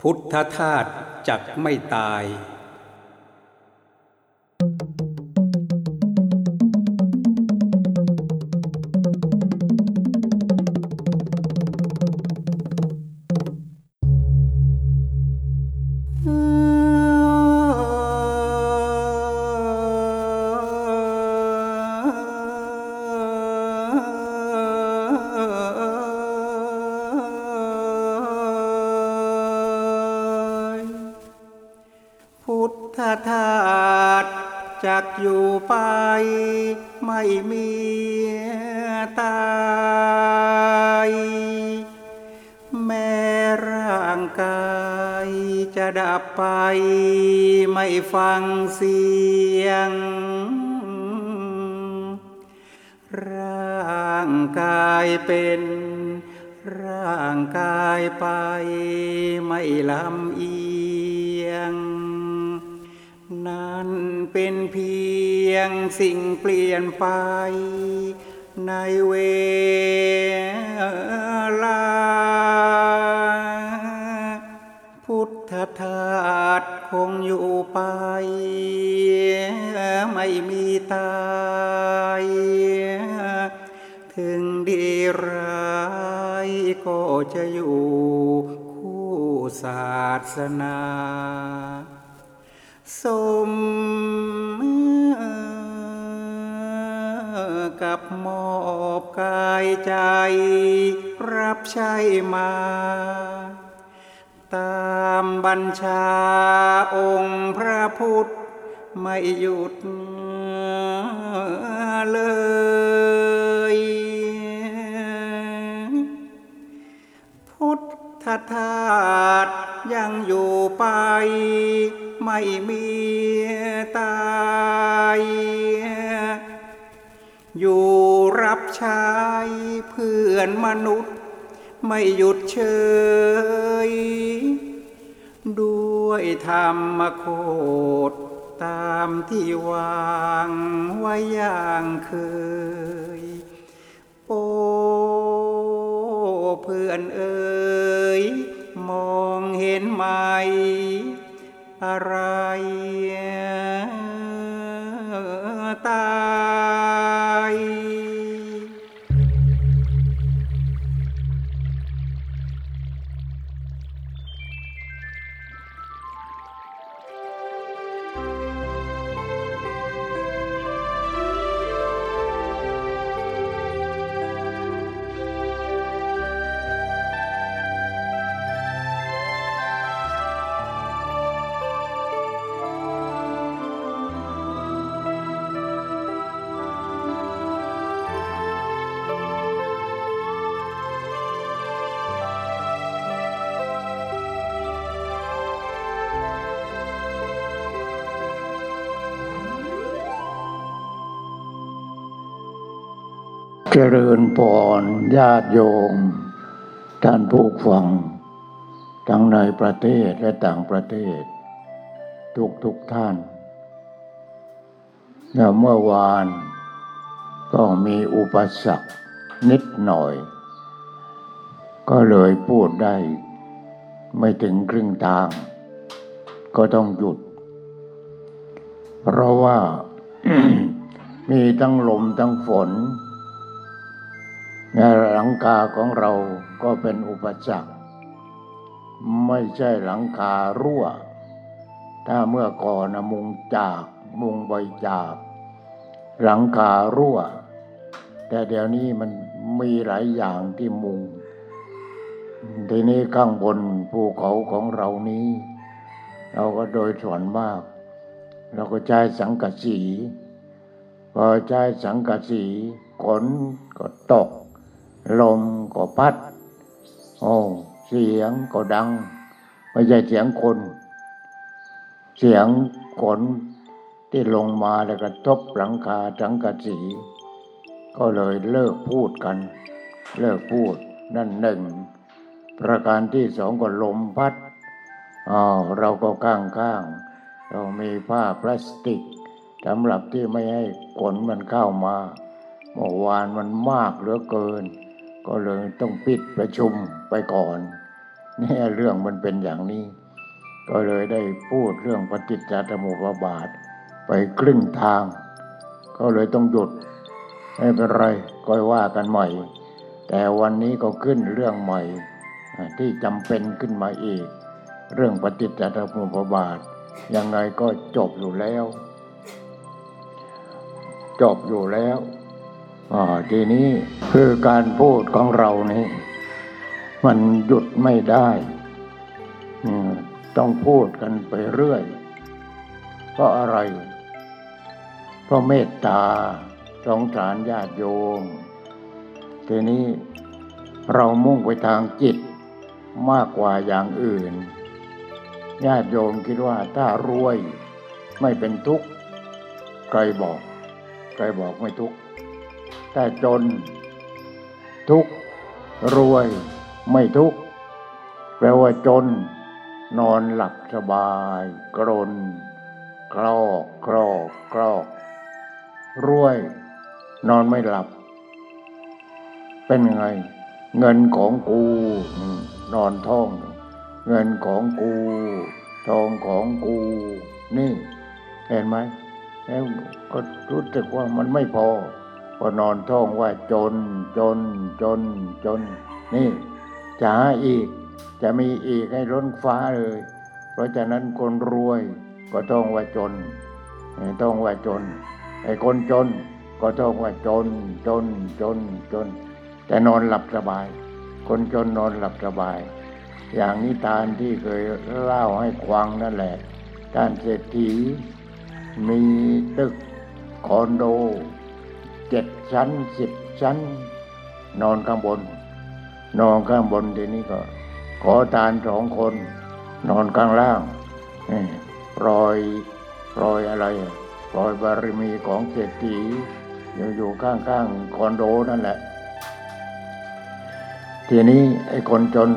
พุทธธาตุจักไม่ตาย บัญชาองค์พระพุทธไม่หยุดเลย พุทธทาสยังอยู่ไป ไม่มีตาย อยู่รับใช้เพื่อนมนุษย์ ไม่หยุดเฉย ด้วยธรรมโคตรตามที่วางไว้อย่างเคย โอ้เพื่อนเอ๋ยมองเห็นไหม อะไร เจริญพรญาติโยม ท่านผู้ฟัง ทั้งในประเทศและต่างประเทศ ทุกทุกท่านและเมื่อวานก็มีอุปสรรคนิดหน่อย ก็เลยพูดได้ ไม่ถึงครึ่งทาง ก็ต้องหยุด เพราะว่ามีทั้งลมทั้งฝน หลังคาของเราก็เป็นอุปสรรคไม่ใช่หลังคารั่ว ถ้าเมื่อก่อนมุงจากมุงใบจาก หลังคารั่ว แต่เดี๋ยวนี้มันมีหลายอย่างที่มุง ทีนี้ข้างบนภูเขาของเรานี้ เราก็โดยส่วนมาก เราก็ใช้สังกะสี พอใช้สังกะสีฝนก็ตก ลมก็พัด โอ้เสียงก็ดัง ไม่ใช่เสียงคน เสียงฝนที่ลงมาแล้วก็ทบหลังคาสังกะสี ก็เลยเลิกพูดกัน เลิกพูดนั่นหนึ่ง ประการที่สองก็ลมพัดอ้าวเราก็ข้างข้างๆเรามีผ้าพลาสติกสำหรับที่ไม่ให้ฝนมันเข้ามาเมื่อวานมันมากเหลือเกิน ก็เลยต้องปิดประชุมไปก่อนเนี่ยเรื่องมันเป็นอย่างนี้ ก็เลยได้พูดเรื่องปฏิจจสมุปบาท ไปครึ่งทาง ก็เลยต้องหยุดไม่เป็นไรก็ว่ากันใหม่ แต่วันนี้ก็ขึ้นเรื่องใหม่ที่จำเป็นขึ้นมาอีก เรื่องปฏิจจสมุปบาท ยังไงก็จบอยู่แล้ว จบอยู่แล้ว ทีนี้คือการพูดของเรานี้ มันหยุดไม่ได้ต้องพูดกันไปเรื่อย เพราะอะไร เพราะเมตตาสงสารญาติโยม ทีนี้เรามุ่งไปทางจิตมากกว่าอย่างอื่น ญาติโยมคิดว่าถ้ารวยไม่เป็นทุกข์ ใครบอก ใครบอกไม่ทุกข์ แต่จน ทุกรวยไม่ทุกแปลว่าจน นอนหลับสบาย กรนคลอกคลอกคลอกรวย นอนไม่หลับ เป็นไง เงินของกู นอนท่อง เงินของกู ทองของกู นี่ เห็นไหมแล้วก็รู้สึกว่ามันไม่พอ พอนอนท่องว่าจนจนจนจน นี่จะหาอีกจะมีอีกให้ล้นฟ้าเลย เพราะฉะนั้นคนรวยก็ต้องว่าจนต้องว่าจนไอ้คนจนก็ต้องว่าจนจนจนจน แต่นอนหลับสบาย คนจนนอนหลับสบาย อย่างนิทานที่เคยเล่าให้ควังนั่นแหละท่านเศรษฐีมีตึกคอนโด เจ็ดชั้นสิบชั้น นอนข้างบน นอนข้างบนทีนี้ก็ ขอทานสองคน นอนข้างล่างนี่ปลอยปลอยอะไรอะปลอยบารมีของเศรษฐีอยู่อยู่ข้างๆคอนโดนั่นแหละ ทีนี้ไอ้คนจน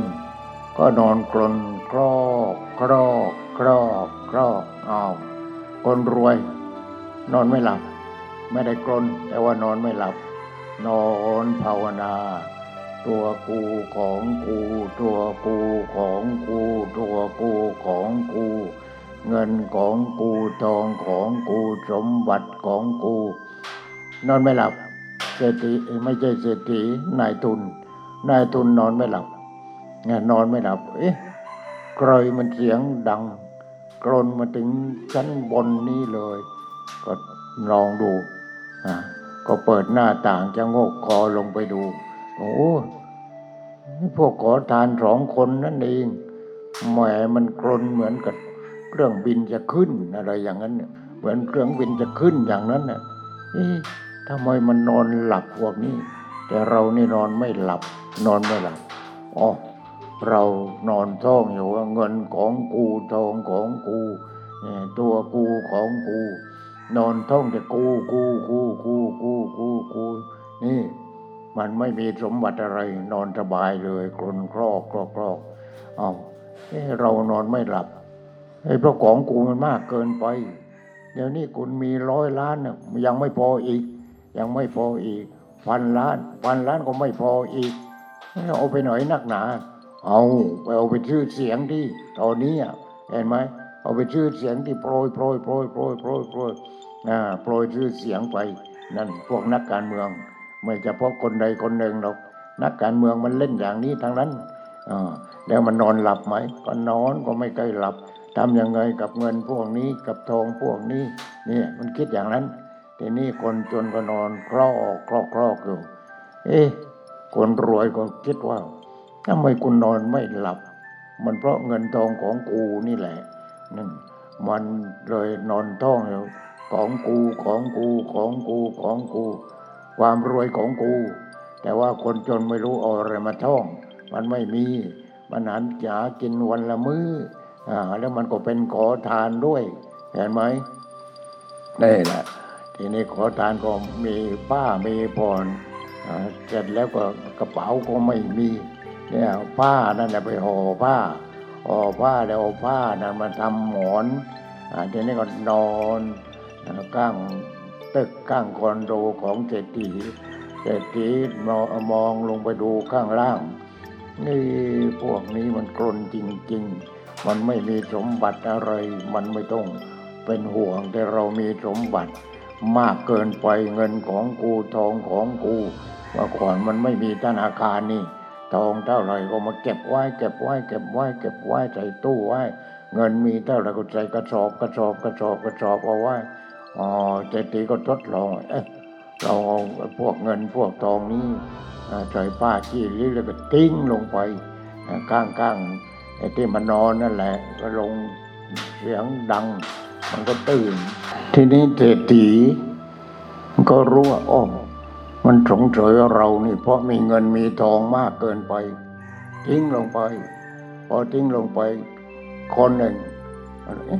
ก็นอนกลนครอกครอกครอกครอกอ้าวคนรวย นอนไม่หลับ ไม่ได้กลนแต่ว่านอนไม่หลับ นอนภาวนา ตัวกูของกู ตัวกูของกู ตัวกูของกู เงินของกูทองของกูสมบัติของกู นอนไม่หลับเศรษฐีไม่ใช่เศรษฐีนายทุน นายทุนนอนไม่หลับเนี่ยนอนไม่หลับ เอ๊ะใครมันเสียงดังกรนมาถึงชั้นบนนี้เลย ก็ลองดู ก็เปิดหน้าต่างจะโงกคอลงไปดู โอ้พวกขอทานสองคนนั่นเองแหมมันกรนเหมือนกับเครื่องบินจะขึ้นอะไรอย่างนั้นเหมือนเครื่องบินจะขึ้นอย่างนั้นน่ะเอ๊ะทำไมมันนอนหลับพวกนี้ แต่เรานี่นอนไม่หลับ นอนไม่หลับอ๋อเรานอนท่องอยู่ว่าเงินของกูทองของกูตัวกูของกู นอนท่องแต่กูกูกูกูกูกูกูนี่มันไม่มีสมบัติอะไร นอนสบายเลยกลนครอกครอกครอกเอาเอ้เรานอนไม่หลับไอ้เพราะของกูมันมากเกินไป เดี๋ยวนี้คุณมีร้อยล้านน่ะยังไม่พออีก ยังไม่พออีกพันล้านพันล้านก็ไม่พออีกเอาไปหน่อยนักหนา เอาไปเอาไปชื่อเสียงที่ตอนนี้เห็นไหมเอาไปชื่อเสียงที่โปรยโปรยโปรยโปรยโปรยโปรย โปรยชื่อเสียงไปนั่นพวกนักการเมือง ไม่เฉพาะคนใดคนหนึ่งหรอกนักการเมืองมันเล่นอย่างนี้ทั้งนั้นอแล้วมันนอนหลับไหมก็นอนก็ไม่เคยหลับทำยังไงกับเงินพวกนี้กับทองพวกนี้นี่มันคิดอย่างนั้นทีนี้คนจนก็นอนคลอกคลอกคลอกอยู่เอ๊ะคนรวยก็คิดว่าทำไมคุณนอนไม่หลับ มันเพราะเงินทองของกูนี่แหละนั่นมันเลยนอนท่องอยู่ ของกูของกูของกูของกู ความรวยของกู แต่ว่าคนจนไม่รู้เอาอะไรมาท่อง มันไม่มีมันหันหากินวันละมื้ออ่าแล้วมันก็เป็นขอทานด้วยเห็นไหมนี่แหละทีนี้ขอทานก็มีป้ามีผ่อนเสร็จแล้วก็กระเป๋าก็ไม่มีเนี่ยผ้านั่นแหละไปห่อผ้าห่อผ้าแล้วเอาผ้านั้นมาทำหมอนอ่าทีนี้ก็นอน ข้างตึกข้างคอนโดของเศรษฐีเศรษฐีมองมองลงไปดูข้างล่าง นี่พวกนี้มันกลนจริง ๆ มันไม่มีสมบัติอะไร มันไม่ต้องเป็นห่วงแต่เรามีสมบัติ มากเกินไปเงินของกูทองของกูเมื่อก่อนมันไม่มีธนาคารนี่ทองเท่าไหร่ก็มาเก็บไว้เก็บไว้เก็บไว้เก็บไว้ใส่ตู้ไว้ เงินมีเท่าไหร่ก็ใส่กระสอบกระสอบกระสอบกระสอบเอาไว้ อ๋อเจตีก็ทดลอง เอ๊ะเราเอาพวกเงินพวกทองนี้อ่าใส่ผ้าขี้ริ้วแล้วก็ทิ้งลงไปข้างๆไอ้ที่มันนอนนั่นแหละ ก็ลงเสียงดัง มันก็ตื่น ทีนี้เศรษฐีก็รู้ว่าอ้อมันสงสัยว่าเรานี่ เพราะมีเงินมีทองมากเกินไป ทิ้งลงไป พอทิ้งลงไป คนหนึ่งเอ๊ะ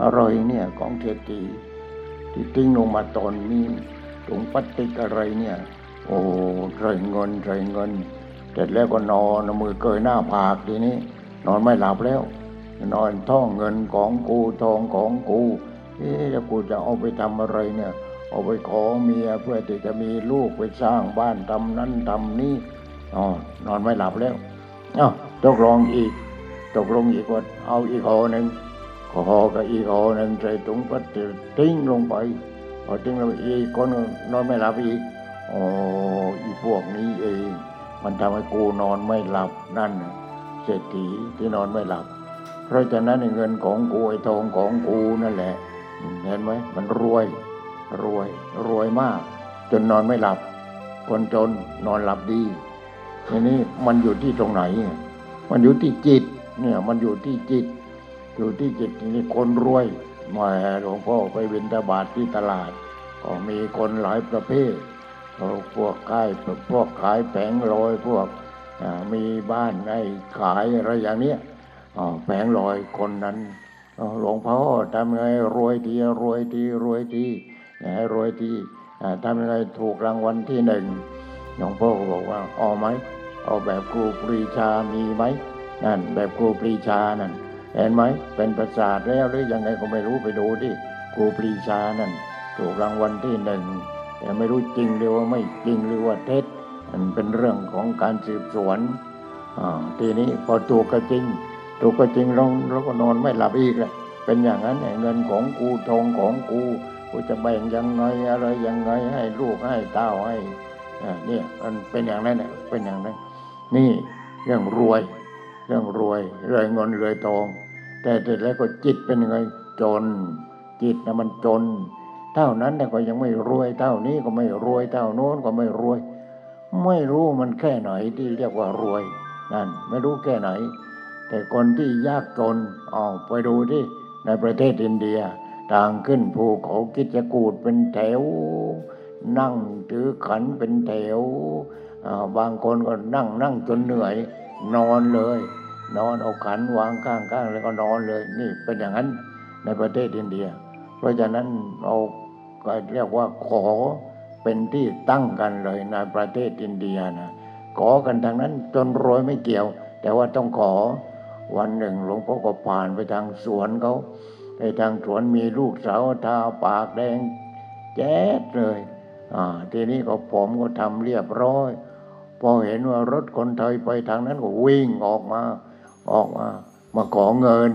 อะไรเนี่ยของเศรษฐี ที่ทิ้งลงมาตอนนี้ถุงพลาสติกอะไรเนี่ย โอ้ใส่เงินใส่เงินเสร็จแล้วก็นอนมือเกยหน้าผากทีนี้ นอนไม่หลับแล้ว นอนท่องเงินของกูทองของกูเอ๊ะกูจะเอาไปทำอะไรเนี่ย เอาไปขอเมียเพื่อที่จะมีลูกไปสร้างบ้านทำนั้นทำนี้อ๋อนอนไม่หลับแล้วอ้าวตกลงอีก ตกลงอีกว่าเอาอีกหอหนึ่ง ขอกับอีกหอหนึ่งใส่ถุงพลาสติกทิ้งลงไปพอทิ้งลงไปอีกคนนอนไม่หลับอีกอ๋ออีพวกนี้เอง มันทำให้กูนอนไม่หลับนั่นเศรษฐีที่นอนไม่หลับ เพราะฉะนั้นเงินของกูไอ้ทองของกูนั่นแหละ เห็นไหมมันรวย รวยรวยมาก จนนอนไม่หลับ คนจนนอนหลับดีทีนี้มันอยู่ที่ตรงไหน มันอยู่ที่จิต เนี่ยมันอยู่ที่จิต อยู่ที่จิตนี้คนรวยแหมาหลวงพ่อไปบินตาบาทที่ตลาด ก็มีคนหลายประเภทพวกขายพวกขายแผงลอยพวกมีบ้านให้ขายอะไรอย่างเนี้ยแผงลอยคนนั้นหลวงพ่อทำไงรวยทีรวยทีรวยทีให้รวยทีทำไงถูกรางวัลที่หนึ่งหลวงพ่อก็บอกว่าเอาไหมเอาแบบครูปรีชามีไหมนั่นแบบครูปรีชานั่น เห็นไหมเป็นประสาทแล้วหรือยังไงก็ไม่รู้ไปดูดิครูปรีชานั่นถูกรางวัลที่หนึ่งแต่ไม่รู้จริงหรือว่าไม่จริงหรือว่าเท็จมันเป็นเรื่องของการสืบสวนอ่าทีนี้พอถูกก็จริง ถูกก็จริงเราเราก็นอนไม่หลับอีกแหละเป็นอย่างนั้นเงินของกูทองของกูกูจะแบ่งยังไงอะไรยังไงให้ลูกให้เต้าให้อ่าเนี่ยมันเป็นอย่างนั้นเนี่ยเป็นอย่างนั้นนี่เรื่องรวย เรื่องรวยรวยเงินรวยทอง แต่เสร็จแล้วก็จิตเป็นยังไงจน จิตนะมันจน เท่านั้นแต่ก็ยังไม่รวยเท่านี้ก็ไม่รวยเท่าโน้นก็ไม่รวย ไม่รู้มันแค่ไหนที่เรียกว่ารวยนั่นไม่รู้แค่ไหน แต่คนที่ยากจนเอาไปดูที่ในประเทศอินเดียทางขึ้นภูเขากิจกูดเป็นแถว นั่งถือขันเป็นแถวบางคนก็นั่งนั่งจนเหนื่อย นอนเลย นอนเอาขันวางข้างๆแล้วก็นอนเลย นี่เป็นอย่างนั้นในประเทศอินเดีย เพราะฉะนั้นเราเรียกว่าขอเป็นที่ตั้งกันเลยในประเทศอินเดียนะขอกันทางนั้นจนรวยไม่เกี่ยว แต่ว่าต้องขอวันหนึ่งหลวงพ่อก็ผ่านไปทางสวนเขาในทางสวนมีลูกสาวทาปากแดงแจ๊ดเลยอ่าทีนี้ก็ผมก็ทำเรียบร้อย พอเห็นว่ารถคนไทยไปทางนั้นก็วิ่งออกมา ออกมามาขอเงิน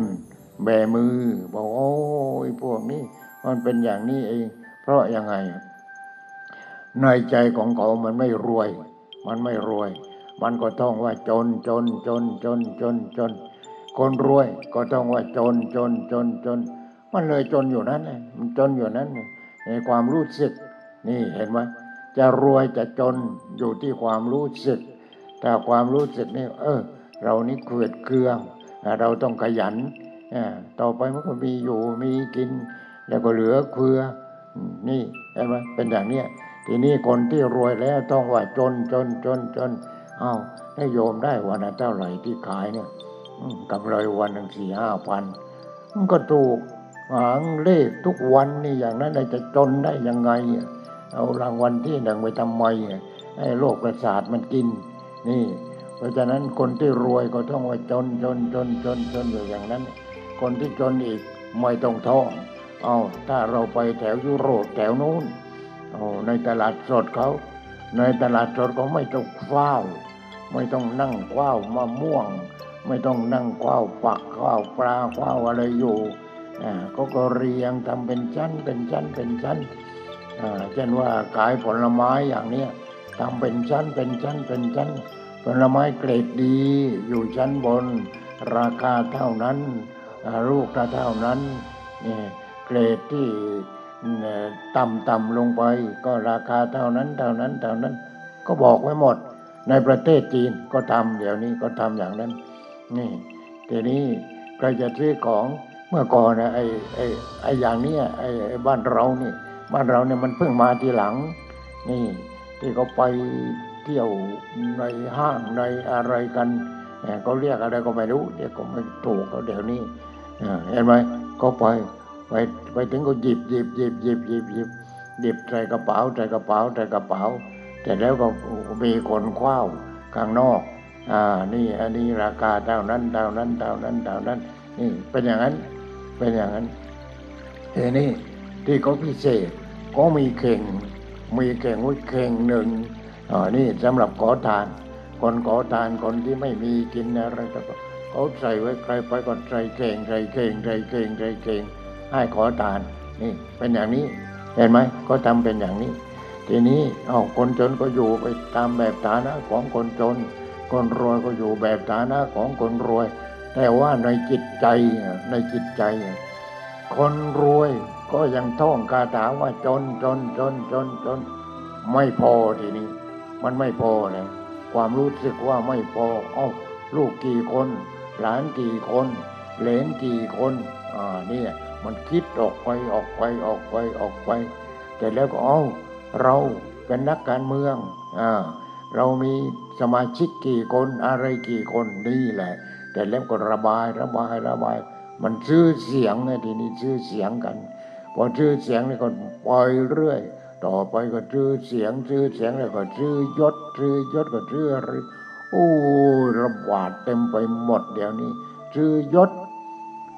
แบมือ บอกโอ้ยพวกนี้ มันเป็นอย่างนี้เอง เพราะยังไง ในใจของเขามันไม่รวย มันไม่รวย มันก็ต้องว่าจนจนจนจนจนจน คนรวยก็ต้องว่าจนจนจนจน มันเลยจนอยู่นั้นเลยมันจนอยู่นั้นในความรู้สึก นี่เห็นไหมจะรวยจะจนอยู่ที่ความรู้สึก แต่ความรู้สึกนี่ เออ เรานี่เกลือเกลือเราต้องขยันต่อไปมันก็มีอยู่มีกิน แล้วก็เหลือเฟือนี่เห็นไหมเป็นอย่างเนี้ยทีนี้คนที่รวยแล้วต้องว่าจนจนจนจนเอ้าวถ้าโยมได้วันละเท่าไหร่ที่ขายเนี่ยกำไรวันหนึ่งสี่ห้าพันมันก็ถูกหางเลขทุกวันนี่อย่างนั้นจะจนได้ยังไง เอารางวัลที่หนึ่งไปทำไมไอ้โรคประสาทมันกิน นี่ เพราะฉะนั้นคนที่รวยก็ต้องว่าจนจนจนจนจนอยู่อย่างนั้น คนที่จนอีกไม่ต้องท้องเอาถ้าเราไปแถวยุโรปแถวนู้นเอาในตลาดสดเขา ในตลาดสดเขาไม่ต้องเฝ้า ไม่ต้องนั่งคว้าวมะม่วง ไม่ต้องนั่งคว้าวปักคว้าวปลาคว้าวอะไรอยู่อ่าก็ก็เรียงทำเป็นชั้นเป็นชั้นเป็นชั้นเช่นว่าขายผลไม้อย่างเนี้ยทำเป็นชั้นเป็นชั้นเป็นชั้น ผลไม้เกรดดีอยู่ชั้นบน ราคาเท่านั้นลูกละเท่านั้นนี่เกรดที่ต่ำต่ำลงไป ก็ราคาเท่านั้น เท่านั้นเท่านั้น ก็บอกไว้หมด ในประเทศจีนก็ทำเดี๋ยวนี้ก็ทำอย่างนั้น นี่ทีนี้ใครจะซื้อของเมื่อก่อนนะไอ้ไอ้ไอ้อย่างเนี้ยไอ้ไอ้บ้านเรานี่ บ้านเราเนี่ยมันเพิ่งมาทีหลัง นี่ที่เขาไป เที่ยวในห้างในอะไรกันเขาเรียกอะไรก็ไม่รู้เดี๋ยวก็ไม่ถูกเขาเดี๋ยวนี้เอ็นไหมเขาไปไปไปถึงก็หยิบหยิบหยิบหยิบหยิบหยิบหยิบใส่กระเป๋าใส่กระเป๋าใส่กระเป๋าแต่แล้วก็มีคนคว้าวข้างนอกอ่านี่อันนี้ราคาเท่านั้นเท่านั้นเท่านั้นเท่านั้น นี่เป็นอย่างนั้นเป็นอย่างนั้นเฮ้นี่ที่เขาพิเศษก็มีเข่งมีเข่งไว้เข่งหนึ่ง อ่านี่สำหรับขอทาน คนขอทานคนที่ไม่มีกินอะไรก็เขาใส่ไว้ใครไปก็ใส่เข่งใส่เข่งใส่เข่งใส่เข่งให้ขอทานนี่เป็นอย่างนี้เห็นไหมก็ทำเป็นอย่างนี้ ทีนี้เอาคนจนก็อยู่ไปตามแบบฐานะของคนจน คนรวยก็อยู่แบบฐานะของคนรวย แต่ว่าในจิตใจในจิตใจ คนรวยก็ยังท่องคาถาว่าจนจนจนจนจน ไม่พอทีนี้ มันไม่พอเลยความรู้สึกว่าไม่พอเอ้าลูกกี่คน หลานกี่คน เหลนกี่คนอ่าเนี่ยมันคิดออกไปออกไปออกไปออกไป แต่แล้วก็เอ้าเราเป็นนักการเมืองอ่าเรามีสมาชิกกี่คนอะไรกี่คนนี่แหละ แต่แล้วก็ระบายระบายระบาย มันชื่อเสียงไงทีนี้ชื่อเสียงกัน พอชื่อเสียงนี่ก็ปล่อยเรื่อย ต่อไปก็ชื่อเสียงชื่อเสียงแล้วก็ชื่อยศชื่อยศก็ชื่ออะไรโอ้ระบาดเต็มไปหมดเดี๋ยวนี้ชื่อยศ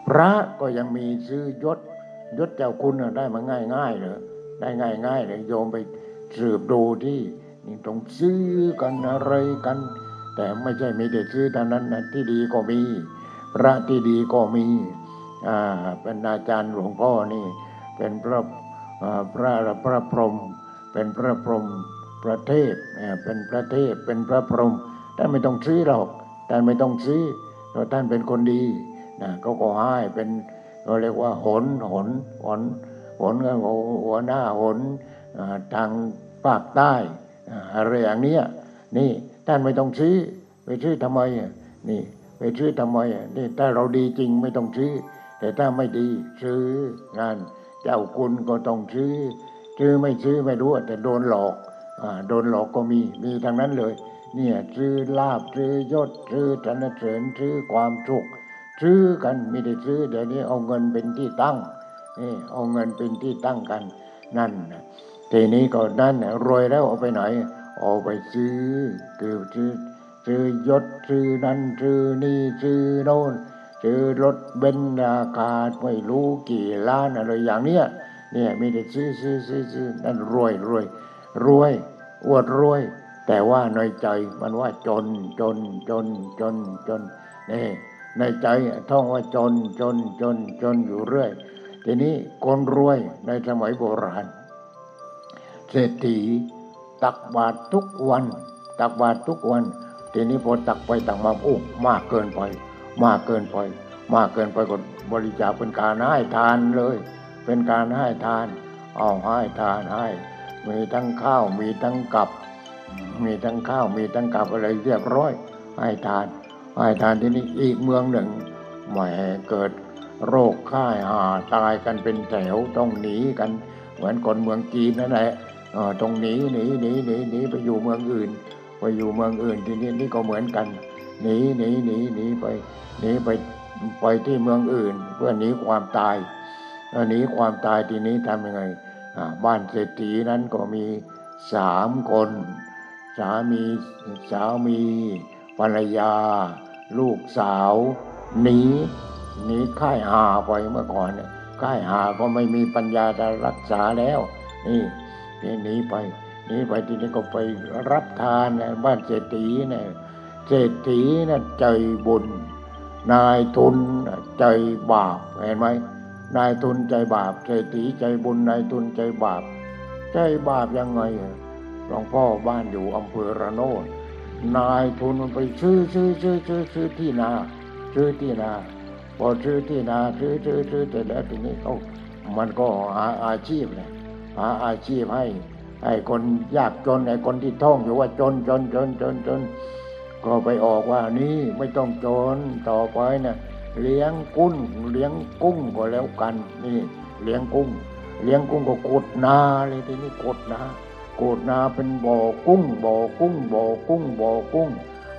พระก็ยังมีชื่อยศยศเจ้าคุณน่ะได้มาง่ายง่ายเลยได้ง่ายง่ายเลยโยมไปสืบดูที่นี่ต้องซื้อกันอะไรกัน แต่ไม่ใช่มีแต่ซื้อเท่านั้นนะที่ดีก็มี พระที่ดีก็มีอ่าเป็นอาจารย์หลวงพ่อนี่ เป็นพระ พระพระพรหมเป็นพระพรหมประเทศเป็นพระเทพเป็นพระพรหมท่านไม่ต้องซื้อหรอกท่านไม่ต้องซื้อเพราะท่านเป็นคนดีนะเขาก็ให้เป็นเราเรียกว่าหนหนหนหนก็หัวหน้าหนทางภาคใต้อะไรอย่างเนี้ยนี่ท่านไม่ต้องซื้อไปซื้อทำไมนี่ไปซื้อทำไมนี่ถ้าเราดีจริงไม่ต้องซื้อ แต่ถ้าไม่ดีซื้องาน เจ้าคุณก็ต้องซื้อ ซื้อไม่ซื้อไม่รู้แต่โดนหลอกอโดนหลอกก็มีมีทั้งนั้นเลย เนี่ยซื้อลาบซื้อยศซื้อธนเสริญซื้อความสุขซื้อกันไม่ได้ซื้อเดี๋ยวนี้เอาเงินเป็นที่ตั้งนี่เอาเงินเป็นที่ตั้งกันนั่นนะทีนี้ก็นั่นนะรวยแล้วเอาไปไหน เอาไปซื้อคือซื้อซื้อยศซื้อนั่นซื้อนี่ซื้อโน่น ซื้อรถเบนซ์ราคาไม่รู้กี่ล้านอะไรอย่างเนี้ยเนี่ยมีแต่ซื้อซื้อซื้อซื้อนั่นรวยรวยรวยอวดรวย แต่ว่าในใจมันว่าจนจนจนจนจนนี่ในใจท่องว่าจนจนจนจนอยู่เรื่อย ทีนี้คนรวยในสมัยโบราณ เศรษฐีตักบาตรทุกวัน ตักบาตรทุกวัน ทีนี้พอตักไปตักมาโอ้มากเกินไป มากเกินไป มากเกินไปก็บริจาคเป็นการให้ทานเลย เป็นการให้ทาน เอาให้ทานให้ มีทั้งข้าวมีทั้งกับ มีทั้งข้าวมีทั้งกับอะไรเรียบร้อย ให้ทาน ให้ทานที่นี่อีกเมืองหนึ่งแหมเกิดโรคค่ายหาตายกันเป็นแถวต้องหนีกัน เหมือนคนเมืองจีนนั่นแหละต้องหนีหนีหนีหนีหนีไปอยู่เมืองอื่น ไปอยู่เมืองอื่นทีนี้นี่ก็เหมือนกัน หนีหนีหนีหนีไปหนีไปไปที่เมืองอื่น เพื่อหนีความตายเอ่อหนีความตายทีนี้ทำยังไงบ้านเศรษฐีนั้นก็มีสามคน สามีสามีภรรยา ลูกสาวหนีหนีค่ายหาไปเมื่อก่อนเนี่ยค่ายหาก็ไม่มีปัญญาจะรักษาแล้ว นี่นี่หนีไปหนีไปทีนี้ก็ไปรับทานนบ้านเศรษฐีเนี่ย เศรษฐีนะใจบุญ นายทุนนะใจบาปเห็นไหมนายทุนใจบาปเศรษฐีใจบุญนายทุนใจบาป ใจบาปยังไงอะหลวงพ่อบ้านอยู่อำเภอระโนดนายทุนมันไปซื้อซื้อซื้อซื้อซื้อที่นา ซื้อที่นาพอซื้อที่นาซื้อซื้อซื้อเสร็จแล้วทีนี้เขามันก็หาอาชีพเลยหาอาชีพให้ให้คนยากจนไอ้คนที่ท่องอยู่ว่าจนจนจนจนจน ก็ไปออกว่านี่ไม่ต้องจนต่อไปนะเลี้ยงกุ้งเลี้ยงกุ้งก็แล้วกัน นี่เลี้ยงกุ้ง เลี้ยงกุ้งก็กดนาเลยทีนี้กดนากดนาเป็นบ่อกุ้งบ่อกุ้งบ่อกุ้งบ่อกุ้ง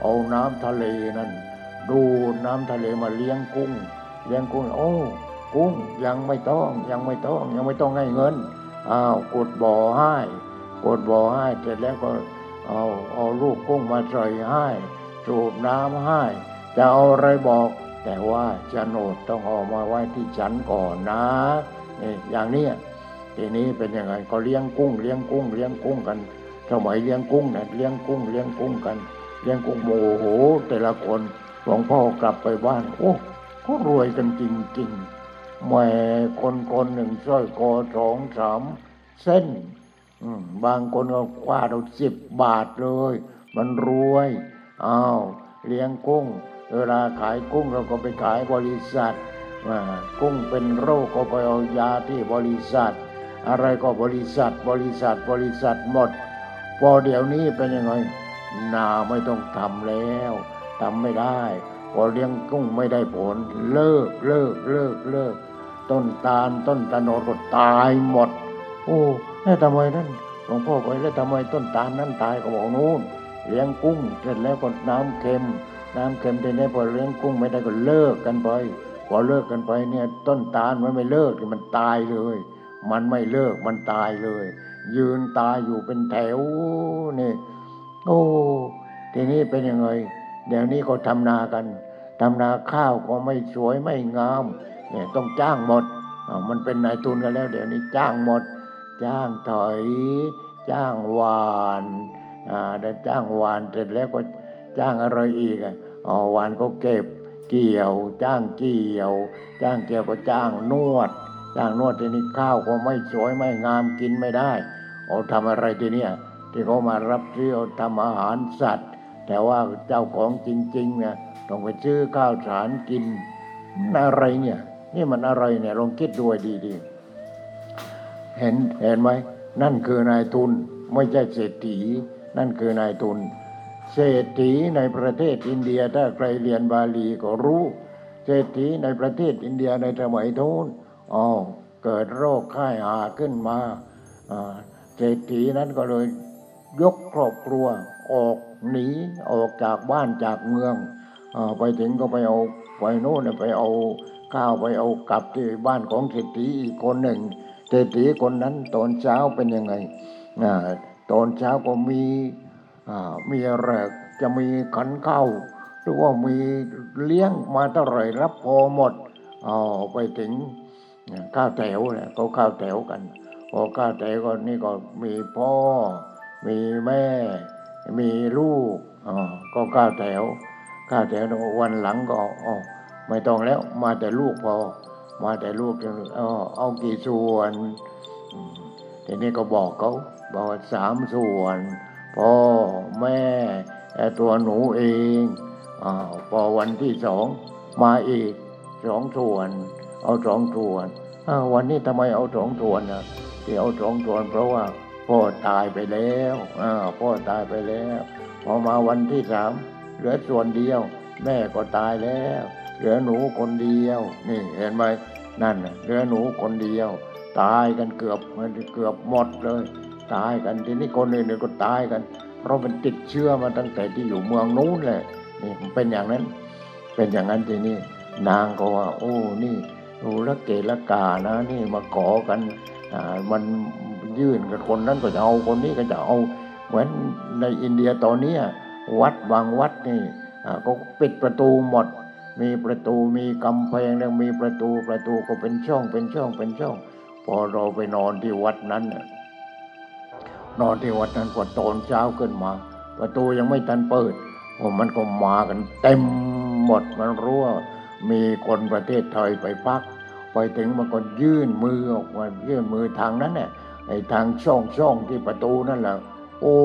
เอาน้ำทะเลนั่นดูน้ำทะเลมาเลี้ยงกุ้ง เลี้ยงกุ้งโอ้กุ้งยังไม่ต้องยังไม่ต้องยังไม่ต้องให้เงินอ้าวกดบ่อให้กดบ่อให้เสร็จแล้วก็ เอาเอาลูกกุ้งมาใส่ให้สูบน้ำให้ จะเอาอะไรบอก แต่ว่าจะโนดต้องเอามาไว้ที่ฉันก่อนนะนี่อย่างนี้ทีนี้เป็นยังไงก็เลี้ยงกุ้งเลี้ยงกุ้งเลี้ยงกุ้งกันสมัยเลี้ยงกุ้งเนี่ยเลี้ยงกุ้งเลี้ยงกุ้งกัน เลี้ยงกุ้งโอ้โห แต่ละคนหลวงพ่อกลับไปบ้านโอ้ก็รวยกันจริงๆแหม่คนคนหนึ่งสร้อยคอสองสามเส้น บางคนก็คว้าเราสิบบาทเลย มันรวยอ้าวเลี้ยงกุ้ง เวลาขายกุ้งเราก็ไปขายบริษัทอ่ากุ้งเป็นโรคก็ไปเอายาที่บริษัท อะไรก็บริษัทบริษัทบริษัทหมด พอเดี๋ยวนี้เป็นยังไงนาไม่ต้องทำแล้วทำไม่ได้พอเลี้ยงกุ้งไม่ได้ผล เลิกเลิกเลิกเลิก ต้นตาลต้นตะโนดก็ตายหมด โอ้ แล้วทำไมนั่นหลวงพ่อไปแล้วทำไมต้นตาลนั้นตายก็บอกนู้นเลี้ยงกุ้งเสร็จแล้วก็น้ำเค็ม น้ำเค็มทีนี้พอเลี้ยงกุ้งไม่ได้ก็เลิกกันไปพอเลิกกันไปเนี่ยต้นตาลมันไม่เลิกมันตายเลย มันไม่เลิกมันตายเลย ยืนตายอยู่เป็นแถวนี่โอ้ทีนี้เป็นยังไงเดี๋ยวนี้ก็ทำนากันทำนาข้าวก็ไม่สวยไม่งามเนี่ยต้องจ้างหมดมันเป็นนายทุนกันแล้ว เดี๋ยวนี้จ้างหมด จ้างถอย จ้างหวานอ่าได้จ้างหวานเสร็จแล้วก็จ้างอะไรอีกอ๋อวานก็เก็บเกี่ยว จ้างเกี่ยว จ้างเกี่ยวก็จ้างนวด จ้างนวดทีนี้ข้าวก็ไม่สวยไม่งามกินไม่ได้เอาทำอะไรทีเนี้ยที่เขามารับซื้อเอาทำอาหารสัตว์ แต่ว่าเจ้าของจริงๆเนี่ยต้องไปซื้อข้าวสารกินอะไรเนี่ย นี่มันอะไรเนี่ยลองคิดดูให้ดีๆ เห็นเห็นไหมนั่นคือนายทุนไม่ใช่เศรษฐี นั่นคือนายทุน เศรษฐีในประเทศอินเดียถ้าใครเรียนบาลีก็รู้ เศรษฐีในประเทศอินเดียในสมัยโน้นอ๋อเกิดโรคไข้หาขึ้นมาเศรษฐีนั้นก็เลยยกครอบครัวออกหนีออกจากบ้านจากเมืองอไปถึงก็ไปเอาไปโน่นน่ะไปเอาข้าวไปเอากลับที่บ้านของเศรษฐีอีกคนหนึ่ง เศรษฐีคนนั้นตอนเช้าเป็นยังไงตอนเช้าก็มีมีอะไรจะมีขันเข้าหรือว่ามีเลี้ยงมาเท่าไรรับพอหมดเอาไปถึงข้าวแถวแหละเขาข้าวแถวกันพอข้าวแถวก็นี่ก็มีพ่อ มีแม่ มีลูกอ๋อก็ก้าวแถวก้าวแถววันหลังก็อ๋อไม่ต้องแล้วมาแต่ลูกพอ มาแต่ลูกอ๋อเอากี่ส่วนทีนี้ก็บอกเขาบอกสามส่วนพ่อแม่ไอ้ตัวหนูเองอาพอวันที่สองมาอีกสองส่วน เอาสองส่วนวันนี้ทำไมเอาสองส่วนนะที่เอาสองส่วนเพราะว่าพ่อตายไปแล้วอ่าพ่อตายไปแล้ว พอมาวันที่สามเหลือส่วนเดียว แม่ก็ตายแล้ว เหลือหนูคนเดียว นี่เห็นไหม นั่นน่ะเหลือหนูคนเดียว ตายกันเกือบมันเกือบหมดเลย ตายกันทีนี้คนอื่นๆก็ตายกัน เพราะมันติดเชื้อมาตั้งแต่ที่อยู่เมืองนู้นแหละนี่มันเป็นอย่างนั้น เป็นอย่างนั้นทีนี้นางก็ว่า โอ้นี่ดูละเกละกานะ นี่มาขอกันอ่ามันยื่นกับคนนั้นก็จะเอาคนนี้ก็จะเอา เหมือนในอินเดียตอนนี้วัดบางวัดนี่อ่าก็ปิดประตูหมด มีประตูมีกำแพงแล้วมีประตูประตูก็เป็นช่องเป็นช่องเป็นช่อง พอเราไปนอนที่วัดนั้นน่ะนอนที่วัดนั้นพอตอนเช้าขึ้นมา ประตูยังไม่ทันเปิดโอ้มันก็มากันเต็มหมดมันรู้ว่ามีคนประเทศไทยไปพัก ไปถึงมันก็ยื่นมือออกมายื่นมือทางนั้นเนี่ยไอ้ทางช่องช่องที่ประตูนั่นแหละโอ้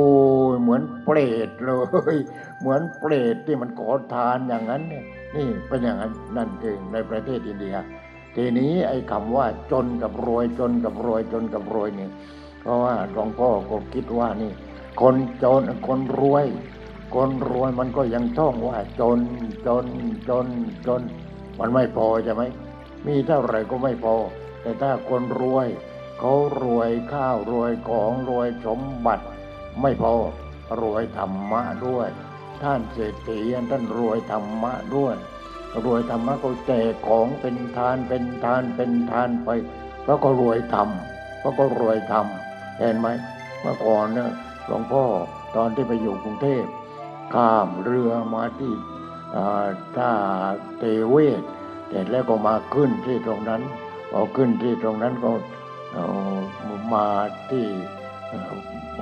ยเหมือนเปรตเลย เหมือนเปรตที่มันขอทานอย่างนั้นเนี่ย นี่เป็นอย่างนั้นนั่นคือในประเทศอินเดีย ทีนี้ไอ้คำว่าจนกับรวยจนกับรวยจนกับรวยเนี่ยเพราะว่าหลวงพ่อก็คิดว่านี่ คนจนคนรวย คนรวยมันก็ยังท่องว่าจนจนจนจน มันไม่พอใช่ไหมมีเท่าไหร่ก็ไม่พอ แต่ถ้าคนรวยเขารวยข้าวรวยของรวยสมบัติ ไม่พอรวยธรรมะด้วย ท่านเศรษฐีท่านรวยธรรมะด้วย รวยธรรมะก็แจกของเป็นทานเป็นทานเป็นทานไปเพราะก็รวยธรรมเพระก็รวยธรรมเห็นไหมเมื่อก่อนเนี่ยหลวงพ่อตอนที่ไปอยู่กรุงเทพข้ามเรือมาที่ท่าเตเวศเสร็จแล้วก็มาขึ้นที่ตรงนั้นพอขึ้นที่ตรงนั้นก็มาที่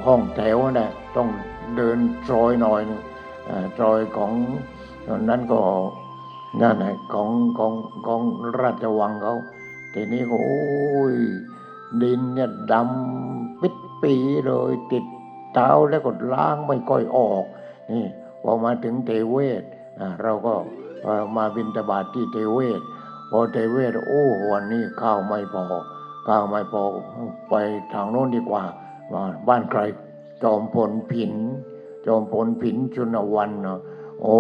ห้องแถวนะต้องเดินซอยหน่อยนึง อ่าซอยของนั้นก็นั่นแหละของของของราชวังเขาทีนี้ก็โอ้ยดินเนี่ยดำปิดปีเลยติดเท้าแล้วก็ล้างไม่ค่อยออกนี่พอมาถึงเทเวศเราก็มาบินตบาตที่เทเวศพอเทเวศโอ้วันนี้ข้าวไม่พอข้าวไม่พอไปทางโน้นดีกว่าว่าบ้านใครจอมพลผิน จอมพลผินชุนวันเนาะโอ้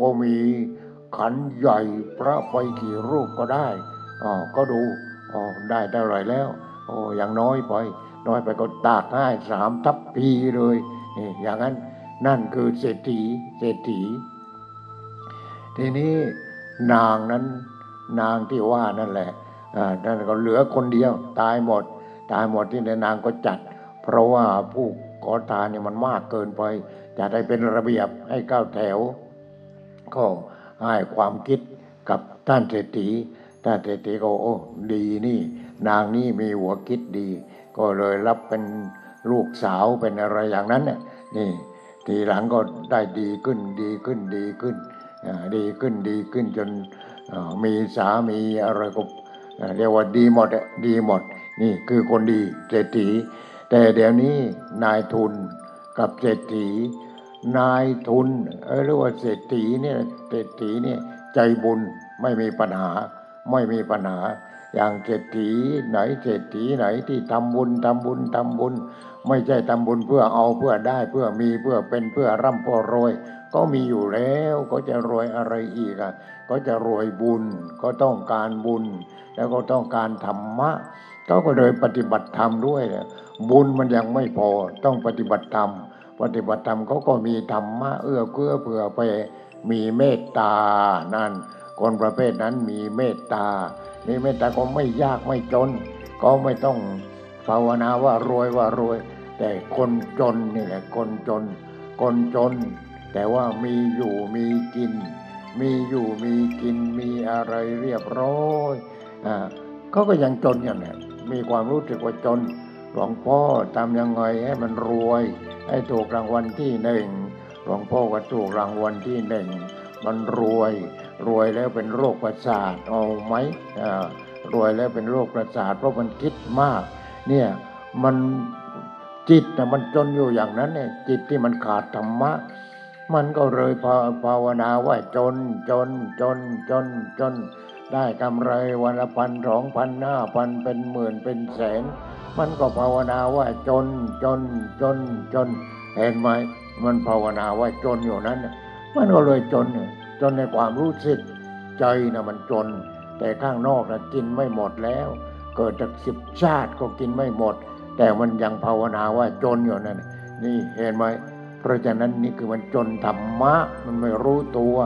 ก็มีขันใหญ่พระไปกี่รูปก็ได้อ๋อก็ดูอ๋อได้เท่าไรแล้วโอ้อยังน้อยไป น้อยไปก็ตากให้สามทัพพีเลยนี่อย่างนั้นนั่นคือเศรษฐีเศรษฐี ทีนี้นางนั้นนางที่ว่านั่นแหละอ่านั่นก็เหลือคนเดียว ตายหมด ตายหมดที่ในนางก็จัด เพราะว่าผู้ ขอทานเนี่ยมันมากเกินไป จะได้เป็นระเบียบให้ก้าวแถว ก็ให้ความคิดกับท่านเศรษฐีท่านเศรษฐีก็โอ้ดีนี่ นางนี่มีหัวคิดดี ก็เลยรับเป็นลูกสาวเป็นอะไรอย่างนั้นน่ะนี่ทีหลังก็ได้ดีขึ้นดีขึ้นดีขึ้นดีขึ้นดีขึ้นจนมีสามีอะไรก็เรียกว่าดีหมดดีหมด นี่คือคนดีเศรษฐี แต่เดี๋ยวนี้นายทุนกับเศรษฐี นายทุนเออเรียกว่าเศรษฐีเนี่ยเศรษฐีเนี่ยใจบุญไม่มีปัญหา ไม่มีปัญหา อย่างเศรษฐีไหนเศรษฐีไหนที่ทำบุญทำบุญทำบุญ ไม่ใช่ทำบุญเพื่อเอาเพื่อได้เพื่อมีเพื่อเป็นเพื่อร่ำเพื่อรวย ก็มีอยู่แล้วก็จะรวยอะไรอีกอะก็จะรวยบุญก็ต้องการบุญ แล้วก็ต้องการธรรมะก็ก็เลยปฏิบัติธรรมด้วยเนี่ย บุญมันยังไม่พอต้องปฏิบัติธรรม ปฏิบัติธรรมเขาก็มีธรรมะเอื้อเกื้อเผื่อไปมีเมตตานั่นคนประเภทนั้นมีเมตตา มีเมตตาก็ไม่ยากไม่จน ก็ไม่ต้องภาวนาว่ารวยว่ารวย แต่คนจนนี่แหละคนจน คนจน แต่ว่ามีอยู่มีกิน มีอยู่มีกินมีอะไรเรียบร้อยอ่าเขาก็ยังจนอย่างนี้มีความรู้สึกว่าจน หลวงพ่อทำยังไงให้มันรวย ให้ถูกรางวัลที่หนึ่งหลวงพ่อก็ถูกรางวัลที่หนึ่งมันรวย รวยแล้วเป็นโรคประสาทเอาไหมรวยแล้วเป็นโรคประสาทเพราะมันคิดมาก เนี่ยมันจิตนะมันจนอยู่อย่างนั้นเนี่ยจิตที่มันขาดธรรมะ มันก็เลยภาภาวนาว่าจนจนจนจนจน ได้กำไรวันละพันสองพันห้าพันเป็นหมื่นเป็นแสน มันก็ภาวนาว่าจนจนจนจน เห็นไหมมันภาวนาว่าจนอยู่นั้นน่ะมันก็เลยจนน่ะจนในความรู้สึกใจนะมันจน แต่ข้างนอกนะกินไม่หมดแล้ว เกิดจากสิบชาติก็กินไม่หมด แต่มันยังภาวนาว่าจนอยู่นั่นนี่เห็นไหมเพราะฉะนั้นนี่คือมันจนธรรมะมันไม่รู้ตัว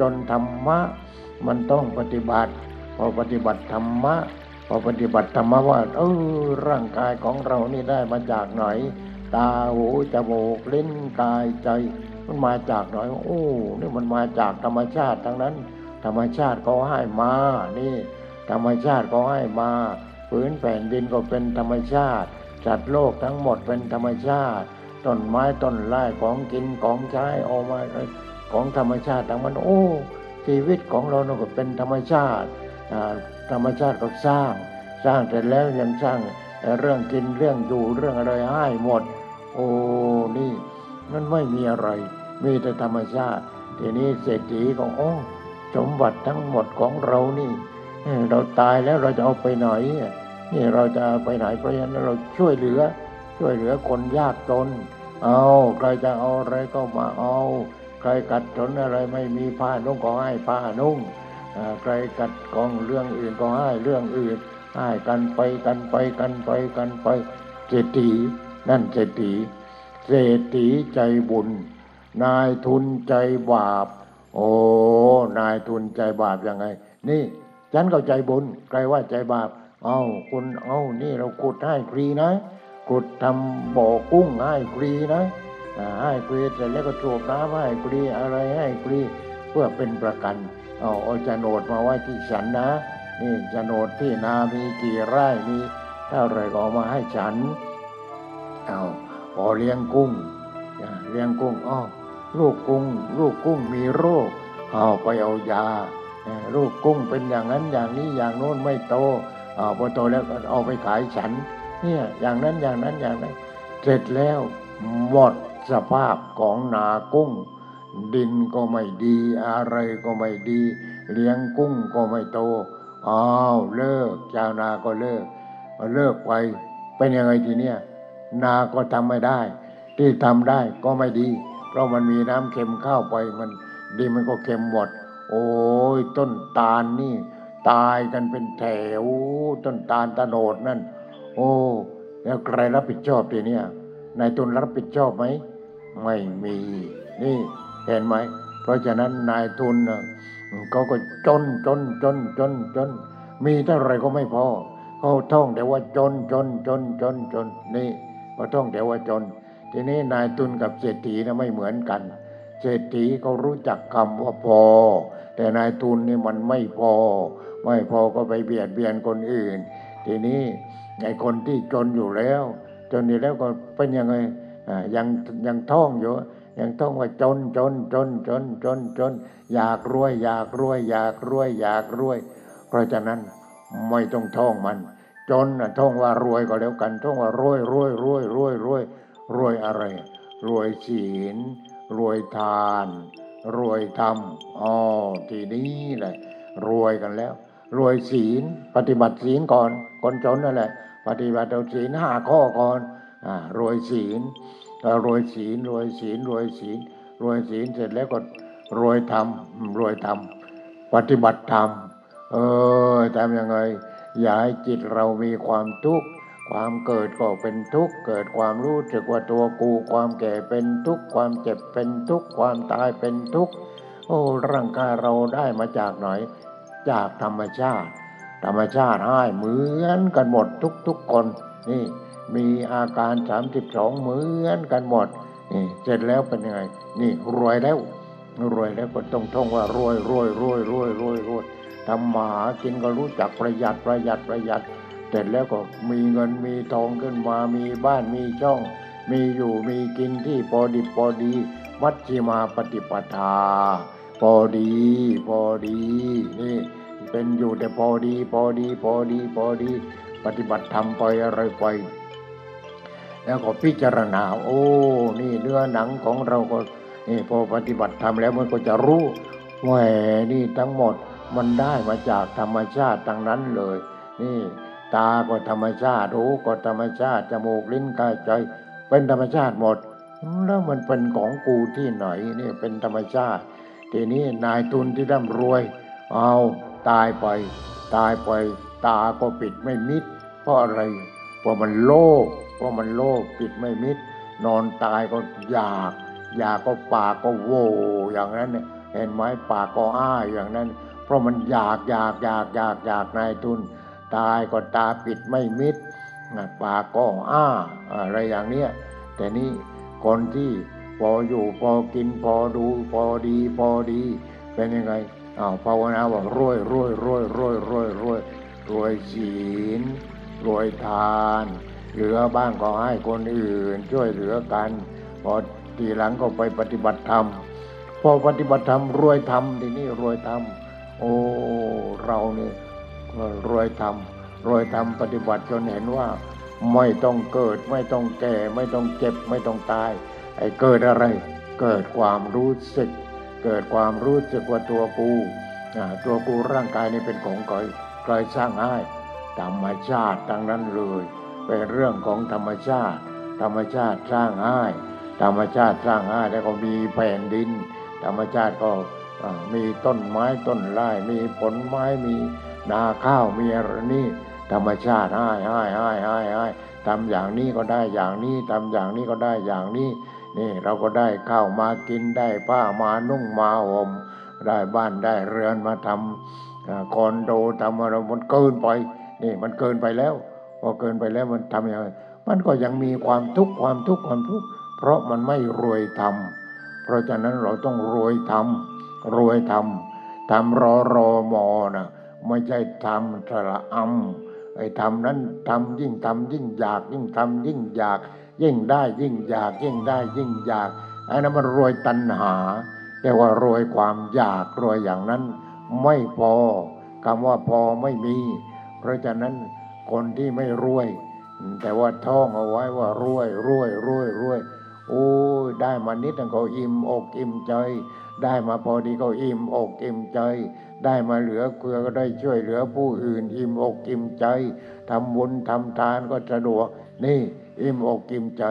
จนธรรมะมันต้องปฏิบัติ พอปฏิบัติธรรมะ พอปฏิบัติธรรมว่าเออร่างกายของเรานี่ได้มาจากไหน ตาหูจมูกลิ้นกายใจ มันมาจากไหนโอ้นี่มันมาจากธรรมชาติทั้งนั้น ธรรมชาติเขาให้มา นี่ ธรรมชาติเขาให้มาพื้นแผ่นดินก็เป็นธรรมชาติจัดโลกทั้งหมดเป็นธรรมชาติต้นไม้ต้นไม้ของกินของใช้เอามาของธรรมชาติทั้งมันโอ้ชีวิตของเราเนี่ยก็เป็นธรรมชาติอ่า ธรรมชาติก็สร้าง สร้างเสร็จแล้วยังสร้างเรื่องกินเรื่องอยู่เรื่องอะไรให้หมด โอ้นี่มันไม่มีอะไร มีแต่ธรรมชาติ ทีนี้เศรษฐีก็โอ้สมบัติทั้งหมดของเรานี่ เราตายแล้วเราจะเอาไปไหนนี่เราจะไปไหนเพราะฉะนั้นเราช่วยเหลือ ช่วยเหลือคนยากจนเอาใครจะเอาอะไรก็มาเอา ใครกัดจนอะไรไม่มีผ้านุ่งก็ให้ผ้านุ่ง ใครกัดกองเรื่องอื่นก็ให้เรื่องอื่นให้กันไปกันไปกันไปกันไปเศรษฐีนั่นเศรษฐีเศรษฐีใจบุญ นายทุนใจบาป โอ้นายทุนใจบาปยังไง นี่ฉันก็ใจบุญใครว่าใจบาป เอาคุณเอานี่เราขุดให้ฟรีนะขุดทำบ่อกุ้งให้ฟรีนะให้ฟรีเสร็จแล้วก็สูบน้ำให้ฟรีอะไรให้ฟรีเพื่อเป็นประกัน เอาเอาโฉนดมาไว้ที่ฉันนะ นี่โฉนดที่นามีกี่ไร่มีเท่าไรก็เอามาให้ฉัน เอาพอเลี้ยงกุ้งเลี้ยงกุ้งอ้อลูกกุ้ง ลูกกุ้งมีโรคเอาไปเอายาลูกกุ้งเป็นอย่างนั้นอย่างนี้อย่างโน้นไม่โตเอาพอโตแล้วก็เอาไปขายฉัน เนี่ยอย่างนั้นอย่างนั้นอย่างนั้น เสร็จแล้วหมดสภาพของนากุ้ง ดินก็ไม่ดี อะไรก็ไม่ดี เลี้ยงกุ้งก็ไม่โตอ้าวเลิกชาวนาก็เลิกเลิกไปเป็นยังไงทีเนี้ยนาก็ทำไม่ได้ ที่ทำได้ก็ไม่ดี เพราะมันมีน้ำเค็มเข้าไปมันดินมันก็เค็มหมด โอ้ยต้นตาลนี่ ตายกันเป็นแถว ต้นตาลตะโนดนั่น โอ้แล้วใครรับผิดชอบทีเนี้ยนายทุนรับผิดชอบไหมไม่มีนี่ เห็นไหม เพราะฉะนั้นนายทุนเขาก็จนจนจนจนจน มีเท่าไรก็ไม่พอเขาท่องแต่ว่าจนจนจนจนจนนี่เขาท่องแต่ว่าจน ทีนี้นายทุนกับเศรษฐีนะไม่เหมือนกัน เศรษฐีเขารู้จักคำว่าพอ แต่นายทุนนี่มันไม่พอ ไม่พอก็ไปเบียดเบียนคนอื่น ทีนี้ไอ้คนที่จนอยู่แล้ว จนอยู่แล้วก็เป็นยังไงยังยังท่องอยู่ ยังท่องว่าจนจนจนจนจนจน อยากรวย อยากรวย อยากรวย อยากรวย เพราะฉะนั้นไม่ต้องท่องมัน จนน่ะท่องว่ารวยก็แล้วกันท่องว่ารวยรวยรวยรวยรวยรวยอะไร รวยศีลรวยทาน รวยธรรมอ๋อทีนี้แหละ รวยกันแล้ว รวยศีล ปฏิบัติศีลก่อนคนจนนั่นแหละ ปฏิบัติเอาศีลห้าข้อก่อนอ่ารวยศีล รวยศีลรวยศีลรวยศีลรวยศีลเสร็จแล้วก็รวยธรรมอืมรวยธรรมปฏิบัติธรรมเออทำยังไง อย่าให้จิตเรามีความทุกข์ความเกิดก็เป็นทุกข์เกิดความรู้สึกว่าตัวกู ความแก่เป็นทุกข์ความเจ็บเป็นทุกข์ความตายเป็นทุกข์โอ้ร่างกายเราได้มาจากไหน จากธรรมชาติ ธรรมชาติให้เหมือนกันหมดทุกๆคนนี่ มีอาการสามสิบสองเหมือนกันหมดนี่เสร็จแล้วเป็นยังไง นี่รวยแล้ว รวยแล้วก็ต้องท่องว่ารวยรวยรวยรวยรวยรวยทำมาหากินก็รู้จักประหยัดประหยัดประหยัด เสร็จแล้วก็มีเงินมีทองขึ้นมา มีบ้านมีช่อง มีอยู่มีกินที่พอดิบพอดีมัชฌิมาปฏิปทา พอดีพอดีนี่เป็นอยู่แต่พอดี พอดีพอดีพอดี ปฏิบัติธรรมไปอะไรไป แล้วก็พิจารณา โอ้ นี่เนื้อหนังของเราก็นี่พอปฏิบัติธรรมแล้วมันก็จะรู้แหมนี่ทั้งหมดมันได้มาจากธรรมชาติทั้งนั้นเลย นี่ตาก็ธรรมชาติหูก็ธรรมชาติจมูกลิ้นกายใจ เป็นธรรมชาติหมด แล้วมันเป็นของกูที่ไหนนี่เป็นธรรมชาติ ทีนี้นายทุนที่ร่ำรวย เอาตายไป ตายไป ตาก็ปิดไม่มิดเพราะอะไร เพราะมันโลภเพราะมันโลภปิดไม่มิด นอนตายก็อยาก อยากก็ปากก็โวอย่างนั้นเนี่ยเห็นไหมปากก็อ้าอย่างนั้น เพราะมันอยากอยากอยากอยากอยากนายทุน ตายก็ตาปิดไม่มิดปากก็อ้าอะไรอย่างเนี้ยแต่นี่คนที่พออยู่พอกินพอดูพอดีพอดี เป็นยังไงอ้าวภาวนาว่ารวยรวยรวยรวยรวยรวยรวยศีล รวยทาน เหลือบ้างก็ให้คนอื่น ช่วยเหลือกันพอทีหลังก็ไปปฏิบัติธรรม พอปฏิบัติธรรมรวยธรรมทีนี้รวยธรรม โอ้เรานี่รวยธรรมรวยธรรมปฏิบัติจนเห็นว่าไม่ต้องเกิดไม่ต้องแก่ไม่ต้องเจ็บไม่ต้องตาย ไอ้เกิดอะไร เกิดความรู้สึก เกิดความรู้สึกว่าตัวกูตัวกูร่างกายนี่เป็นของก่อยกลอยสร้างให้ ธรรมชาติทั้งนั้นเลยเป็นเรื่องของธรรมชาติ ธรรมชาติสร้างให้ธรรมชาติสร้างให้แล้วก็มีแผ่นดิน ธรรมชาติก็อ่ามีต้นไม้ต้นไร่มีผลไม้มีนาข้าวมีอะไรนี่ธรรมชาติให้ให้ให้ให้ให้ทำอย่างนี้ก็ได้อย่างนี้ทำอย่างนี้ก็ได้อย่างนี้ นี่เราก็ได้ข้าวมากินได้ผ้ามานุ่งมาห่มได้บ้านได้เรือนมาทำคอนโดทำอะไรมันเกินไป นี่มันเกินไปแล้ว พอเกินไปแล้วมันทำยังไงมันก็ยังมีความทุกข์ความทุกข์ความทุกข์เพราะมันไม่รวยทำเพราะฉะนั้นเราต้องรวยทำรวยทำทำรอรอมอนะไม่ใช่ทำสระอำไอ้ทำนั้นทำยิ่งทำยิ่งอยาก ยิ่งทำยิ่งอยาก ยิ่งได้ยิ่งอยาก ยิ่งได้ยิ่งอยากไอ้นั้นมันรวยตัณหา แต่ว่ารวยความอยากรวยอย่างนั้น ไม่พอคำว่าพอไม่มี เพราะฉะนั้นคนที่ไม่รวย แต่ว่าท่องเอาไว้ว่ารวยรวยรวยรวยโอ้ยได้มานิดนึงก็อิ่มอกอิ่มใจ ได้มาพอดีก็อิ่มอกอิ่มใจ ได้มาเหลือเกลือก็ได้ช่วยเหลือผู้อื่น อิ่มอกอิ่มใจทำบุญทำทานก็สะดวก นี่อิ่มอกอิ่มใจ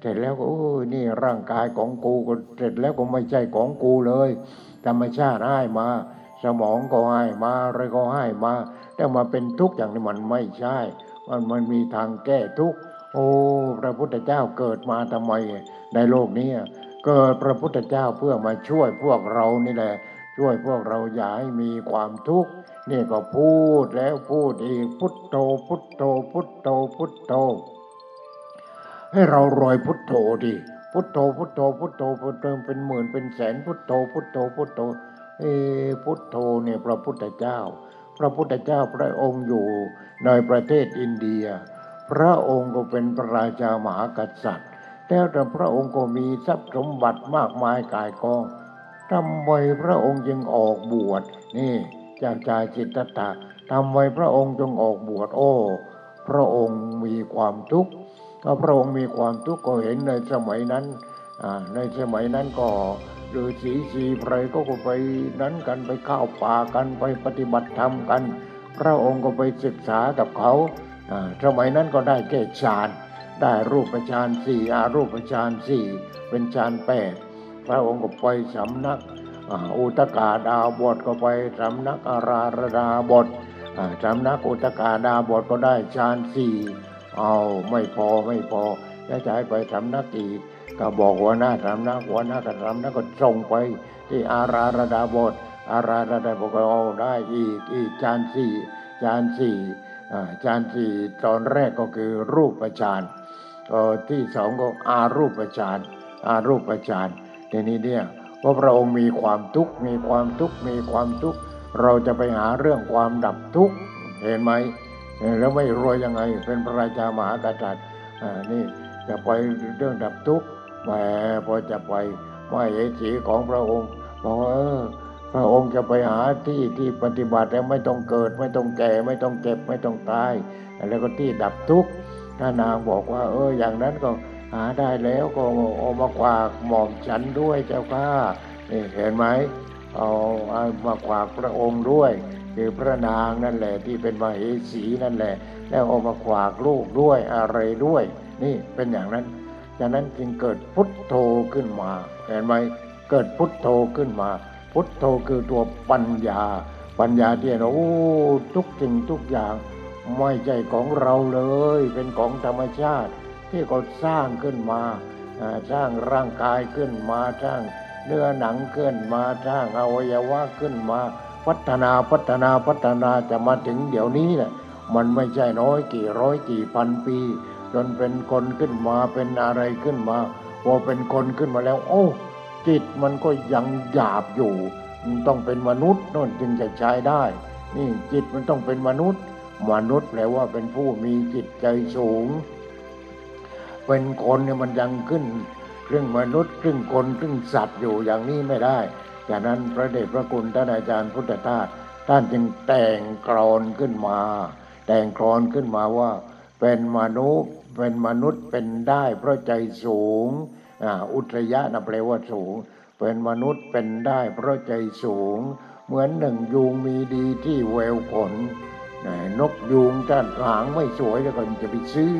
เสร็จแล้วก็โอ้ยนี่ร่างกายของกูก็เสร็จแล้วก็ไม่ใช่ของกูเลยธรรมชาติให้มา สมองก็ให้มาอะไรก็ให้มา แต่มาเป็นทุกข์อย่างนี้มันไม่ใช่ มันมันมีทางแก้ทุกข์โอ้พระพุทธเจ้าเกิดมาทำไมในโลกนี้เกิดพระพุทธเจ้าเพื่อมาช่วยพวกเรานี่แหละ ช่วยพวกเราอย่าให้มีความทุกข์นี่ก็พูดแล้วพูดอีกพุทโธพุทโธพุทโธพุทโธ ให้เรารอยพุทโธดิพุทโธพุทโธพุทโธพุทโธเป็นหมื่นเป็นแสนพุทโธพุทโธพุทโธ เอพุทโธเนี่ยพระพุทธเจ้า พระพุทธเจ้าพระองค์อยู่ในประเทศอินเดีย พระองค์ก็เป็นพระราชามหากษัตริย์แล้วแต่พระองค์ก็มีทรัพย์สมบัติมากมายกายกองทำไมพระองค์จึงออกบวชนี่จากจายจิตตตะทำไมพระองค์จึงออกบวชโอ้พระองค์มีความทุกข์ถ้าพระองค์มีความทุกข์ก็เห็นในสมัยนั้นในสมัยนั้นก็ ฤาษีสีไพรก็ไปนั้นกันไปเข้าป่ากันไปปฏิบัติธรรมกัน พระองค์ก็ไปศึกษากับเขาสมัยนั้นก็ได้แก่ฌานได้รูปฌานสี่อารูปฌานสี่เป็นฌานแปดพระองค์ก็ไปสำนักอุตกาดาบทก็ไปสำนักอาราระดาบทสำนักอุตกาดาบทก็ได้ฌานสี่เอาไม่พอไม่พอแล้วจะให้ไปสำนักอีก ก็บอกหัวหน้าสำนักหัวหน้ากับสำนักก็ส่งไป ที่อาราระดาบทอาราระดาบทก็เอาได้อีกอีกฌานสี่ฌานสี่อ่าฌานสี่ตอนแรกก็คือรูปฌานที่สองก็อารูปฌานอารูปฌานทีนี้เนี่ยเพราพระองค์มีความทุกข์มีความทุกข์มีความทุกข์เราจะไปหาเรื่องความดับทุกข์เห็นไหมแล้วไม่รวยยังไงเป็นพระราชามหากษัตริย์อ่านี่จะไปเรื่องดับทุกข์ แหมพอจะไปไม่เหสีของพระองค์บอกว่าเออพระองค์จะไปหาที่ที่ปฏิบัติแล้วไม่ต้องเกิด ไม่ต้องแก่ไม่ต้องเจ็บไม่ต้องตาย แล้วก็ที่ดับทุกข์ถ้านางบอกว่า เอออย่างนั้นก็หาได้แล้วก็เอามาขวากหม่อมฉันด้วยเจ้าค่ะนี่เห็นไหมเอามาขวากพระองค์ด้วย คือพระนางนั่นแหละที่เป็นมเหสีนั่นแหละ แล้วเอามาขวากลูกด้วยอะไรด้วย นี่เป็นอย่างนั้น จากนั้นจึงเกิดพุทโธขึ้นมาเห็นไหมเกิดพุทโธขึ้นมา พุทโธคือตัวปัญญา ปัญญาที่เราโอ้ทุกสิ่งทุกอย่าง ไม่ใช่ของเราเลย เป็นของธรรมชาติ ที่เขาสร้างขึ้นมาอ่าสร้างร่างกายขึ้นมาสร้างเนื้อหนังขึ้นมาสร้างอวัยวะขึ้นมา พัฒนาพัฒนาพัฒนาจะมาถึงเดี๋ยวนี้แหละมันไม่ใช่น้อยกี่ร้อยกี่พันปี จนเป็นคนขึ้นมาเป็นอะไรขึ้นมาพอเป็นคนขึ้นมาแล้ว โอ้ จิตมันก็ยังหยาบอยู่ มันต้องเป็นมนุษย์นั่นจึงจะใช้ได้ นี่จิตมันต้องเป็นมนุษย์ มนุษย์แปลว่าเป็นผู้มีจิตใจสูง เป็นคนเนี่ยมันยังขึ้นรึ่งมนุษย์ครึ่งคนครึ่งสัตว์อยู่อย่างนี้ไม่ได้อย่างนั้นพระเดชพระคุณท่านอาจารย์พุทธทาสท่านจึงแต่งกรอนขึ้นมา แต่งกรอนขึ้นมาว่า เป็นมนุษย์ เป็นมนุษย์เป็นได้เพราะใจสูงอุทยะนะแปลว่าสูง เป็นมนุษย์เป็นได้เพราะใจสูง เหมือนหนึ่งยุงมีดีที่แววขนนกยุงถ้าหางไม่สวยแล้วก็จะไปซื้อ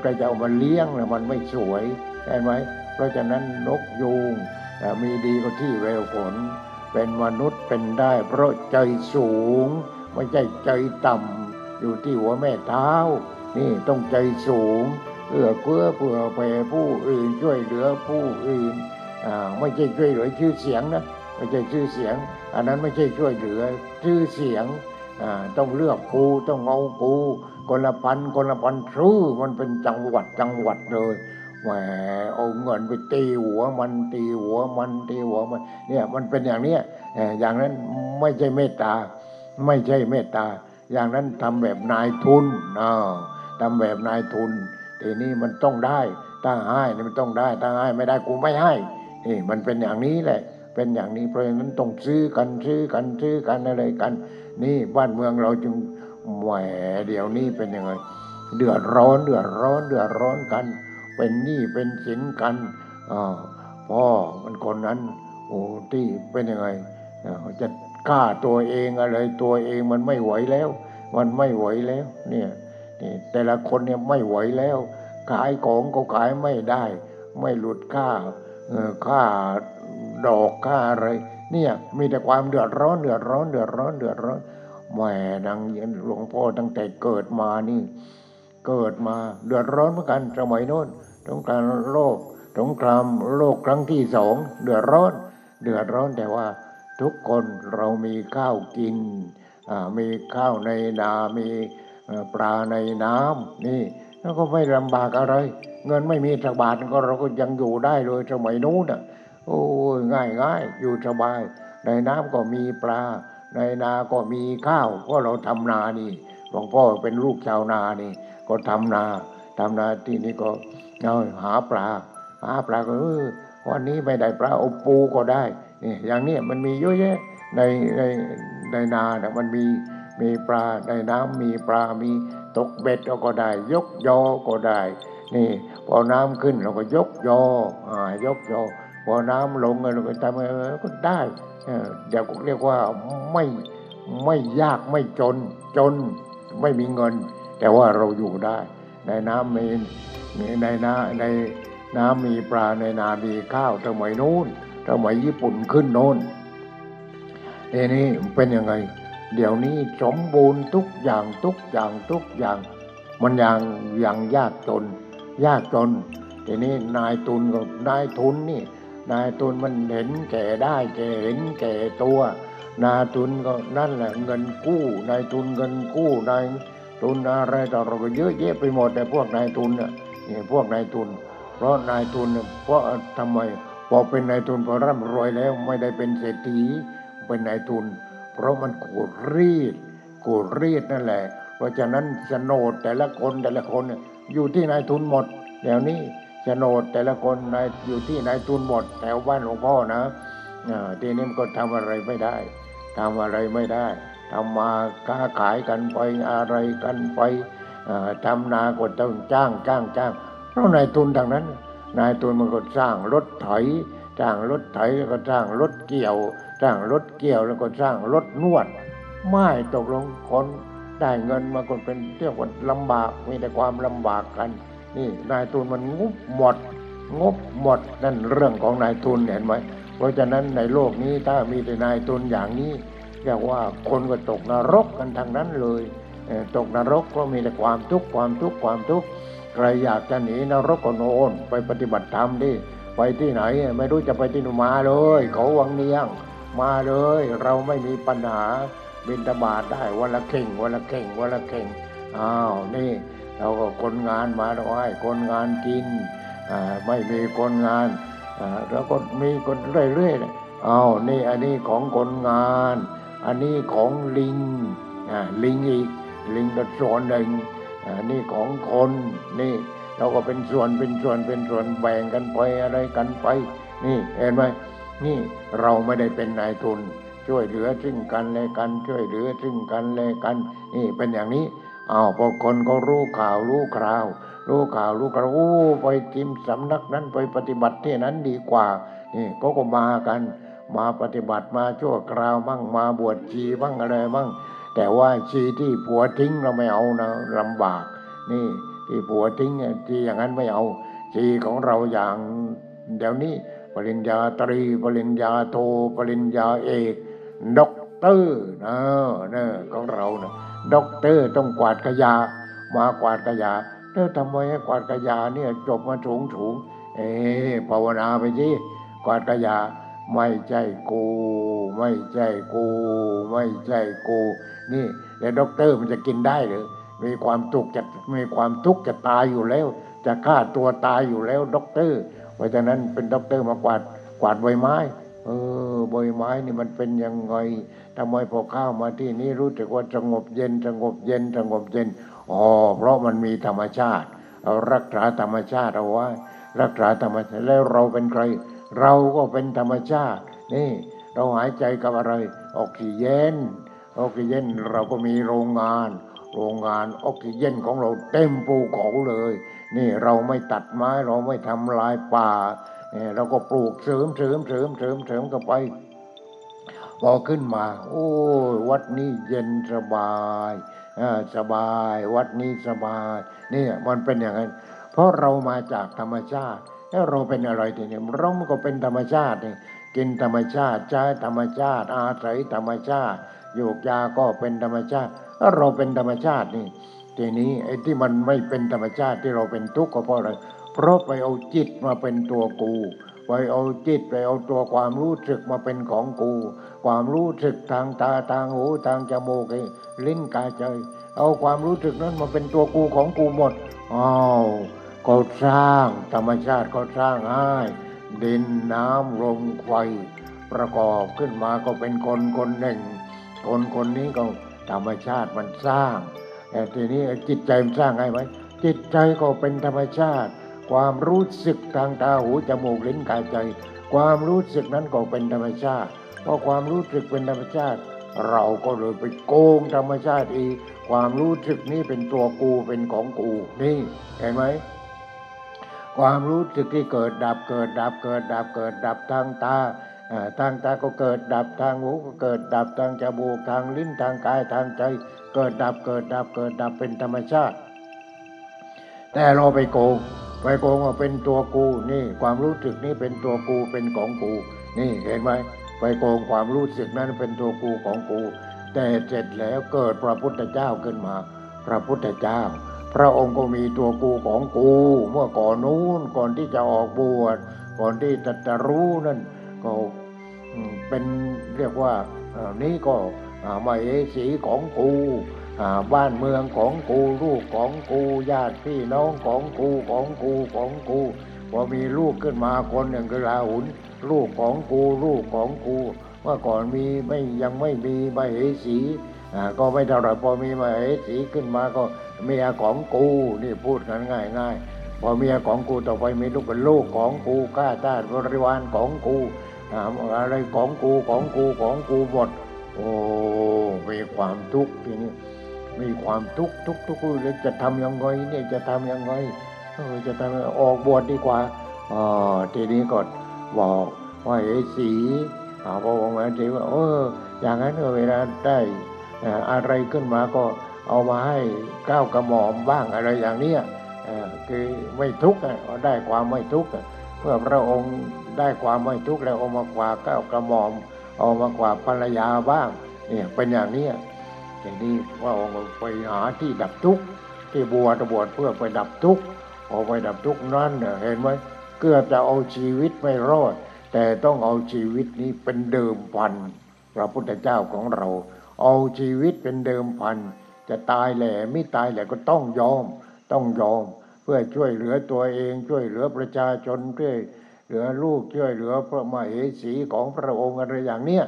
ใครจะเอามาเลี้ยงแล้วมันไม่สวยใช่ไหมเพราะฉะนั้นนกยุงมีดีก็ที่แววขนเป็นมนุษย์เป็นได้ เพราะใจสูง ไม่ใช่ใจต่ำอยู่ที่หัวแม่เท้า นี่ต้องใจสูงเอื้อเพื่อเผื่อแผ่ผู้อื่นช่วยเหลือผู้อื่นไม่ใช่ช่วยเหลือชื่อเสียงนะไม่ใช่ชื่อเสียง อันนั้นไม่ใช่ช่วยเหลือชื่อเสียงต้องเลือกกูต้องเอากูคนละพันคนละพันชื่อมันเป็นจังหวัดจังหวัดเลยแหมเอาเงินไปตีหัวมันตีหัวมันตีหัวมันเนี่ยมันเป็นอย่างเนี้ยอย่างนั้นไม่ใช่เมตตา ไม่ใช่เมตตา อย่างนั้นทำแบบนายทุนเนาะ ทำแบบนายทุนทีนี้มันต้องได้ถ้าให้นี่มันต้องได้ถ้าให้ไม่ได้กูไม่ให้นี่มันเป็นอย่างนี้แหละ เป็นอย่างนี้เพราะฉะนั้นต้องซื้อกันซื้อกันซื้อกันอะไรกัน นี่บ้านเมืองเราจึงแหวเดี๋ยวนี้เป็นยังไงเดือดร้อนเดือดร้อนเดือดร้อนกัน เป็นหนี้เป็นสินกันอพ่อมันคนนั้นโอ้ที่เป็นยังไงจะกล้าตัวเองอะไรตัวเองมันไม่ไหวแล้ว มันไม่ไหวแล้ว เนี่ย แต่ละคนเนี่ยไม่ไหวแล้ว ขายของก็ขายไม่ได้ ไม่หลุดค่าค่าดอกค่าอะไร เนี่ยมีแต่ความเดือดร้อนเดือดร้อนเดือดร้อนเดือดร้อนแหมดังหลวงพ่อตั้งแต่เกิดมานี่ เกิดมาเดือดร้อนเหมือนกันสมัยโน้นสงครามโลกสงครามโลกครั้งที่สองเดือดร้อน เดือดร้อนแต่ว่าทุกคนเรามีข้าวกินมีข้าวในนา มี ปลาในน้ำนี่แล้วก็ไม่ลำบากอะไร เงินไม่มีสักบาทก็เราก็ยังอยู่ได้เลยสมัยนู้นอะโอ้ง่ายง่ายอยู่สบาย ในน้ำก็มีปลา ในนาก็มีข้าวเพราะเราทำนานี่หลวงพ่อเป็นลูกชาวนานี่ ก็ทำนาทำนาที่นี่ก็เอาหาปลา หาปลาก็เออวันนี้ไม่ได้ปลาอบปูก็ได้นี่อย่างนี้มันมีเยอะแยะในในในนาเนี่ยมันมี มีปลาในน้ำมีปลามีตกเบ็ดเราก็ได้ ยกยอก็ได้ นี่พอน้ำขึ้นเราก็ยกยออ่ายกยอพอน้ำลงเราก็ทำอะไรก็ได้เดี๋ยวเรียกว่าไม่ไม่ยากไม่จน จนไม่มีเงิน แต่ว่าเราอยู่ได้ ในน้ำมีในน้ำในน้ำมีปลาในนามีข้าวสมัยนู้นสมัยญี่ปุ่นขึ้นโน้นเอนี่เป็นยังไง เดี๋ยวนี้สมบูรณ์ทุกอย่างทุกอย่างทุกอย่าง มันอย่างอย่างยากจน ยากจน ทีนี้นายทุนกับนายทุนนี่ นายทุนมันเห็นแก่ได้แก่เห็นแก่ตัว นายทุนก็นั่นแหละเงินกู้ นายทุนเงินกู้นายทุนอะไรต่อเราก็เยอะแยะไปหมดแต่พวกนายทุนเนี่ยพวกนายทุน เพราะนายทุนเพราะทำไมพอเป็นนายทุนพอร่ำรวยแล้วไม่ได้เป็นเศรษฐีเป็นนายทุน เพราะมันกูดรีดกูดรีดนั่นแหละ เพราะฉะนั้นโฉนดแต่ละคนแต่ละคนอยู่ที่นายทุนหมดเดี๋ยวนี้โฉนดแต่ละคนนายอยู่ที่นายทุนหมดแถวบ้านหลวงพ่อนะทีนี้มันก็ทำอะไรไม่ได้ทำอะไรไม่ได้ทำมาค้าขายกันไปอะไรกันไปทำนาก็ต้องจ้างจ้างจ้างเพราะนายทุนทางนั้น นายทุนมันก็สร้างรถไถสร้างรถไถแล้วก็สร้างรถเกี่ยว สร้างรถเกี่ยวแล้วก็สร้างรถนวด ไม่ตกลงคนได้เงินมาคนเป็นเที่ยวคนลำบากมีแต่ความลำบากกัน นี่นายทุนมันงบหมด งบหมดนั่นเรื่องของนายทุนเห็นไหมเพราะฉะนั้นในโลกนี้ถ้ามีแต่นายทุนอย่างนี้เรียกว่าคนก็ตกนรกกันทางนั้นเลยตกนรกก็มีแต่ความทุกข์ความทุกข์ความทุกข์ใครอยากจะหนีนรกก็โนนไปปฏิบัติธรรมดิไปที่ไหน ไม่รู้จะไปที่นุมาเลย เขาวังเนียง มาเลย เราไม่มีปัญหาบินตบาทได้วันละเข่งวันละเข่งวันละเข่งอ้าวนี่ เราก็คนงานมาด้ยคนงานกินไม่มีคนงานแล้วก็มีคนเรื่อยๆอ้าวนี่อันนี้ของคนงาน อันนี้ของลิงลิงอีกลิงกระสอนหนึ่งนี่ของคนนี่เราก็เป็นส่วนเป็นส่วนเป็นส่วนแบ่งกันไปอะไรกันไป นี่เห็นไหม นี่เราไม่ได้เป็นนายทุน ช่วยเหลือซึ่งกันและกัน ช่วยเหลือซึ่งกันและกันนี่เป็นอย่างนี้อ้าวพอคนเขารู้ข่าวรู้คราว รู้ข่าวรู้คราวโอ้ไปทิมสำนักนั้นไปปฏิบัติที่นั้นดีกว่า นี่ก็ก็มากัน มาปฏิบัติมาชั่วคราวบ้างมาบวชชีบ้างอะไรบ้างแต่ว่าชีที่ผัวทิ้งเราไม่เอานะลำบาก นี่ที่ผัวทิ้งที่อย่างนั้นไม่เอาชีของเราอย่างเดี๋ยวนี้ ปริญญาตรี ปริญญาโท ปริญญาเอกด็อกเตอร์นะนะของเรานะด็อกเตอร์ต้องกวาดขยะมากวาดขยะเออทำไมให้กวาดขยะเนี่ยจบมาสูงสูงเอ๊ภาวนาไปสิกวาดขยะไม่ใช่กู ไม่ใช่กู ไม่ใช่กู นี่แล้วด็อกเตอร์มันจะกินได้หรือมีความทุกข์จะมีความทุกข์จะตายอยู่แล้ว จะฆ่าตัวตายอยู่แล้วด็อกเตอร์ เพราะฉะนั้นเป็นด็อกเตอร์มากวาดกวาดใบไม้ เออใบไม้นี่มันเป็นยังไงทำไมพอเข้ามาที่นี่รู้สึกว่าสงบเย็นสงบเย็นสงบเย็นอ๋อเพราะมันมีธรรมชาติเรารักษาธรรมชาติเอาไว้รักษาธรรมชาติแล้วเราเป็นใคร เราก็เป็นธรรมชาติ นี่ เราหายใจกับอะไร ออกซิเจนออกซิเจนเราก็มีโรงงาน โรงงานออกซิเจนของเราเต็มภูเขาเลย นี่เราไม่ตัดไม้เราไม่ทำลายป่าเนี่ยเราก็ปลูกเสริมเสริมเสริมเสริมเสริมกันไปพอขึ้นมา โอ้วัดนี้เย็นสบายอ่าสบาย วัดนี้สบายเนี่ยมันเป็นอย่างนั้น เพราะเรามาจากธรรมชาติแล้วเราเป็นอะไรทีนี้เรามันก็เป็นธรรมชาตินี่กินธรรมชาติใช้ธรรมชาติ อาศัยธรรมชาติโยกยาก็เป็นธรรมชาติแล้วเราเป็นธรรมชาตินี่ ทีนี้ไอ้ที่มันไม่เป็นธรรมชาติที่เราเป็นทุกข์ก็เพราะอะไร เพราะไปเอาจิตมาเป็นตัวกูไปเอาจิตไปเอาตัวความรู้สึกมาเป็นของกู ความรู้สึกทางตาทางหูทางจมูกลิ้นกายใจ เอาความรู้สึกนั้นมาเป็นตัวกูของกูหมดอ้าวก็สร้างธรรมชาติก็สร้างให้ดินน้ำลมไฟประกอบขึ้นมาก็เป็นคนคนหนึ่ง คนคนนี้ก็ธรรมชาติมันสร้าง แต่ทีนี้จิตใจมันสร้างไงไหมจิตใจก็เป็นธรรมชาติ ความรู้สึกทางตาหูจมูกลิ้นกายใจ ความรู้สึกนั้นก็เป็นธรรมชาติเพราะความรู้สึกเป็นธรรมชาติ เราก็เลยไปโกงธรรมชาติอีกความรู้สึกนี้เป็นตัวกูเป็นของกูนี่เห็นไหมความรู้สึกที่เกิดดับเกิดดับเกิดดับเกิดดับทางตาอ่าทางตาก็เกิดดับทางหูก็เกิดดับทางจมูกทางลิ้นทางกายทางใจ เกิดดับเกิดดับเกิดดับเป็นธรรมชาติ แต่เราไปโกงไปโกงว่าเป็นตัวกูนี่ความรู้สึกนี้เป็นตัวกูเป็นของกู นี่เห็นไหมไปโกงความรู้สึกนั้นเป็นตัวกูของกู แต่เสร็จแล้วเกิดพระพุทธเจ้าขึ้นมา พระพุทธเจ้า พระองค์ก็มีตัวกูของกู เมื่อก่อนนู้นก่อนที่จะออกบวชก่อนที่จะจะรู้นั่นก็เป็นเรียกว่านี่ก็ อ่ามาเอสีของกูบ้านเมืองของกูลูกของกูญาติพี่น้องของกูของกูของกูพอมีลูกขึ้นมาคนหนึ่งคือราหุลลูกของกูลูกของกูเมื่อก่อนมีไม่ยังไม่มีมาเหสีก็ไม่เท่าไรพอมีมาเหสีขึ้นมาก็เมียของกูนี่พูดกันง่ายง่ายๆพอเมียของกูต่อไปมีลูกเป็นลูกของกูข้าทาสบริวารของกูอะไรของกูของกูของกูหมด โอ้มีความทุกข์ทีนี้ มีความทุกข์ทุกทุกข์เลยจะทำยังไงเนี่ยจะทำยังไงเออจะทำออกบวชดีกว่าอ๋อทีนี้ก็บอกว่าเอสีอาพระองค์มาทีว่าเอออย่างนั้นเวลาได้อะไรขึ้นมาก็เอามาให้ก้าวกระหม่อมบ้างอะไรอย่างเนี้ยเอ่อคือไม่ทุกข์อะได้ความไม่ทุกข์เมื่อพระองค์ได้ความไม่ทุกข์แล้วเอามากว่าก้าวกระหม่อม เอามากว่าภรรยาบ้าง เนี่ยเป็นอย่างนี้ทีนี้พระองค์ไปหาที่ดับทุกข์ที่บวชบวชเพื่อไปดับทุกข์พอไปดับทุกข์นั้นเห็นไหมเกือบจะเอาชีวิตไม่รอด แต่ต้องเอาชีวิตนี้เป็นเดิมพันพระพุทธเจ้าของเรา เอาชีวิตเป็นเดิมพันจะตายแหล่ไม่ตายแหล่ก็ต้องยอม ต้องยอม เพื่อช่วยเหลือตัวเอง ช่วยเหลือประชาชนช่วยเห ลือลูกช่วยเหลือพระมเหสีของพระองค์อะไรอย่างเนี้ย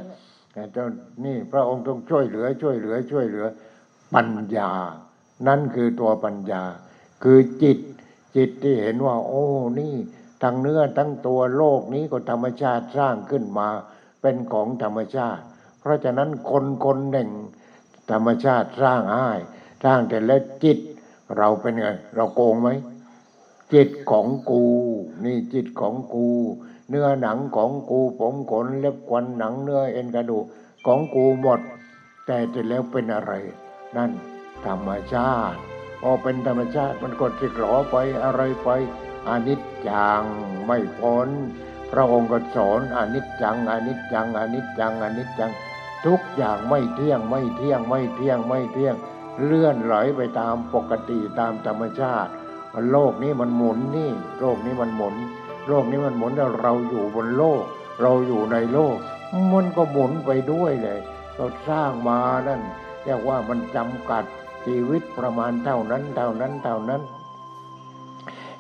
แต่เจ้านี่พระองค์ต้องช่วยเหลือช่วยเหลือช่วยเหลือปัญญา นั่นคือตัวปัญญา คือจิตจิตที่เห็นว่า โอ้นี่ทั้งเนื้อทั้งตัวโลกนี้ก็ธรรมชาติสร้างขึ้นมา เป็นของธรรมชาติ เพราะฉะนั้นคนคนหนึ่ง ธรรมชาติสร้างให้สร้างแต่ละจิต เราเป็นไง เราโกงไหม จิตของกู นี่จิตของกู เนื้อหนังของกูผมขนเล็บควันหนังเนื้อเอ็นกระดูกของกูหมด แต่แต่แล้วเป็นอะไร นั่นธรรมชาติพอเป็นธรรมชาติมันก็สิกหลอไปอะไรไปอนิจจังไม่พ้นพระองค์ก็สอนอนิจจังอนิจจังอนิจจังอนิจจัง ทุกอย่างไม่เที่ยงไม่เที่ยงไม่เที่ยงไม่เที่ยง เลื่อนไหลไปตามปกติตามธรรมชาติ โลกนี้มันหมุนนี่ โลกนี้มันหมุน โลกนี้มันหมุนแล้วเราอยู่บนโลก เราอยู่ในโลก มันก็หมุนไปด้วยเลยเราสร้างมานั่นเรียกว่ามันจำกัดชีวิตประมาณเท่านั้น เท่านั้นเท่านั้น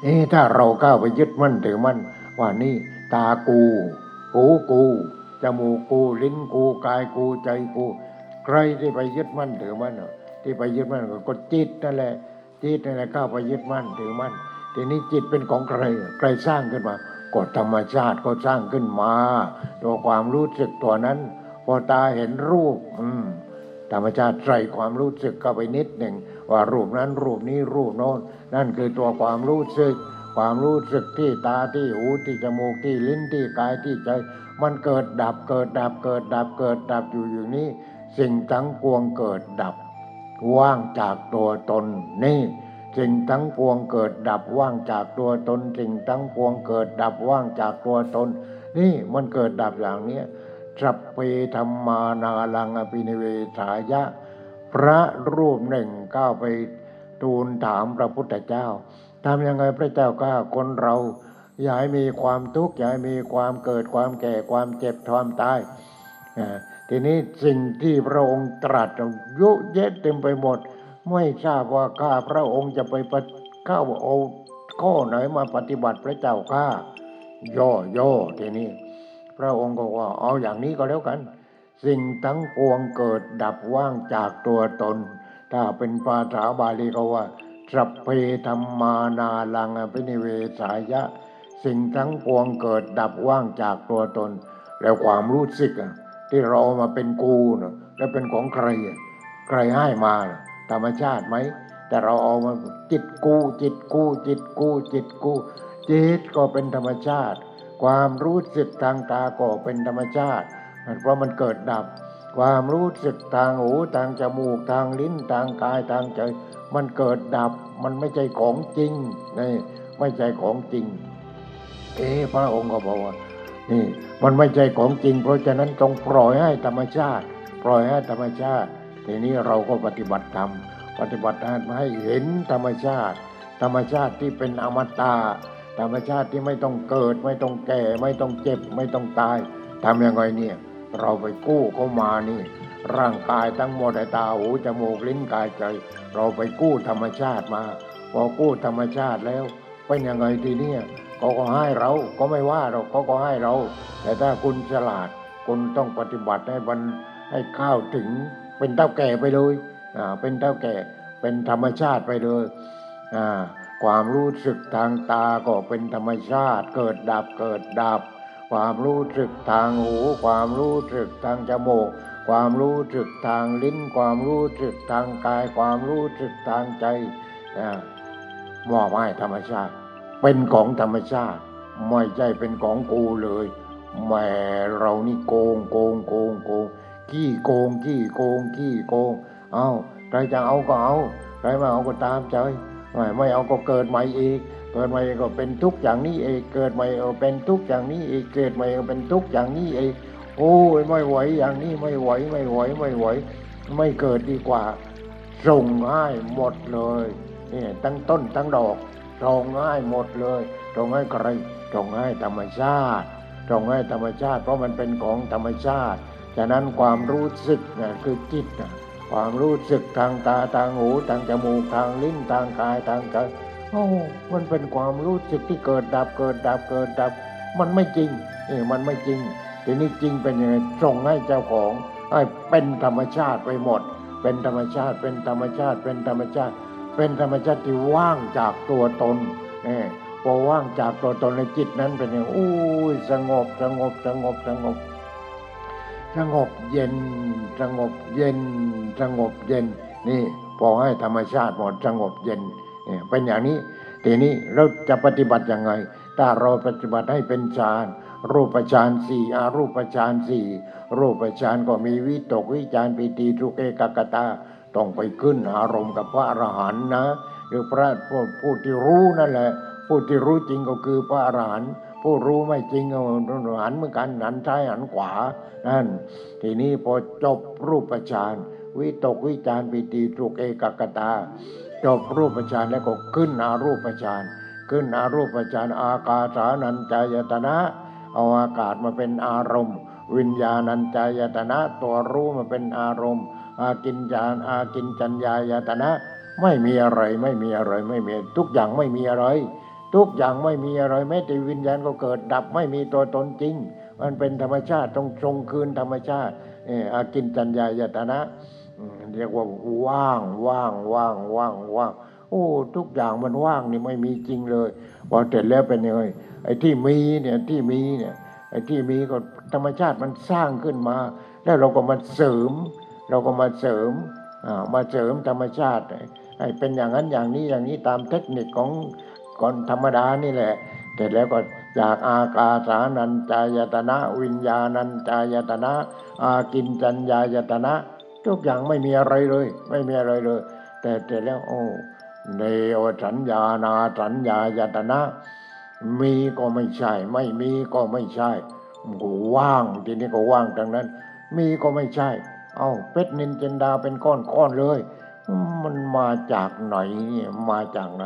เอ๊ถ้าเราก้าวไปยึดมั่นถือมั่นว่านี่ตากู หูกูจมูกกูลิ้นกูกายกูใจกู ใครที่ไปยึดมั่นถือมั่นที่ไปยึดมั่นก็จิตนั่นแหละ จิตนั่นแหละก้าวไปยึดมั่นถือมั่นทีนี้จิตเป็นของใครใครสร้างขึ้นมาก็ธรรมชาติก็สร้างขึ้นมาตัวความรู้สึกตัวนั้น พอตาเห็นรูป อืมธรรมชาติใส่ความรู้สึกเข้าไปนิดหนึ่งว่ารูปนั้นรูปนี้รูปโน้นนั่นคือตัวความรู้สึก ความรู้สึกที่ตาที่หูที่จมูกที่ลิ้นที่กายที่ใจ มันเกิดดับเกิดดับเกิดดับเกิดดับอยู่อย่างนี้ สิ่งทั้งปวงเกิดดับ ว่างจากตัวตนนี่สิ่งทั้งปวงเกิดดับว่างจากตัวตน สิ่งทั้งปวงเกิดดับว่างจากตัวตน นี่มันเกิดดับอย่างเนี้ยสัพเพธรรมานาลังอภินิเวสายะ พระรูปหนึ่งก้าวไปทูลถามพระพุทธเจ้าทำยังไงพระเจ้าก้าคนเรา อย่าให้มีความทุกข์อย่าให้มีความเกิดความแก่ความเจ็บความตาย ทีนี้สิ่งที่พระองค์ตรัสยุเยะเต็มไปหมด ไม่ทราบว่าข้าพระองค์จะไปเข้าเอาข้อไหนมาปฏิบัติพระเจ้าข้าย่อย่อทีนี้ พระองค์ก็ว่าเอาอย่างนี้ก็แล้วกัน สิ่งทั้งปวงเกิดดับว่างจากตัวตน ถ้าเป็นภาษาบาลีก็ว่าสัพเพธรรมานาลังอภินิเวสายะ สิ่งทั้งปวงเกิดดับว่างจากตัวตน แล้วความรู้สึก ที่เรามาเป็นกูนะแล้วเป็นของใครใครให้มาธรรมชาติไหมแต่เราเอามาจิตกูจิตกูจิตกูจิตกูจิตก็เป็นธรรมชาติ ความรู้สึกทางตาก็เป็นธรรมชาติเพราะมันเกิดดับ ความรู้สึกทางหูทางจมูกทางลิ้นทางกายทางใจ มันเกิดดับมันไม่ใช่ของจริงนี่ไม่ใช่ของจริง เอ๊พระองค์ก็บอกว่า นี่มันไม่ใช่ของจริง เพราะฉะนั้นต้องปล่อยให้ธรรมชาติ ปล่อยให้ธรรมชาติ ทีนี้เราก็ปฏิบัติธรรมปฏิบัติให้เห็นธรรมชาติ ธรรมชาติที่เป็นอมตะธรรมชาติที่ไม่ต้องเกิด ไม่ต้องแก่ ไม่ต้องเจ็บ ไม่ต้องตายทำยังไงเนี่ย เราไปกู้เขามานี่ ร่างกายทั้งหมดไอ้ตาหูจมูกลิ้นกายใจ เราไปกู้ธรรมชาติมา พอกู้ธรรมชาติแล้วเป็นยังไงทีนี้ เขาก็ให้เราก็ไม่ว่าเราเขาก็ให้เรา แต่ถ้าคุณฉลาดคุณต้องปฏิบัติให้มันให้ข้าวถึงเป็นเท่าแก่ไปเลยอ่าเป็นเท่าแก่เป็นธรรมชาติไปเลยอ่าความรู้สึกทางตาก็เป็นธรรมชาติ เกิดดับเกิดดับ ความรู้สึกทางหู ความรู้สึกทางจมูก ความรู้สึกทางลิ้น ความรู้สึกทางกาย ความรู้สึกทางใจมอบให้ธรรมชาติ เป็นของธรรมชาติ ไม่ใช่เป็นของกูเลยแหมเรานี่โกงโกงโกงโกงขี้โกงขี้โกงขี้โกง เอาใครจะเอาก็เอาใครไม่เอาก็ตามใจไม่ไม่เอาก็เกิดใหม่อีก เกิดใหม่ก็เป็นทุกอย่างนี้เองเกิดใหม่ก็เป็นทุกอย่างนี้เอีกเกิดใหม่ก็เป็นทุกอย่างนี้เองโอ้ยไม่ไหวอย่างนี้ไม่ไหวไม่ไหวไม่ไหว ไม่เกิดดีกว่า ส่งให้หมดเลยเนี่ยตั้งต้นตั้งดอก ส่งให้หมดเลยส่งให้ใครส่งให้ธรรมชาติส่งให้ธรรมชาติ เพราะมันเป็นของธรรมชาติฉะนั้นความรู้สึกนะคือจิตนะความรู้สึกทางตาทางหูทางจมูกทางลิ้นทางกายทางใจโอ้มันเป็นความรู้สึกที่เกิดดับเกิดดับเกิดดับ มันไม่จริงเออมันไม่จริงทีนี้จริงเป็นยังไงส่งให้เจ้าของให้เป็นธรรมชาติไปหมด เป็นธรรมชาติเป็นธรรมชาติเป็นธรรมชาติ เป็นธรรมชาติที่ว่างจากตัวตนเนี่ยพอว่างจากตัวตนในจิตนั้นเป็นอยังอู้ยสงบสงบสงบสงบ สงบเย็นสงบเย็นสงบเย็น นี่พอให้ธรรมชาติหมดสงบเย็นเนี่ยเป็นอย่างนี้ทีนี้เราจะปฏิบัติยังไง ถ้าเราปฏิบัติให้เป็นฌานรูปฌานสี่อารูปฌานสี่รูปฌานก็มีวิตกวิจารปิติทุกเอกกตา ต้องไปขึ้นอารมณ์กับพระอรหันต์นะหรือพระผู้ที่รู้นั่นแหละ ผู้ที่รู้จริงก็คือพระอรหันต์ผู้รู้ไม่จริงก็หันเหมือนกันหันซ้ายหันขวานั่นทีนี้พอจบรูปฌานวิตกวิจารปิติทุกเอกกตา จบรูปฌานแล้วก็ขึ้นอารูปฌานขึ้นอารูปฌานอากาสานัญจายตนะ เอาอากาศมาเป็นอารมณ์ วิญญาณัญจายตนะ ตัวรู้มาเป็นอารมณ์ อากินจานอากินจัญญายตนะ ไม่มีอะไรไม่มีอะไรไม่มีทุกอย่างไม่มีอะไร ทุกอย่างไม่มีอะไรแม้แต่วิญญาณก็เกิดดับไม่มีตัวตนจริง มันเป็นธรรมชาติต้องทรงคืนธรรมชาติเอากินจัญญายตนะเรียกว่าว่างว่างว่างว่างว่างโอ้ทุกอย่างมันว่างนี่ไม่มีจริงเลยพอเสร็จแล้วเป็นยังไงไอ้ที่มีเนี่ยที่มีเนี่ยไอ้ที่มีก็ธรรมชาติมันสร้างขึ้นมา แล้วเราก็มาเสริม เราก็มาเสริมมาเสริมธรรมชาติให้เป็นอย่างนั้นอย่างนี้อย่างนี้ตามเทคนิคของก่อนธรรมดานี่แหละเสร็จแล้วก็จากอากาสานัญจายตนะ วิญญาณัญจายตนะ อากินจัญญายตนะ ทุกอย่างไม่มีอะไรเลย ไม่มีอะไรเลย แต่เสร็จแล้วโอ้เนวสัญญานาสัญญายตนะ มีก็ไม่ใช่ ไม่มีก็ไม่ใช่ก็ว่างทีนี้ก็ว่างดังนั้น มีก็ไม่ใช่ เอาเพชรนินจินดาเป็นก้อนๆเลย มันมาจากไหนเนี่ยมาจากไหน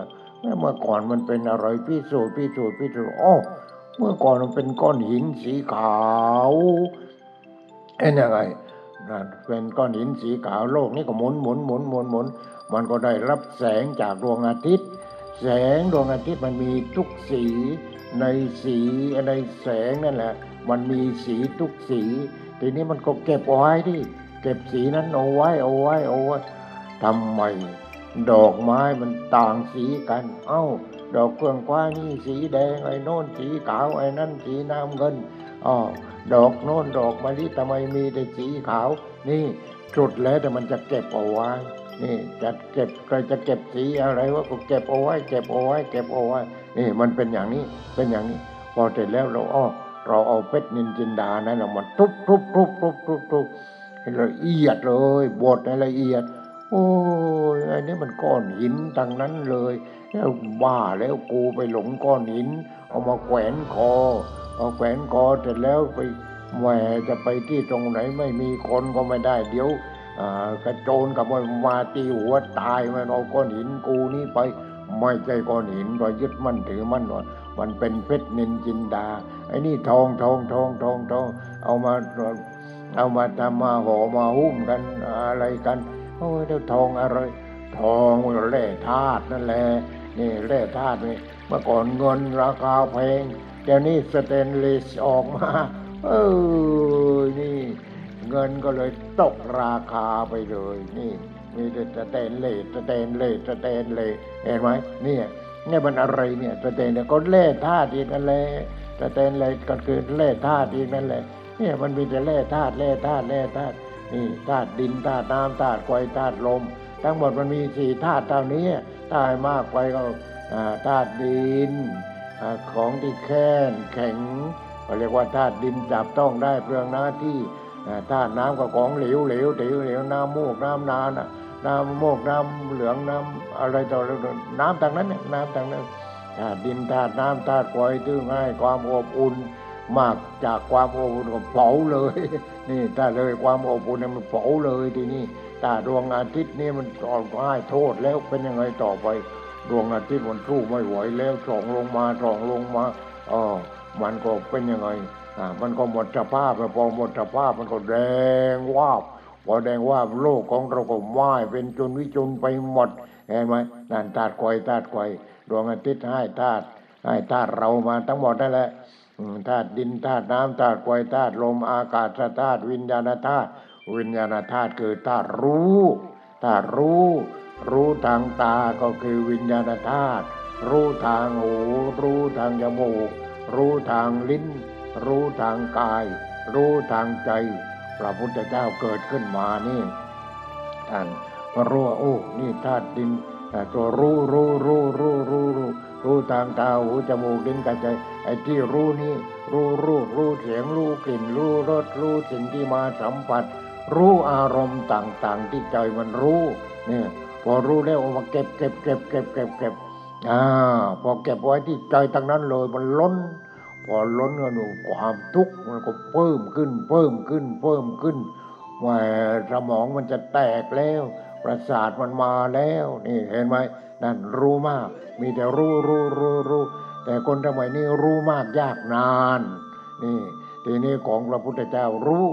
เมื่อก่อนมันเป็นอะไรพิสูจน์พิสูจน์พิสูจน์อ๋อเมื่อก่อนมันเป็นก้อนหินสีขาวเอ็นยังไงเป็นก้อนหินสีขาวโลกนี้ก็หมุนหมุนหมุนหมุนหมุนมันก็ได้รับแสงจากดวงอาทิตย์ แสงดวงอาทิตย์มันมีทุกสีในสีในแสงนั่นแหละ มันมีสีทุกสี ทีนี้มันก็เก็บเอาไว้ที่ เก็บสีนั้นเอาไว้เอาไว้เอาไว้ทำไมดอกไม้มันต่างสีกัน เอ้า ดอกเฟื่องฟ้านี่สีแดงไอ้โน่นสีขาวไอ้นั่นสีน้ำเงินอ๋อดอกโน่นดอกมะลิทำไมมีแต่สีขาว นี่จุดแล้วแต่มันจะเก็บเอาไว้นี่จะเก็บใครจะเก็บสีอะไรวะก็เก็บเอาไว้ เก็บเอาไว้ เก็บเอาไว้ นี่ มันเป็นอย่างนี้เป็นอย่างนี้ พอเสร็จแล้วเราอ้อเราเอาเพชรนินจินดานั้นเรามาทุบทุบทุบทุบทุบทุบ ละเอียดเลยบดให้ละเอียด โอ้ยอ้นี่มันก้อนหินทั้งนั้นเลยแล้วบ้าแล้วกูไปหลงก้อนหิน เอามาแขวนคอเอาแขวนคอเสร็จแล้วไปแหวจะไปที่ตรงไหนไม่มีคนก็ไม่ได้ เดี๋ยวกระโจนกับมันมาตีหัวตายมันเอาก้อนหินกูนี่ไปไม่ใช่ก้อนหินก็ยึดมั่นถือมั่นว่ามันเป็นเพชรนินจินดาไอ้นี่ทองทองทองทองทองเอามา เอามาทำมาห่อมาหุ้มกันอะไรกันโอ้ยเดี๋ยวทองอะไร ทองก็แร่ธาตุนั่นแหละนี่แร่ธาตุนี่เมื่อก่อนเงินราคาแพงเดี๋ยวนี้สเตนเลสออกมา เออนี่เงินก็เลยตกราคาไปเลยนี่มีแต่สเตนเลสสเตนเลสสเตนเลสเห็นไหมเนี่ยเนี่ยมันอะไรเนี่ยสเตนเลสก็แร่ธาตุอีกนั่นแหละสเตนเลสก็คือแร่ธาตุอีกนั่นแหละ เนี่ยมันมีแต่แร่ธาตุแร่ธาตุแร่ธาตุนี่ธาตุดินธาตุน้ำธาตุไฟธาตุลม ทั้งหมดมันมีสี่ธาตุเท่านี้ถ้าให้มากไปก็ธาตุดินของที่แข็งแข็งเรียกว่าธาตุดินจับต้องได้เปลืองหน้าที่ธาตุน้ำก็ของเหลวเหลวเหลวเหลวน้ำมูกน้ำนานน้ำมูกน้ำเหลืองน้ำอะไรต่ออะไรต่อน้ำทางนั้นเนี่ยน้ำทางนั้นธาตุดินธาตุน้ำธาตุไฟตื้อง่ายความอบอุ่น มากจากความอบอุ่นก็เผาเลย นี่ถ้าเลยความอบอุ่นเนี่ยมันเผาเลยทีนี้ถ้าดวงอาทิตย์นี่มันออกให้โทษแล้วเป็นยังไงต่อไป ดวงอาทิตย์มันสู้ไม่ไหวแล้วส่องลงมาส่องลงมาอ๋อมันก็เป็นยังไงอ่ามันก็หมดสภาพแล้วพอหมดสภาพมันก็แดงวาบพอแดงว่าโลกของเราก็ไหม้เป็นจนวิจนไปหมดเห็นไหมนั่นธาตุไฟธาตุไฟดวงอาทิตย์ให้ธาตุให้ธาตุเรามาทั้งหมดนั่นแหละ ธาตุดินธาตุน้ำธาตุไฟธาตุลมอากาศธาตุวิญญาณธาตุวิญญาณธาตุคือธาตุรู้ธาตุรู้ รู้ทางตาก็คือวิญญาณธาตุรู้ทางหูรู้ทางจมูก รู้ทางลิ้น รู้ทางกาย รู้ทางใจ พระพุทธเจ้าเกิดขึ้นมานี่ท่านก็รู้ว่าโอ้นี่ธาตุดินแต่ตัวรู้รู้รู้รู้รู้รู้ รู้ทางตาหูจมูกลิ้นกายใจไอ้ที่รู้นี่รู้รูปรู้เสียงรู้กลิ่น รู้รสรู้สิ่งที่มาสัมผัส รู้อารมณ์ต่างๆ ที่ใจมันรู้เนี่ยพอรู้แล้วเอามาเก็บเก็บเก็บเก็บเก็บเก็บอ่าพอเก็บไว้ที่ใจทั้งนั้นเลยมันล้น พอล้นเงินความทุกข์มันก็เพิ่มขึ้น เพิ่มขึ้น เพิ่มขึ้นว่าสมองมันจะแตกแล้ว ประสาทมันมาแล้ว นี่เห็นไหม นั่นรู้มาก มีแต่รู้รู้รู้รู้แต่คนสมัยนี้รู้มากยากนาน นี่ทีนี้ของพระพุทธเจ้ารู้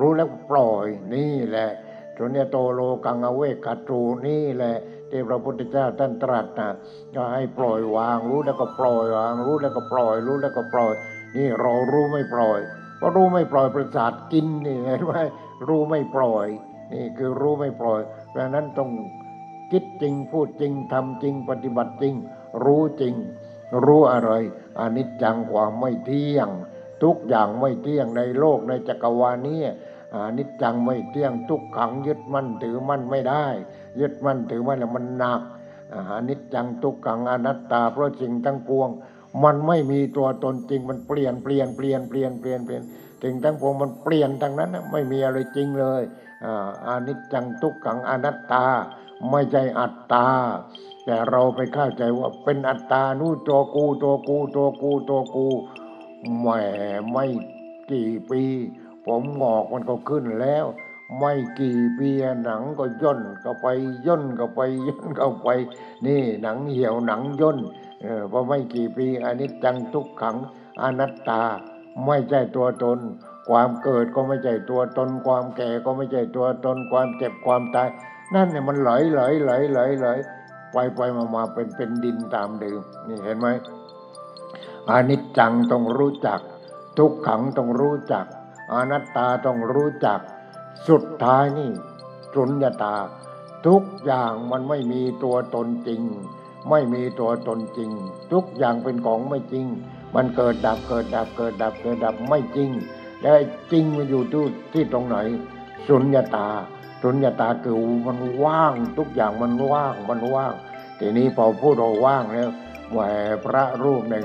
รู้แล้วปล่อยนี่แหละจนเนี่ยโตโลกังอเวกัตูนี่แหละที่พระพุทธเจ้าท่านตรัสนะก็ให้ปล่อยวางรู้แล้วก็ปล่อยวาง รู้แล้วก็ปล่อย รู้แล้วก็ปล่อย นี่เรารู้ไม่ปล่อยเพราะรู้ไม่ปล่อยประสาทกินนี่เห็นไหมรู้ไม่ปล่อย นี่คือรู้ไม่ปล่อยเพราะฉะนั้นต้อง คิดจริงพูดจริงทำจริงปฏิบัติจริง รู้จริง รู้อะไรอนิจจังความไม่เที่ยง ทุกอย่างไม่เที่ยงในโลกในจักรวาลนี้อนิจจังไม่เที่ยงทุกขังยึดมั่นถือมั่นไม่ได้ ยึดมั่นถือมั่นแล้วมันหนักอนิจจังทุกขังอนัตตาเพราะสิ่งทั้งปวง มันไม่มีตัวตนจริงมันเปลี่ยนเปลี่ยนเปลี่ยนเปลี่ยนเปลี่ยนเปลี่ยนสิ่งทั้งปวงมันเปลี่ยนทั้งนั้นไม่มีอะไรจริงเลยอนิจจังทุกขังอนัตตา ไม่ใช่อัตตา แต่เราไปเข้าใจว่าเป็นอัตตานู่ตัวกูตัวกูตัวกูตัวกูแหมไม่กี่ปี ผมงอกมันก็ขึ้นแล้ว ไม่กี่ปีหนังก็ย่นก็ไปย่นก็ไปย่นก็ไป นี่หนังเหี่ยวหนังย่นเออพอไม่กี่ปีอันนี้จังทุกขังอนัตตาไม่ใช่ตัวตน ความเกิดก็ไม่ใช่ตัวตน ความแก่ก็ไม่ใช่ตัวตน ความเจ็บความตาย นั่นเนี่ยมันไหลไหลไหลไหลไหลไปไปมามาเป็นเป็นดินตามเดิมนี่เห็นไหมอนิจจังต้องรู้จัก ทุกขังต้องรู้จัก อนัตตาต้องรู้จัก สุดท้ายนี่สุญญตา ทุกอย่างมันไม่มีตัวตนจริง ไม่มีตัวตนจริง ทุกอย่างเป็นของไม่จริง มันเกิดดับเกิดดับเกิดดับเกิดดับไม่จริง แล้จริงมันอยู่ที่ที่ตรงไหนสุญญตา สุญญตาคือมันว่างทุกอย่างมันว่างมันว่าง ทีนี้พอพูดเราว่างแล้วแหวพระรูปหนึ่ง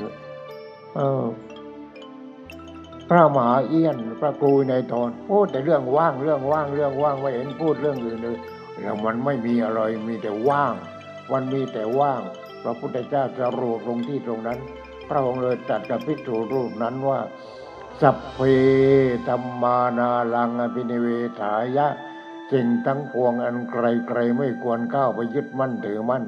พระมหาเอี้ยนพระครูในทอนพูดแต่เรื่องว่างเรื่องว่างเรื่องว่างไม่เห็นพูดเรื่องอื่นเลยแล้วมันไม่มีอะไรมีแต่ว่าง มันมีแต่ว่าง พระพุทธเจ้าจะรูปลงที่ตรงนั้น พระองค์เลยตรัสกับภิกษุรูปนั้นว่า สัพเพธรรมานาลังอภินิเวทายะ สิ่งทั้งปวงอันไกลๆไม่ควรเข้าไปยึดมั่นถือมั่น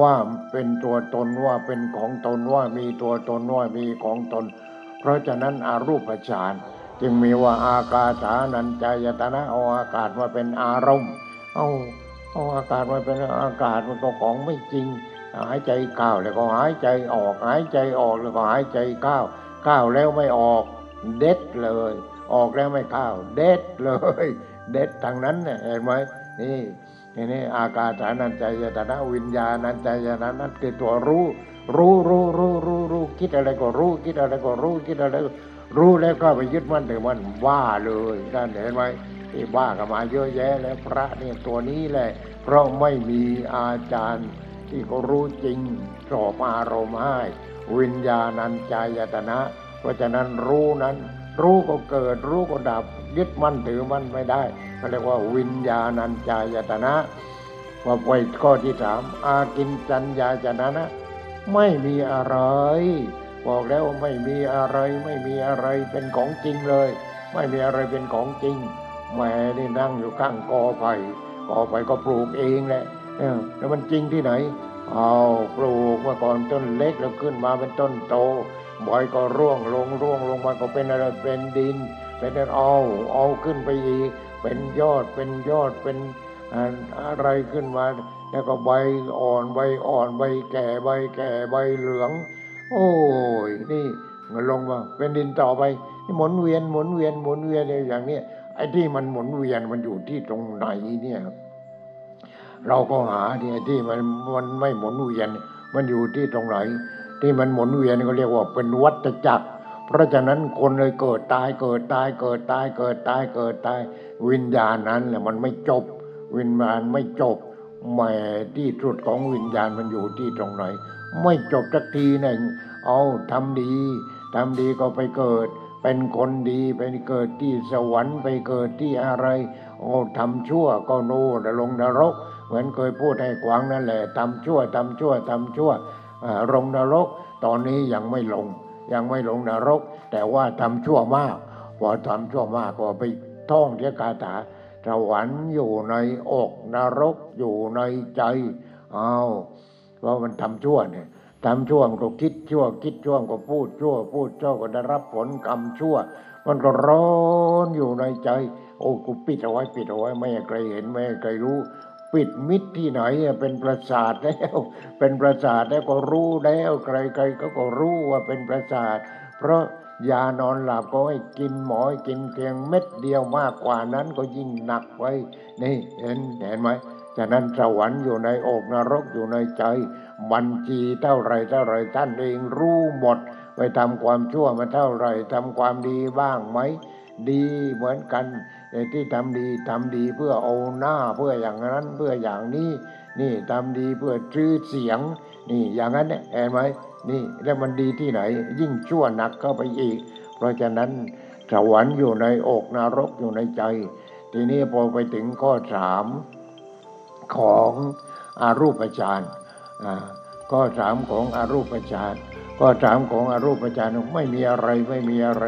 ว่าเป็นตัวตนว่าเป็นของตนว่ามีตัวตนว่ามีของตน เพราะฉะนั้นอารูปฌานจึงมีว่าอากาสานัญจายตนะเอาอากาศมาเป็นอารมณ์ เอาเอาอากาศมาเป็นอากาศมันก็ของไม่จริง หายใจเข้าแล้วก็หายใจออก หายใจออกแล้วก็หายใจเข้าเข้าแล้วไม่ออกเด็ดเลย ออกแล้วไม่เข้าเด็ดเลย เด็ดทางนั้นเนี่ยเห็นไหมนี่นี่นี่อากาศานันใจยตนะวิญญาณันใจยตนะคือตัวรู้รู้รู้รู้รู้รู้คิดอะไรก็รู้ คิดอะไรก็รู้คิดอะไรรู้แล้วก็ไปยึดมั่นถือมันว่าเลยท่านเห็นไหมที่ว่ากันมาเยอะแยะแล้วพระเนี่ยตัวนี้แหละ เพราะไม่มีอาจารย์ที่เขารู้จริงสอบอารมณ์ให้วิญญาณัญจายตนะ เพราะฉะนั้นรู้นั้น รู้ก็เกิดรู้ก็ดับ ยึดมั่นถือมั่นไม่ได้เขาเรียกว่าวิญญาณัญจายตนะว่าไปข้อที่สามอากินจัญญาจนะนะไม่มีอะไรบอกแล้วไม่มีอะไรไม่มีอะไรเป็นของจริงเลย ไม่มีอะไรเป็นของจริงแหม่นี่นั่งอยู่ข้างกอไผ่กอไผ่ก็ปลูกเองแหละแล้วมันจริงที่ไหนเอาปลูกมาก่อนต้นเล็กแล้วขึ้นมาเป็นต้นโตบ่อยก็ร่วงลงร่วงลงมาก็เป็นอะไรเป็นดิน เป็นเอาเอาขึ้นไปอีกเป็นยอดเป็นยอดเป็นอะไรขึ้นมา แล้วก็ใบอ่อนใบอ่อนใบแก่ใบแก่ใบเหลือง โอ้ยนี่ลงมาเป็นดินต่อไปนี่หมุนเวียนหมุนเวียนหมุนเวียนอย่างนี้ไอ้ที่มันหมุนเวียนมันอยู่ที่ตรงไหนเนี่ยเราก็หาที่ยที่มันมันไม่หมุนเวียน มันอยู่ที่ตรงไหน ที่มันหมุนเวียนก็เรียกว่าเป็นวัฏจักร เพราะฉะนั้นคนเลยเกิดตายเกิดตายเกิดตายเกิดตายเกิดตาย วิญญาณนั้นแหละมันไม่จบ วิญญาณไม่จบแหม่ที่สุดของวิญญาณมันอยู่ที่ตรงไหน ไม่จบสักทีหนึ่งเอาทำดีทำดีก็ไปเกิด เป็นคนดีไปเกิดที่สวรรค์ไปเกิดที่อะไรโอ้ทำชั่วก็โน่นลงนรก เหมือนเคยพูดให้กวางนั่นแหละทำชั่วทำชั่วทำชั่วลงนรก ตอนนี้ยังไม่ลง ยังไม่ลงนรก แต่ว่าทำชั่วมาก พอทำชั่วมากก็ไปท่องเทียคาถาสวรรค์อยู่ในอกนรกอยู่ในใจเอาวเพราะมันทำชั่วเนี่ยทำชั่วมันก็คิดชั่ว คิดชั่วก็พูดชั่ว พูดชั่วก็ได้รับผลกรรมชั่ว มันก็ร้อนอยู่ในใจ โอ้กูปิดเอาไว้ปิดเอาไว้ไม่ให้ใครเห็นไม่ให้ใครรู้ ปิดมิดที่ไหนอะเป็นประสาทแล้ว เป็นประสาทแล้วก็รู้แล้วใครๆก็ก็รู้ว่าเป็นประสาท เพราะยานอนหลับก็ให้กินหมอให้กินเพียงเม็ดเดียวมากกว่านั้นก็ยิ่งหนักไว้ นี่เห็นเห็นไหมฉะนั้นสวรรค์อยู่ในอกนรกอยู่ในใจ บัญชีเท่าไรเท่าไรท่านเองรู้หมด ไปทำความชั่วมาเท่าไรทำความดีบ้างไหม ดีเหมือนกันแต่ที่ทำดีทำดีเพื่อเอาหน้าเพื่ออย่างนั้นเพื่ออย่างนี้ นี่ทำดีเพื่อชื่อเสียง นี่อย่างนั้นเนี่ยเห็นไหมนี่แล้วมันดีที่ไหน ยิ่งชั่วหนักเข้าไปอีก เพราะฉะนั้นสวรรค์อยู่ในอกนรกอยู่ในใจ ทีนี้พอไปถึงข้อสามของอารูปฌานอ่าข้อสามของอารูปฌานข้อสามของอารูปฌานไม่มีอะไรไม่มีอะไร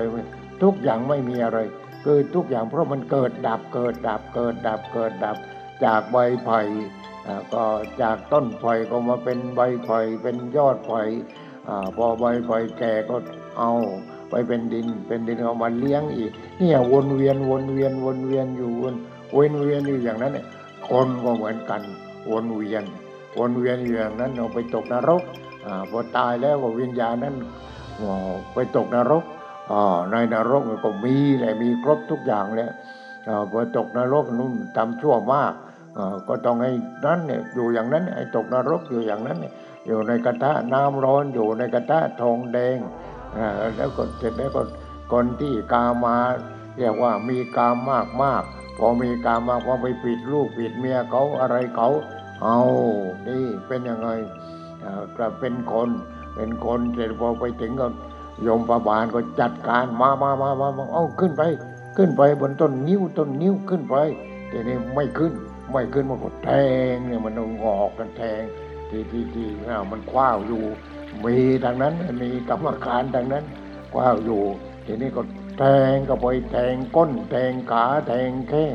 ทุกอย่างไม่มีอะไร คือทุกอย่างเพราะมันเกิดดับเกิดดับเกิดดับเกิดดับ จากใบไผ่อ่าก็จากต้นไผ่ก็มาเป็นใบไผ่เป็นยอดไผ่อ่าพอใบไผ่แก่ก็เอาไปเป็นดิน เป็นดินเอามาเลี้ยงอีกเนี่ยวนเวียนวนเวียนวนเวียนอยู่วนวนเวียนอยู่อย่างนั้นเนี่ยคนก็เหมือนกันวนเวียน วนเวียนอยู่อย่างนั้นเอาไปตกนรกอพอตายแล้วก็วิญญาณนั้นไปตกนรก ในนรกมันก็มีแหละมีครบทุกอย่างแหละอ่าพอตกนรกนู่นทำชั่วมากอ่าก็ต้องให้นั้นเนี่ยอยู่อย่างนั้นไอ้ตกนรกอยู่อย่างนั้นอยู่ในกระทะน้ำร้อนอยู่ในกระทะทองแดงอ่าแล้วก็เสร็จแล้วก็คนที่กามาเรียกว่ามีกามมากมากพอมีกามมากพอไปปิดลูกปิดเมียเขาอะไรเขาเอานี่เป็นยังไงอ่าก็เป็นคนเป็นคนเสร็จพอไปถึงก็ โยมประบาลก็จัดการมามามามามาเอาขึ้นไป ขึ้นไปบนต้นนิ้วต้นนิ้วขึ้นไปทีนี้ไม่ขึ้น ไม่ขึ้นมันก็แทงเนี่ยมันงอกกันแทงทีทีที่อ่ามันคว้าอยู่ มีทางนั้นมีกรรมการทางนั้นคว้าอยู่ทีนี้ก็แทงก็ไปแทงก้น แทงขาแทงแข้ง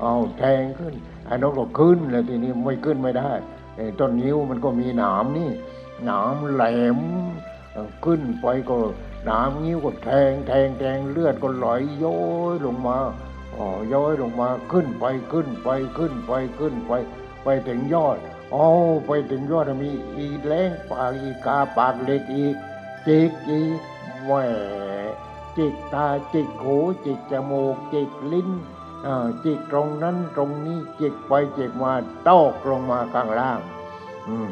เอาแทงขึ้นไอ้นกก็ขึ้นแล้วทีนี้ไม่ขึ้นไม่ได้ไอ้ต้นนิ้วมันก็มีหนามนี่หนามแหลมขึ้นไปก็ หนามนิ้วก็แทงแทงแทงเลือดก็ไหลย้อยลงมาอ๋อย้อยลงมาขึ้นไปขึ้นไปขึ้นไปขึ้นไป ไปถึงยอดอ๋อไปถึงยอดมีอีแรงปากอีกาปากเล็กอีจิกอีแหวจิกตาจิกหูจิกจมูกจิกลิ้นอ่าจิกตรงนั้นตรงนี้จิกไปจิกมาตกลงมาข้างล่าง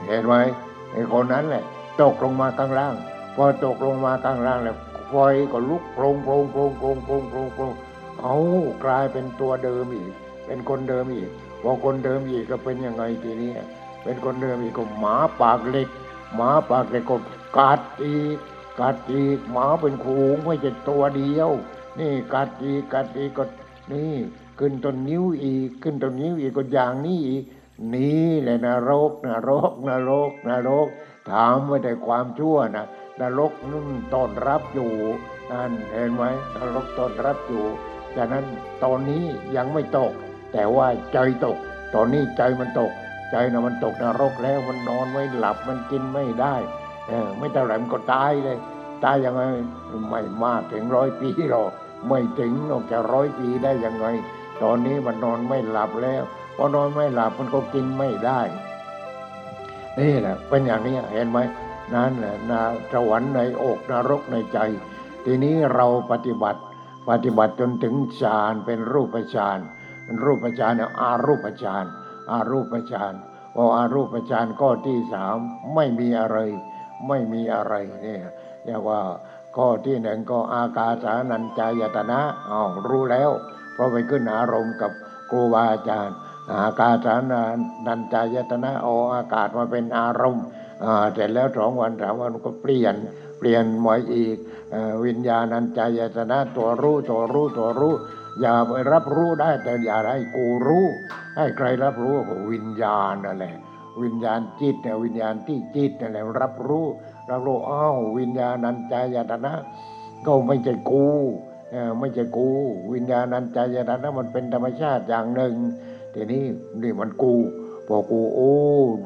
เห็นไหมไอ้คนนั้นแหละตกลงมาข้างล่าง พอตกลงมาข้างล่างแล้วไฟก็ลุกโปรงโปรงโปรงโปรงโปรงโปรงโปรงเอากลายเป็นตัวเดิมอีก เป็นคนเดิมอีกพอคนเดิมอีกก็เป็นยังไงทีนี้เป็นคนเดิมอีกก็หมาปากเล็กหมาปากเล็กก็กัดอีกกัดอีกหมาเป็นขูงไม่ใช่ตัวเดียว นี่กัดอีกกัดอีกก็นี่ขึ้นต้นนิ้วอีก ขึ้นต้นนิ้วอีกก็อย่างนี้อีก นี่แหละนรกนรกนรกนรกถามไว่าแต่ความชั่วนะ นรกนั่นต้อนรับอยู่นั่นเห็นไหมนรกต้อนรับอยู่ฉะนั้นตอนนี้ยังไม่ตก แต่ว่าใจตก ตอนนี้ใจมันตก ใจนะมันตกนรกแล้วมันนอนไม่หลับมันกินไม่ได้เออไม่เท่าไหร่มันก็ตายเลยตายยังไงไม่มากถึงร้อยปีหรอกไม่ถึงนอกจากร้อยปีได้ยังไง ตอนนี้มันนอนไม่หลับแล้วพอนอนไม่หลับมันก็กินไม่ได้นี่แหละเป็นอย่างนี้เห็นไหม นั่นแหละนาสวรรค์ในอกนรกในใจ ทีนี้เราปฏิบัติปฏิบัติจนถึงฌานเป็นรูปฌานเป็นรูปฌานเนี่ยอารูปฌานอารูปฌานพออารูปฌานข้อที่สามไม่มีอะไร ไม่มีอะไรเนี่ยเรียกว่าข้อที่หนึ่งก็อากาสานัญจายตนะอ้าวรู้แล้ว เพราะไปขึ้นอารมณ์กับครูบาอาจารย์ อากาสานัญจายตนะเอาอากาศมาเป็นอารมณ์ เสร็จแล้วสองวันสามวันก็เปลี่ยนเปลี่ยนหมายอีกวิญญาณัญจายตนะตัวรู้ตัวรู้ตัวรู้อย่าไปรับรู้ได้แต่อย่าให้กูรู้ ให้ใครรับรู้วิญญาณนั่นแหละวิญญาณจิตเนี่ยวิญญาณที่จิตนั่นแหละรับรู้รับรู้อ้าววิญญาณัญจายตนะก็ไม่ใช่กูไม่ใช่กู วิญญาณัญจายตนะมันเป็นธรรมชาติอย่างหนึ่งทีนี้นี่มันกูพอกูโอ้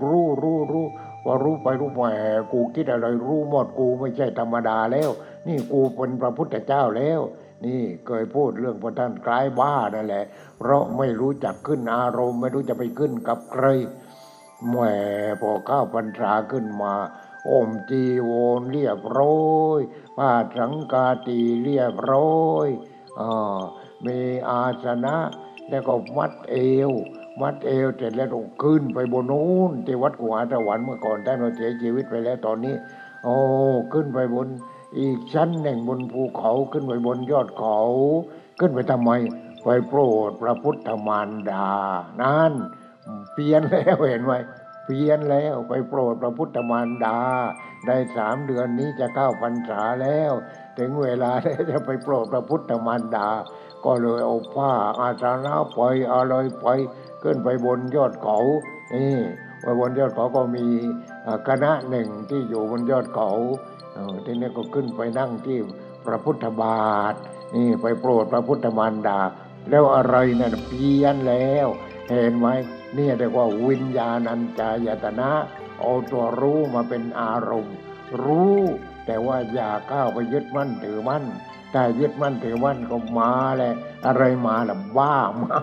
รู้รู้รู้ ว่ารู้ไปรู้ไปแหมกูคิดอะไรรู้หมดกูไม่ใช่ธรรมดาแล้ว นี่กูเป็นพระพุทธเจ้าแล้ว นี่เคยพูดเรื่องพระท่านคล้ายบ้านั่นแหละ เพราะไม่รู้จักขึ้นอารมณ์ ไม่รู้จะไปขึ้นกับใครแหมพอเข้าพรรษาขึ้นมาอมจีโวนเรียบร้อยผ้าสังกาตีเรียบร้อยอ่ามีอาสนะ แล้วก็มัดเอว มัดเอวเสร็จแล้วขึ้นไปบนนู้นที่วัดกุหาสวรรค์เมื่อก่อนท่านเราเสียชีวิตไปแล้วตอนนี้ โอ้ขึ้นไปบน อีกชั้นหนึ่งบนภูเขาขึ้นไปบนยอดเขา ขึ้นไปทำไมไปโปรดพระพุทธมารดา นั่นเปลี่ยนแล้วเห็นไหมเปลี่ยนแล้วไปโปรดพระพุทธมารดา ได้สามเดือนนี้จะเข้าพรรษาแล้ว ถึงเวลาแล้วจะไปโปรดพระพุทธมารดา ก็เลยเอาผ้าอาสนะไปเอาอะไรไป ขึ้นไปบนยอดเขานี่ไปบนยอดเขาก็มีคณะหนึ่งที่อยู่บนยอดเขาเออทีนี้ก็ขึ้นไปนั่งที่พระพุทธบาทนี่ไปโปรดพระพุทธมารดา แล้วอะไรนั่นเพี้ยนแล้ว เห็นไหมนี่เรียกว่าวิญญาณัญจายตนะ เอาตัวรู้มาเป็นอารมณ์ รู้ แต่ว่าอย่าก้าวไปยึดมั่นถือมั่นถ้ายึดมั่นถือมั่นก็มาแหละอะไรมาล่ะบ้ามา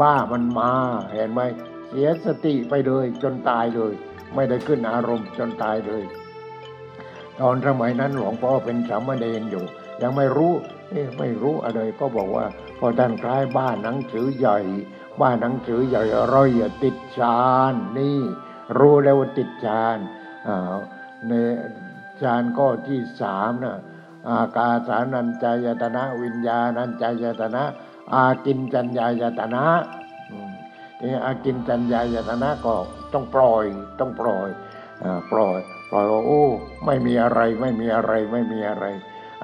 บ้ามันมาเห็นไหมเสียสติไปเลยจนตายเลย ไม่ได้ขึ้นอารมณ์จนตายเลย ตอนสมัยนั้นหลวงพ่อเป็นสามเณรอยู่ ยังไม่รู้เอ๊ไม่รู้อะไรก็บอกว่า พอท่านคล้ายบ้านหนังสือใหญ่ บ้านหนังสือใหญ่ร่อยติดชานนี่ รู้แล้วว่าติดชานอ่าในชานข้อที่สามนะอากาสานัญจายตนะวิญญาณัญจายตนะ อากินจัญญายตนะนี่อากินจัญญายตนะก็ต้องปล่อยต้องปล่อยปล่อยปล่อยว่าโอ้ไม่มีอะไรไม่มีอะไรไม่มีอะไร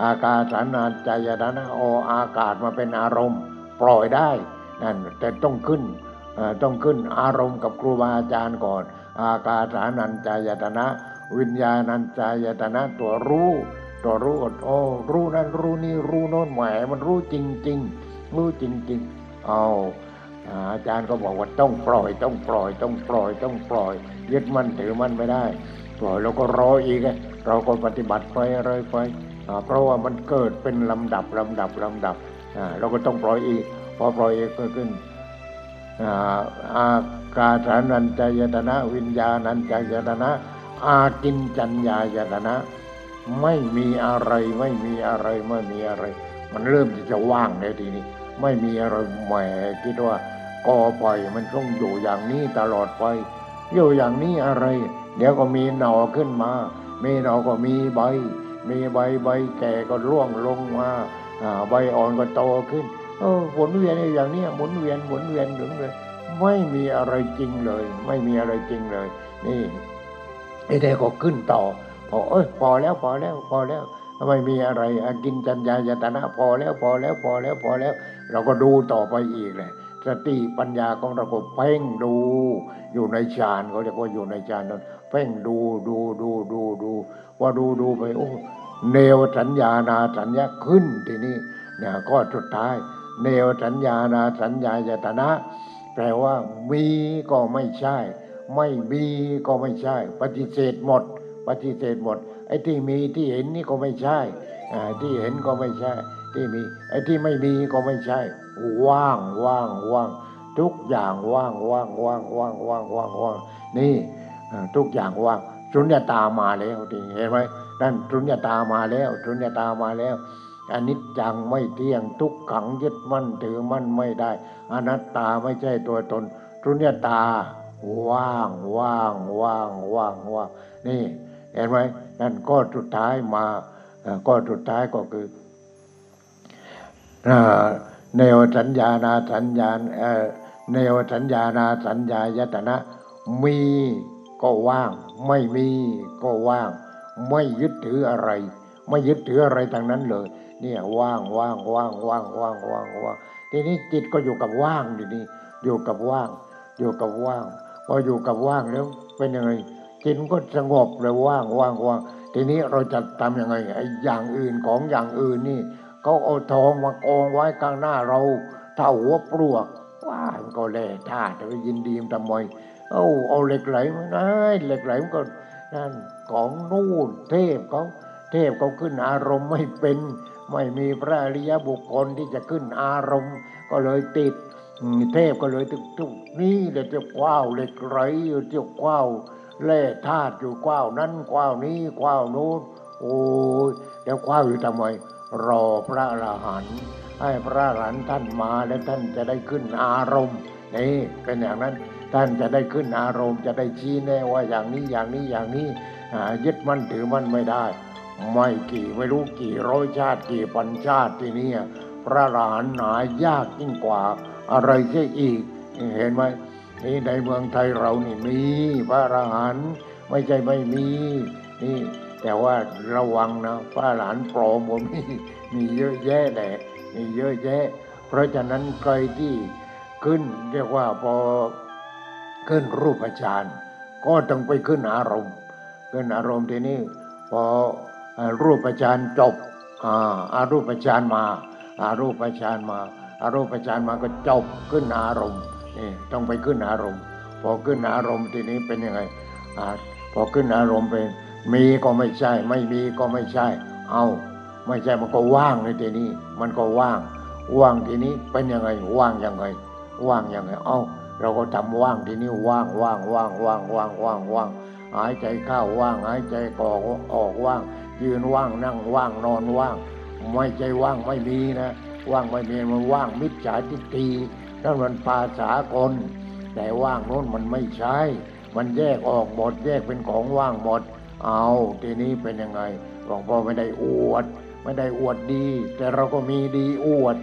อากาสานัญจายตนะเออากาศมาเป็นอารมณ์ ปล่อยได้นั่นแต่ต้องขึ้นต้องขึ้นอารมณ์กับครูบาอาจารย์ก่อน อากาสานัญจายตนะ วิญญาณัญจายตนะตัวรู้ ตัวรู้อดโอ้รู้นั่นรู้นี่รู้โน่นแหมมันรู้จริง ๆ รู้จริงๆ เอาอาจารย์ก็บอกว่าต้องปล่อย ต้องปล่อย ต้องปล่อย ต้องปล่อย ยึดมั่นถือมั่นไม่ได้ ปล่อยแล้วก็รออีกไงเราก็ปฏิบัติไปอะไรไปอ่าเพราะว่ามันเกิดเป็นลำดับลำดับลำดับเราก็ต้องปล่อยอีกพอปล่อยอีกก็ขึ้นอากาสานัญจายตนะ วิญญาณัญจายตนะ อากินจัญญายตนะ ไม่มีอะไรไม่มีอะไรไม่มีอะไร มันเริ่มที่จะว่างในทีนี้ ไม่มีอะไรแหมคิดว่ากอปล่อยมันต้องอยู่อย่างนี้ตลอดไป อยู่อย่างนี้อะไร เดี๋ยวก็มีหน่อขึ้นมา มีหน่อก็มีใบ มีใบใบแก่ก็ร่วงลงมาใบอ่อนก็โตขึ้น เออหมุนเวียนอย่างนี้หมุนเวียนหมุนเวียนถึงเลยไม่มีอะไรจริงเลย ไม่มีอะไรจริงเลย นี่ไอ้เด็กก็ขึ้นต่อพอเอ้ยพอแล้วพอแล้วพอแล้วไม่มีอะไรกินจัญญายตนะพอแล้วพอแล้วพอแล้วพอแล้ว เราก็ดูต่อไปอีกเลยสติปัญญาของเราก็เพ่งดู อยู่ในฌานเขาเรียกว่าอยู่ในฌานนั้นเพ่งดูดูดูดูดูว่าดูดูไปโอ้เนวสัญญานาสัญญาขึ้นทีนี้เนี่ยก็สุดท้าย เนวสัญญานาสัญญายตนะ แปลว่ามีก็ไม่ใช่ ไม่มีก็ไม่ใช่ ปฏิเสธหมด ปฏิเสธหมดไอ้ที่มีที่เห็นนี่ก็ไม่ใช่ที่เห็นก็ไม่ใช่ ที่มีไอ้ที่ไม่มีก็ไม่ใช่ ว่างว่างว่างทุกอย่างว่างว่างว่างว่างว่างว่างว่างนี่ทุกอย่างว่างสุญญตามาแล้วทีเห็นไหมนั่นสุญญตามาแล้วสุญญตามาแล้วอนิจจังไม่เที่ยงทุกขังยึดมั่นถือมั่นไม่ได้ อนัตตาไม่ใช่ตัวตนสุญญตาว่างว่างว่างว่างว่างนี่ เห็นไหมนั่นก็สุดท้ายมาก็สุดท้ายก็คือ เนวสัญญานาสัญญาณเอ่อเนวสัญญานาสัญญายตนะ มีก็ว่าง ไม่มีก็ว่าง ไม่ยึดถืออะไร ไม่ยึดถืออะไรทางนั้นเลย เนี่ยว่างว่างว่างว่างว่างว่างว่างทีนี้จิตก็อยู่กับว่างอยู่นี่อยู่กับว่าง อยู่กับว่างพออยู่กับว่างแล้วเป็นยังไงจิตก็สงบเลยว่างว่างว่างทีนี้เราจะทำยังไงไอ้อย่างอื่นของอย่างอื่นนี่ เขาเอาทองมากองไว้ข้างหน้าเราเท่าหัวปลวกว้ามันก็แล่ท่าจะไปยินดีมันทำไมเอาเอาเหล็กไหลมาได้เหล็กไหลมันก็นั่นของนู่นเทพเขาเทพเขาขึ้นอารมณ์ไม่เป็น ไม่มีพระอริยบุคคลที่จะขึ้นอารมณ์ ก็เลยติดเทพก็เลยตึกตุกนี่เดี๋ยจะกว้าวเหล็กไหลอยู่เที่ยวกว้าวแร่ธาตุอยู่กว้าวนั้นกว้าวนี้กว้าวนู้นโอ้ยเดี๋ยวกว้าวอยู่ทำไม รอพระอรหันต์ให้พระอรหันต์ท่านมาแล้วท่านจะได้ขึ้นอารมณ์นี่เป็นอย่างนั้นท่านจะได้ขึ้นอารมณ์จะได้ชี้แน่ว่าอย่างนี้อย่างนี้อย่างนี้ยึดมั่นถือมั่นไม่ได้ ไม่กี่ไม่รู้กี่ร้อยชาติกี่พันชาติที่นี่พระอรหันต์หายากยิ่งกว่าอะไรเสียอีก เห็นไหมนี่ในเมืองไทยเรานี่มีพระอรหันต์ไม่ใช่ไม่มีนี่ แต่ว่าระวังนะพระอรหันปลอมผมมีมีเยอะแยะแหละมีเยอะแยะ เพราะฉะนั้นใครที่ขึ้นเรียกว่าพอขึ้นรูปฌานก็ต้องไปขึ้นอารมณ์ ขึ้นอารมณ์ทีนี้พอรูปฌานจบอ่ารูปฌานมาอารูปฌานมาอารูปฌานมาก็จบขึ้นอารมณ์นี่ต้องไปขึ้นอารมณ์ พอขึ้นอารมณ์ทีนี้เป็นยังไงอ่าพอขึ้นอารมณ์เป็น มีก็ไม่ใช่ ไม่มีก็ไม่ใช่ เอาไม่ใช่มันก็ว่างในทีนี้ มันก็ว่าง ว่างทีนี้เป็นยังไง ว่างยังไง ว่างยังไง เอ้าเราก็ทำว่างทีนี้ว่างว่างว่างว่างว่างว่างว่างหายใจเข้าว่าง หายใจออกออกว่าง ยืนว่างนั่งว่างนอนว่าง ไม่ใจว่างไม่มีนะว่างไม่มีมันว่างมิจฉาทิฏฐินั่นมันภาษากลแต่ว่างโน้นมันไม่ใช่ มันแยกออกหมดแยกเป็นของว่างหมด เอาทีนี้เป็นยังไงหลวงพ่อไม่ได้อวด ไม่ได้อวดดี แต่เราก็มีดีอวด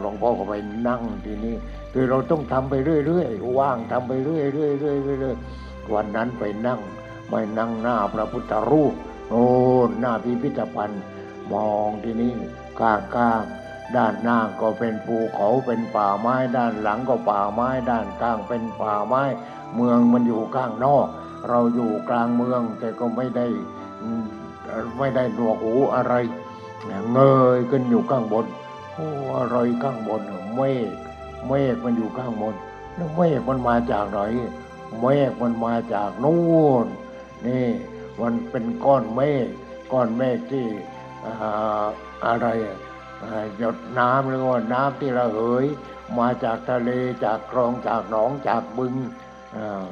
หลวงพ่อก็ไปนั่งทีนี้คือเราต้องทำไปเรื่อยๆว่างทำไปเรื่อยๆเรื่อยๆเรื่อยๆวันนั้นไปนั่งไม่นั่งหน้าพระพุทธรูปโอ้หน้าพิพิธภัณฑ์มองที่นี่ก้างก้างๆด้านหน้าก็เป็นภูเขาเป็นป่าไม้ ด้านหลังก็ป่าไม้ ด้านข้างเป็นป่าไม้ เมืองมันอยู่ข้างนอก เราอยู่กลางเมืองแต่ก็ไม่ได้ไม่ได้หนวกหูอะไร เงยขึ้นอยู่ข้างบนโอ้อะไรข้างบนเมฆเมฆมันอยู่ข้างบน แล้วเมฆมันมาจากไหนเมฆมันมาจากนู่นนี่มันเป็นก้อนเมฆก้อนเมฆที่อ่าอะไรหยดน้ำหรือว่าน้ำที่ระเหย มาจากทะเลจากคลองจากหนองจากบึงอ่า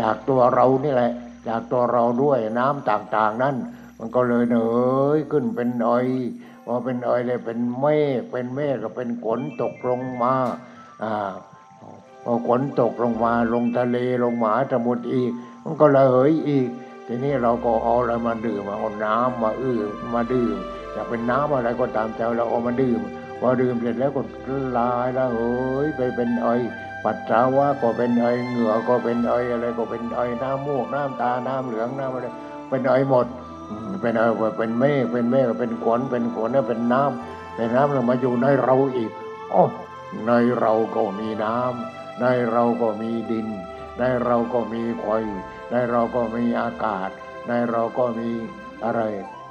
จากตัวเรานี่แหละ จากตัวเราด้วยน้ำต่างๆนั้น มันก็เลยเหนยขึ้นเป็นออยพอเป็นออยเลยเป็นเมฆเป็นเมฆก็เป็นฝนตกลงมาอ่าพอฝนตกลงมาลงทะเลลงมหาสมุทรอีก มันก็ระเหยอีก ทีนี้เราก็เอาอะไรมาดื่มเอาน้ำมาอื้อมาดื่มจะเป็นน้ำอะไรก็ตามใจเราเอามาดื่มพอดื่มเสร็จแล้วก็ลายละเหยไปเป็นไอ ปัสสาวะก็เป็นไอเหงื่อก็เป็นไออะไรก็เป็นไอน้ำมูกน้ำตาน้ำเหลืองน้ำอะไรเป็นไอหมด เป็นไอเป็นเมฆเป็นเมฆเป็นฝนเป็นฝนแล้วเป็นน้ำเป็นน้ำแล้วมาอยู่ในเราอีกโอ้ในเราก็มีน้ำในเราก็มีดิน ในเราก็มีไฟในเราก็มีอากาศ ในเราก็มีอะไร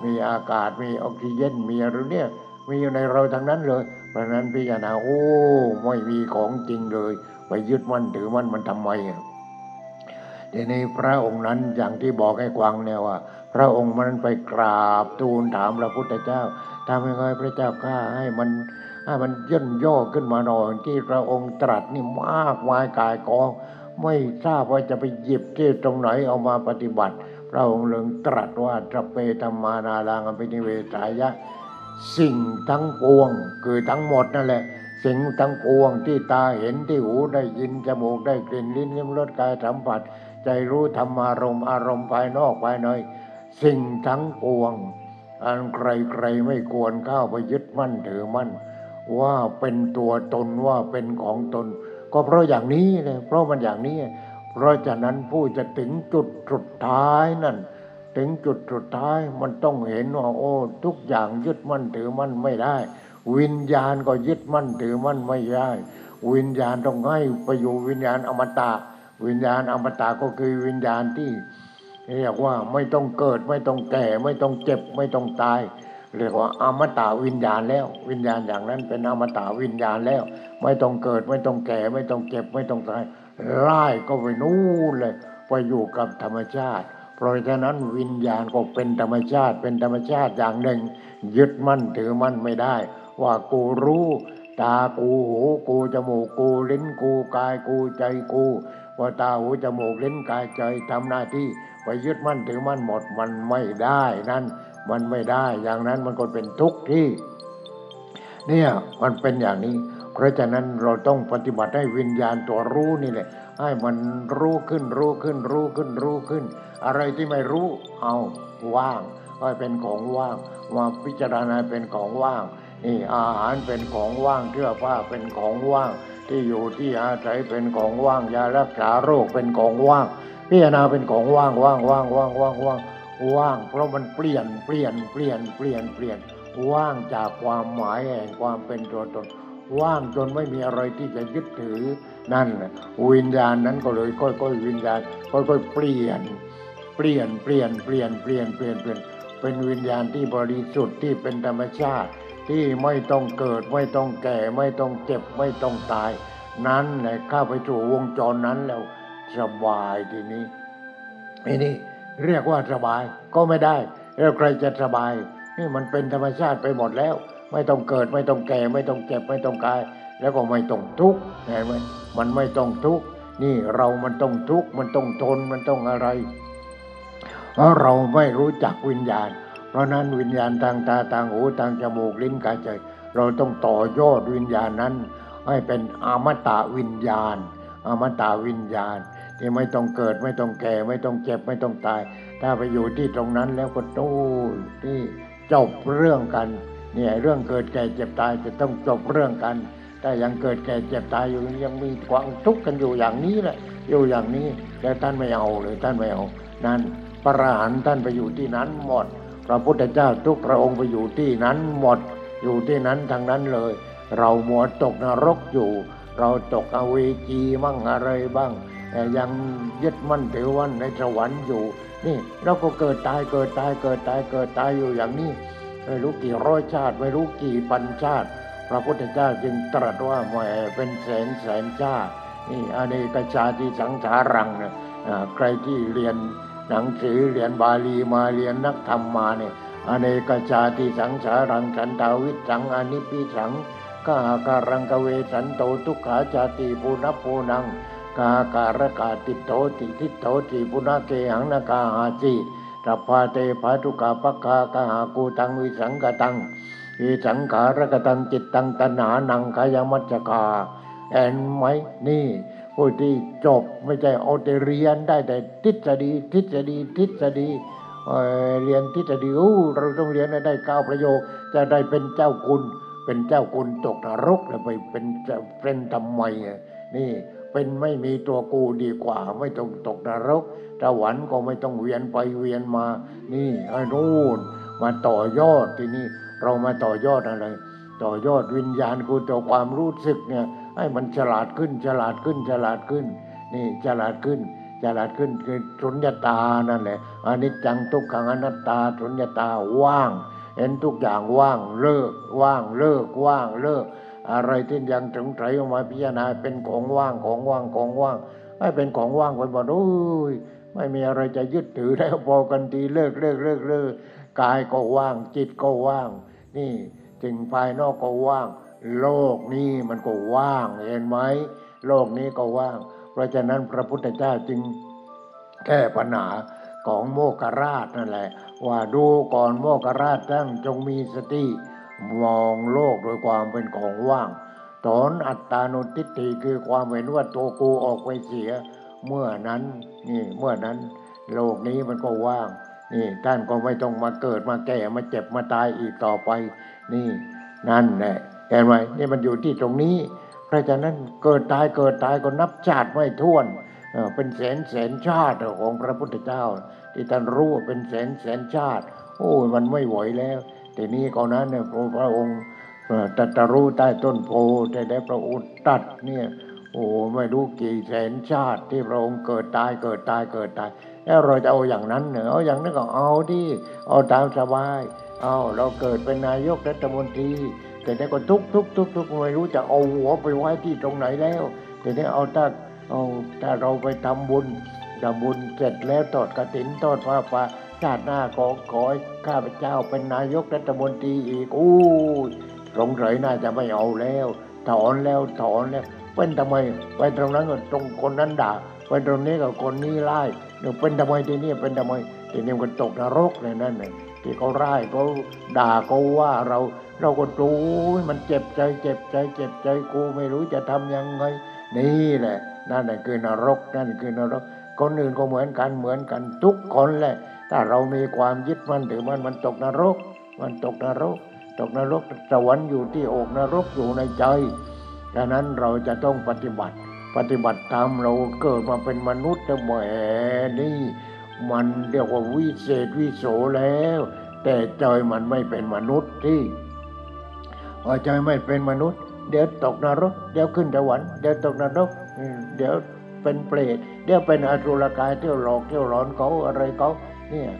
มีอากาศมีออกซิเจนมีอะไรเนี่ยมีอยู่ในเราทั้งนั้นเลย เพราะฉะนั้นพิจารณาโอ้ไม่มีของจริงเลย ไปยึดมั่นถือมั่นมันทำไมอะทีนี้พระองค์นั้นอย่างที่บอกให้กวางเนี่ยว่า พระองค์มันไปกราบทูลถามพระพุทธเจ้าทำยังไงพระเจ้าข้าให้มันให้มันย่นย่อขึ้นมาหน่อยที่พระองค์ตรัสนี่มากมายกายกอง ไม่ทราบว่าจะไปหยิบที่ตรงไหนเอามาปฏิบัติ พระองค์เลิงตรัสว่าตระเปธรรมานารังอภินิเวสายะ สิ่งทั้งปวงคือทั้งหมดนั่นแหละ สิ่งทั้งปวงที่ตาเห็นที่หูได้ยินจมูกได้กลิ่นลิ้นลิ้มรสกายสัมผัส ใจรู้ธรรมารมณ์อารมณ์ภายนอกภายในสิ่งทั้งปวง อันใครๆไม่ควรเข้าไปยึดมั่นถือมั่น ว่าเป็นตัวตนว่าเป็นของตน ก็เพราะอย่างนี้เลยเพราะมันอย่างนี้ เพราะฉะนั้นผู้จะถึงจุดสุดท้ายนั่นถึงจุดสุดท้ายมันต้องเห็นว่าโอ้ทุกอย่างยึดมั่นถือมั่นไม่ได้ วิญญาณก็ยึดมั่นถือมั่นไม่ได้วิญญาณต้องให้ไปอยู่วิญญาณอมตะ วิญญาณอมตะก็คือวิญญาณที่เรียกว่าไม่ต้องเกิดไม่ต้องแก่ไม่ต้องเจ็บไม่ต้องตาย เรียกว่าอมตะวิญญาณแล้ว วิญญาณอย่างนั้นเป็นอมตะวิญญาณแล้ว ไม่ต้องเกิดไม่ต้องแก่ไม่ต้องเจ็บไม่ต้องตายไล่ก็ไปนู่นเลยไปอยู่กับธรรมชาติ เพราะฉะนั้นวิญญาณก็เป็นธรรมชาติเป็นธรรมชาติอย่างหนึ่ง ยึดมั่นถือมั่นไม่ได้ ว่ากูรู้ ตากูหูกูจมูกกูลิ้นกูกายกูใจกูว่าตาหูจมูกลิ้นกายใจทำหน้าที่ไปยึดมั่นถือมั่นหมดมันไม่ได้นั่นมันไม่ได้อย่างนั้นมันก็เป็นทุกข์ที่ เนี่ยมันเป็นอย่างนี้ เพราะฉะนั้นเราต้องปฏิบัติให้วิญญาณตัวรู้นี่แหละ ให้มันรู้ขึ้นรู้ขึ้นรู้ขึ้นรู้ขึ้น อะไรที่ไม่รู้เอาว่างให้เป็นของว่างมาพิจารณาเป็นของว่าง นี่อาหารเป็นของว่างเสื้อผ้าเป็นของว่าง ที่อยู่ที่อาศัยเป็นของว่างยารักษาโรคเป็นของว่างพิจารณาเป็นของว่างว่างว่างว่างว่างว่างว่าง เพราะมันเปลี่ยนเปลี่ยนเปลี่ยนเปลี่ยนเปลี่ยนว่างจากความหมายแห่งความเป็นตัวตนว่างจนไม่มีอะไรที่จะยึดถือนั่นวิญญาณนั้นก็เลยค่อยๆวิญญาณค่อยๆเปลี่ยน เปลี่ยนเปลี่ยนเปลี่ยนเปลี่ยนเปลี่ยนเปลี่ยนเป็นวิญญาณที่บริสุทธิ์ที่เป็นธรรมชาติ ที่ไม่ต้องเกิดไม่ต้องแก่ไม่ต้องเจ็บไม่ต้องตาย นั้นแหละเข้าไปสู่วงจรนั้นแล้วสบายทีนี้ไอ้นี่เรียกว่าสบายก็ไม่ได้แล้วใครจะสบาย นี่มันเป็นธรรมชาติไปหมดแล้ว ไม่ต้องเกิดไม่ต้องแก่ ไม่ต้องเจ็บไม่ต้องกาย แล้วก็ไม่ต้องทุกข์เห็นไหมมันไม่ต้องทุกข์นี่เรามันต้องทุกข์มันต้องทนมันต้องอะไรเพราะเราไม่รู้จักวิญญาณ เพราะนั้นวิญญาณทางตาทางหูทางจมูกลิ้นกายใจ เราต้องต่อยอดวิญญาณนั้น ให้เป็นอมตะวิญญาณ อมตะวิญญาณ ที่ไม่ต้องเกิดไม่ต้องแก่ไม่ต้องเจ็บไม่ต้องตาย ถ้าไปอยู่ที่ตรงนั้นแล้วก็โอ้ที่จบเรื่องกันเนี่ยเรื่องเกิดแก่เจ็บตายจะต้องจบเรื่องกันถ้ายังเกิดแก่เจ็บตายอยู่ยังมีความทุกข์กันอยู่อย่างนี้แหละ อยู่อย่างนี้แล้วท่านไม่เอาเลยท่านไม่เอา นั่นพระอรหันต์ท่านไปอยู่ที่นั้นหมด พระพุทธเจ้าทุกพระองค์ไปอยู่ที่นั้นหมดอยู่ที่นั้นทางนั้นเลย เราหมดตกนรกอยู่ เราตกอเวจีมั่งอะไรบ้างแต่ยังยึดมั่นถือวันในสวรรค์อยู่ นี่เราก็เกิดตายเกิดตายเกิดตายเกิดตายอยู่อย่างนี้ไม่รู้กี่ร้อยชาติไม่รู้กี่พันชาติ พระพุทธเจ้าจึงตรัสว่าแหมเป็นแสนแสนชาตินี่อเนกชาติสังสารังนะใครที่เรียน หนังสือเรียนบาลีมาเรียนนักธรรมมาเนี่ยอเนกชาติสังสารัง สันธาวิสสังอนิพพิสัง คหการัง คเวสันโตทุกขาชาติปุนัปปุนัง คหการกะ ทิฏโฐสิทิฏโฐสิปุนเคหังนะ กาหสิ สัพพาเต ผาสุกา ภัคคา คหกูฏังวิสังขตังวิสังขารคตังจิตตังตัณหานังขยมัชฌคาเห็นไหมนี่ ผู้ที่จบไม่ใช่เอาแต่เรียนได้แต่ทฤษฎีทฤษฎีทฤษฎีเอ่อเรียนทฤษฎีอู้เราต้องเรียนให้ได้เก้าประโยคจะได้เป็นเจ้าคุณ เป็นเจ้าคุณตกนรกแล้วไปเป็นเป็นทำไมอะนี่เป็นไม่มีตัวกูดีกว่า ไม่ต้องตกนรกสวรรค์ก็ไม่ต้องเวียนไปเวียนมา นี่ไอ้นู่นมาต่อยอดที่นี่เรามาต่อยอดอะไร ต่อยอดวิญญาณคือตัวความรู้สึกเนี่ย ให้มันฉลาดขึ้น ฉลาดขึ้น ฉลาดขึ้น นี่ฉลาดขึ้น ฉลาดขึ้นคือสุญญตานั่นแหละอนิจจังทุกขังอนัตตาสุญญตาว่าง เห็นทุกอย่างว่างเลิก ว่างเลิก ว่างเลิก อะไรที่ยังสงสัยออกมาพิจารณาเป็นของว่างของว่างของว่างให้เป็นของว่างไปหมดโอ้ยไม่มีอะไรจะยึดถือแล้วพอกันทีเลิกเลิกเลิกเลิกกายก็ว่างจิตก็ว่าง นี่สิ่งภายนอกก็ว่าง โลกนี้มันก็ว่างเห็นไหมโลกนี้ก็ว่าง เพราะฉะนั้นพระพุทธเจ้าจึงแก้ปัญหาของโมกราชนั่นแหละ ว่าดูก่อนโมกราชทั้งจงมีสติมองโลกโดยความเป็นของว่างทถอนอัตตานุทิฏฐิคือความเห็นว่าตัวกูออกไปเสีย เมื่อนั้นนี่เมื่อนั้น โลกนี้มันก็ว่างนี่ท่านก็ไม่ต้องมาเกิดมาแก่มาเจ็บมาตายอีกต่อไป นี่นั่นแหละ เห็นไหมนี่มันอยู่ที่ตรงนี้ เพราะฉะนั้นเกิดตายเกิดตายก็นับชาติไม่ถ้วนเป็นแสนแสนชาติของพระพุทธเจ้า ที่ท่านรู้ว่าเป็นแสนแสนชาติ โอ้ยมันไม่ไหวแล้วทีนี้ก่อนนั้นเนี่ยพระพระองค์ตรัสรู้ใต้ต้นโพได้ได้พระอุตตัดเนี่ยโอ้ไม่รู้กี่แสนชาติที่พระองค์เกิดตายเกิดตายเกิดตายแล้วเราจะเอาอย่างนั้นเหรอเอาอย่างนั้นก็เอาดิเอาตามสบายเอาเราเกิดเป็นนายกรัฐมนตรี แต่นี้ก็ทุกทุกทุกทุกไม่รู้จะเอาหัวไปไว้ที่ตรงไหนแล้ว แต่นี้เอาถ้าเอาถ้าเราไปทำบุญทำบุญเสร็จแล้วทอดกระถินทอดผ้าป่าชาติหน้าขอขอข้าพเจ้าเป็นนายกรัฐมนตรีอีกอู้ยสงสัยน่าจะไม่เอาแล้ว ถอนแล้วถอนแล้วเป็นทำไมไปตรงนั้นก็ตรงคนนั้นด่าไปตรงนี้ก็คนนี้ไล่เนี่ยเป็นทำไมที่นี่เป็นทำไมทีนี้มันตกนรกเลยนั่นน่ะที่เขาไล่เขาด่าเขาว่าเรา เราก็ดูมันเจ็บใจเจ็บใจ เจ็บใจกูไม่รู้จะทำยังไง นี่แหละ นั่นแหละคือนรกนั่นคือนรก คนอื่นก็เหมือนกันเหมือนกันทุกคนแหละ ถ้าเรามีความยึดมั่นถือมันมันตกนรก มันตกนรก ตกนรกสวรรค์อยู่ที่อกนรกอยู่ในใจดังนั้นเราจะต้องปฏิบัติ ปฏิบัติตามเราเกิดมาเป็นมนุษย์แต่แหมนี่ มันเรียกว่าวิเศษวิโสแล้ว แต่ใจมันไม่เป็นมนุษย์ที่ อใจไม่เป็นมนุษย์ เดี๋ยวตกนรก เดี๋ยวขึ้นสวรรค์เดี๋ยวตกนรกเดี๋ยวเป็นเปรตเดี๋ยวเป็นอสุรกายเที่ยวหลอกเที่ยวหลอนเขาอะไรเขาเนี่ย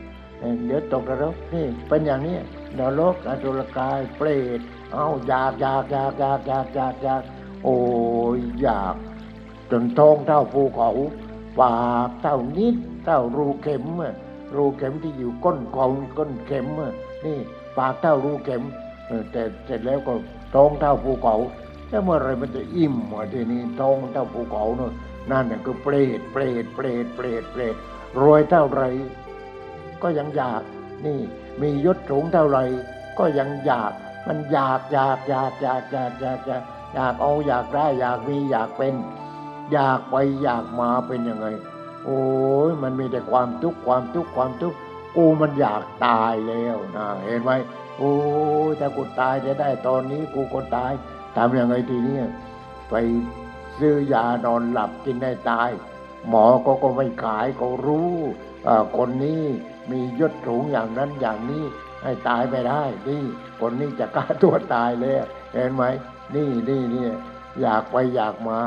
เดี๋ยวตกนรกนี่เป็นอย่างนี้นรกอสุรกายเปรตเอาอยากอยากอยากอยากอยากอยากอยากโอ้ยอยากจนท้องเท่าภูเขาปากเท่านิดเท่ารูเข็มรูเข็มที่อยู่ก้นของก้นเข็มนี่ปากเท่ารูเข็ม แต่เสร็จแล้วก็ท้องเท่าภูเขาแล้วเมื่อไรมันจะอิ่มวะทีนี้ท้องเท่าภูเขาเนอะนั่นน่ะคือเปรตเปรตเปรตเปรตเปรตรวยเท่าไร ก็ยังอยากนี่ มียศสูงเท่าไร ก็ยังอยากมันอยากอยากอยากอยากอยากอยากอยากอยากเอาอยากได้อยากมีอยากเป็น อยากไปอยากมาเป็นยังไง โอ้ยมันมีแต่ความทุกข์ความทุกข์ความทุกข์กูมันอยากตายแล้วนะเห็นไหม โอ้ถ้ากูตายจะได้ตอนนี้กูก็ตายทำยังไงทีนี้ไปซื้อยานอนหลับกินให้ตาย หมอก็ก็ไม่ขายเขารู้คนนี้มียศสูงอย่างนั้นอย่างนี้ให้ตายไม่ได้นี่คนนี้จะฆ่าตัวตายแล้วเห็นไหมนี่นี่นี่อยากไปอยากมา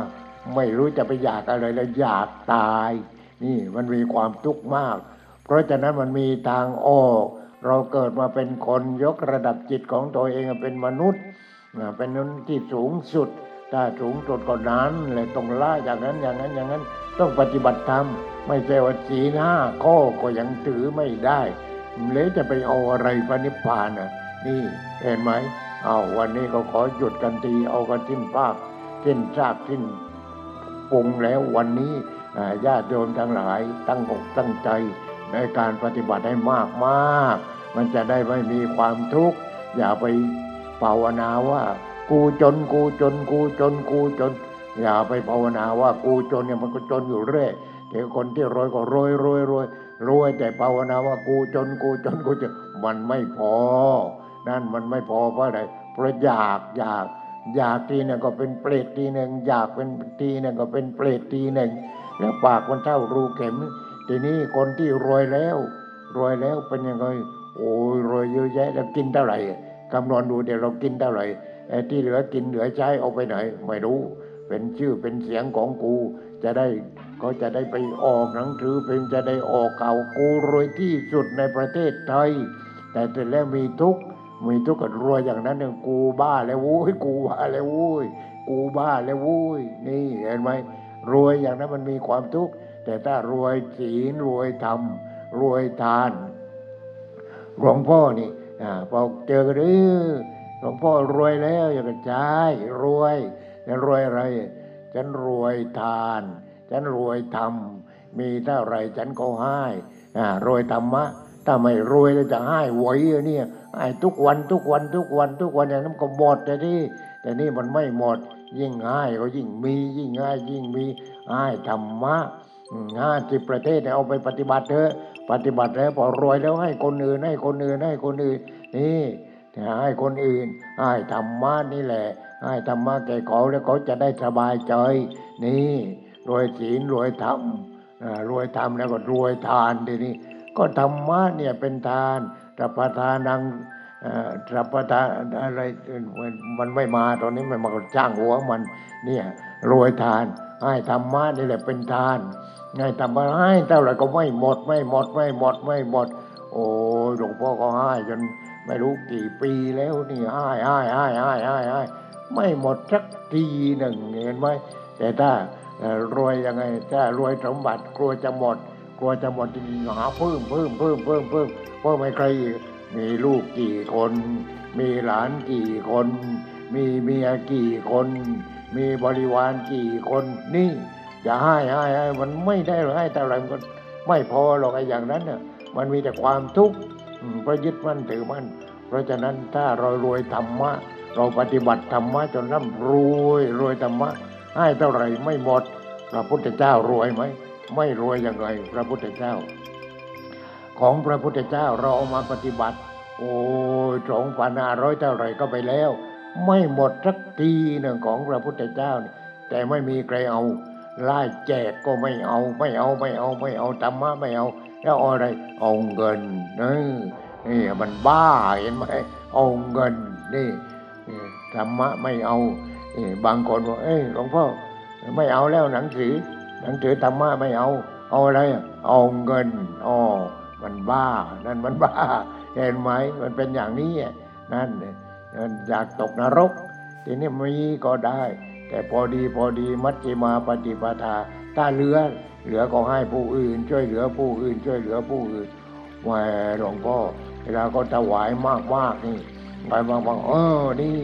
ไม่รู้จะไปอยากอะไรแล้วอยากตาย นี่มันมีความทุกข์มาก เพราะฉะนั้นมันมีทางออก เราเกิดมาเป็นคนยกระดับจิตของตัวเองเป็นมนุษย์เป็นนุษย์ที่สูงสุด ถ้าสูงสุดก็นั้นเลยต้องละอย่างนั้นอย่างนั้นอย่างนั้นต้องปฏิบัติธรรมไม่ใช่ว่าสีห้าข้อก็ยังถือไม่ได้เลยจะไปเอาอะไรพระนิพพานอะนี่เห็นไหมเอาวันนี้ก็ขอหยุดกันทีเอากันทิ้นภาคทิ้นซากทิ้นปรุงแล้ววันนี้ญาติโยมทั้งหลายตั้งอกตั้งใจในการปฏิบัติให้มากมาก มันจะได้ไม่มีความทุกข์ อย่าไปภาวนาว่า กูจนกูจนกูจนกูจน อย่าไปภาวนาว่ากูจนเนี่ยมันก็จนอยู่เรื่อยแต่คนที่รวยก็รวยรวยรวยรวยแต่ภาวนาว่ากูจนกูจนกูจนมันไม่พอ นั่นมันไม่พอเพราะอะไรเพราะอยากอยากอยากทีหนึงก็เป็นเปรตทีหนึ่งอยากเป็นทีหนึ่งก็เป็นเปรตทีหนึ่งแล้วปากมันเท่ารูเข็ม ทีนี้คนที่รวยแล้ว รวยแล้วเป็นยังไง โอ้ยรวยเยอะแยะแล้วกินเท่าไหร่คำนวณดูเดี๋ยวเรากินเท่าไหร่ไอ้ที่เหลือกินเหลือใช้เอาไปไหน ไม่รู้ เป็นชื่อเป็นเสียงของกู จะได้ก็จะได้ไปออกหนังสือเป็นจะได้ออกเก่ากูรวยที่สุดในประเทศไทย แต่เสร็จแล้วมีทุกมีทุกข์กับรวยอย่างนั้นเนี่ยกูบ้าแล้วโว้ยกูบ้าแล้วโว้ยกูบ้าแล้วโว้ยนี่เห็นไหมรวยอย่างนั้นมันมีความทุกข์แต่ถ้ารวยศีลรวยธรรมรวยทาน หลวงพ่อนี่อ่าพอเจอกันเออหลวงพ่อรวยแล้วอย่าไปใช้รวยจะรวยอะไร ฉันรวยทาน ฉันรวยธรรม มีเท่าไรฉันก็ให้อ่ารวยธรรมะ ถ้าไม่รวยแล้วจะให้ไหวอะเนี่ยให้ทุกวันทุกวันทุกวันทุกวันอย่างนั้นก็หมดแต่นี่แต่นี่มันไม่หมด ยิ่งง่ายก็ยิ่งมี ยิ่งง่ายยิ่งมีง่ายธรรมะอืมห้าสิบประเทศเนี่ยเอาไปปฏิบัติเถอะ ปฏิบัติแล้วพอรวยแล้วให้คนอื่นให้คนอื่นให้คนอื่นนี่ให้คนอื่นให้ธรรมะนี่แหละ ให้ธรรมะแก่เขาแล้วเขาจะได้สบายใจ นี่รวยศีลรวยธรรมรวยธรรมแล้วก็รวยทานทีนี้ก็ธรรมะเนี่ยเป็นทานรับประทานังเอ่อรับประทานอะไรมันไม่มาตอนนี้มันมาจ้างหัวมันเนี่ยรวยทานให้ธรรมะนี่แหละเป็นทาน ให้ธรรมะให้เท่าไหร่ก็ไม่หมดไม่หมดไม่หมดไม่หมด โอ้หลวงพ่อก็ให้จนไม่รู้กี่ปีแล้วนี่ให้ให้ให้ให้ให้ให้ไม่หมดสักทีหนึ่งเห็นไหมแต่ถ้ารวยยังไงถ้ารวยสมบัติกลัวจะหมด กลัวจะหมดจริงหาเพิ่มเพิ่มเพิ่มเพิ่มเพิ่มเพิ่มไม่ใครมีลูกกี่คน มีหลานกี่คน มีเมียกี่คน มีบริวารกี่คนนี่ จะให้ให้ให้มันไม่ได้หรอกให้แต่าไรมันก็ไม่พอหรอกไอ้อย่างนั้นน่ะมันมีแต่ความทุกข์เพราะยึดมั่นถือมั่นเพราะฉะนั้นถ้าเรารวยธรรมะ เราปฏิบัติธรรมะจนร่ำรวยรวยธรรมะ ให้เท่าไหร่ไม่หมดพระพุทธเจ้ารวยไหมไม่รวยยังไงพระพุทธเจ้า ของพระพุทธเจ้าเราเอามาปฏิบัติ โอ้ยสองพันห้าร้อยเท่าไหร่ก็ไปแล้ว ไม่หมดสักทีหนึ่งของพระพุทธเจ้านี่แต่ไม่มีใครเอา ไล่แจกก็ไม่เอาไม่เอาไม่เอาไม่เอาธรรมะไม่เอา แล้วเอาอะไรเอาเงินนี่นี่มันบ้าเห็นไหมเอาเงินนี่ธรรมะไม่เอาบางคนบอกเอ้ยหลวงพ่อไม่เอาแล้วหนังสือ หนังสือธรรมะไม่เอา เอาอะไรเอาเงินอ๋อมันบ้า นั่นมันบ้า เห็นไหมมันเป็นอย่างนี้นั่นอยากตกนรก ทีนี้มีก็ได้ แต่พอดีพอดีมัชฌิมาปฏิปทา ถ้าเหลือเหลือก็ให้ผู้อื่น ช่วยเหลือผู้อื่น ช่วยเหลือผู้อื่นแหวหลวงพ่อเวลาก็ถวายมากมากนี่ไปบางบางเออนี่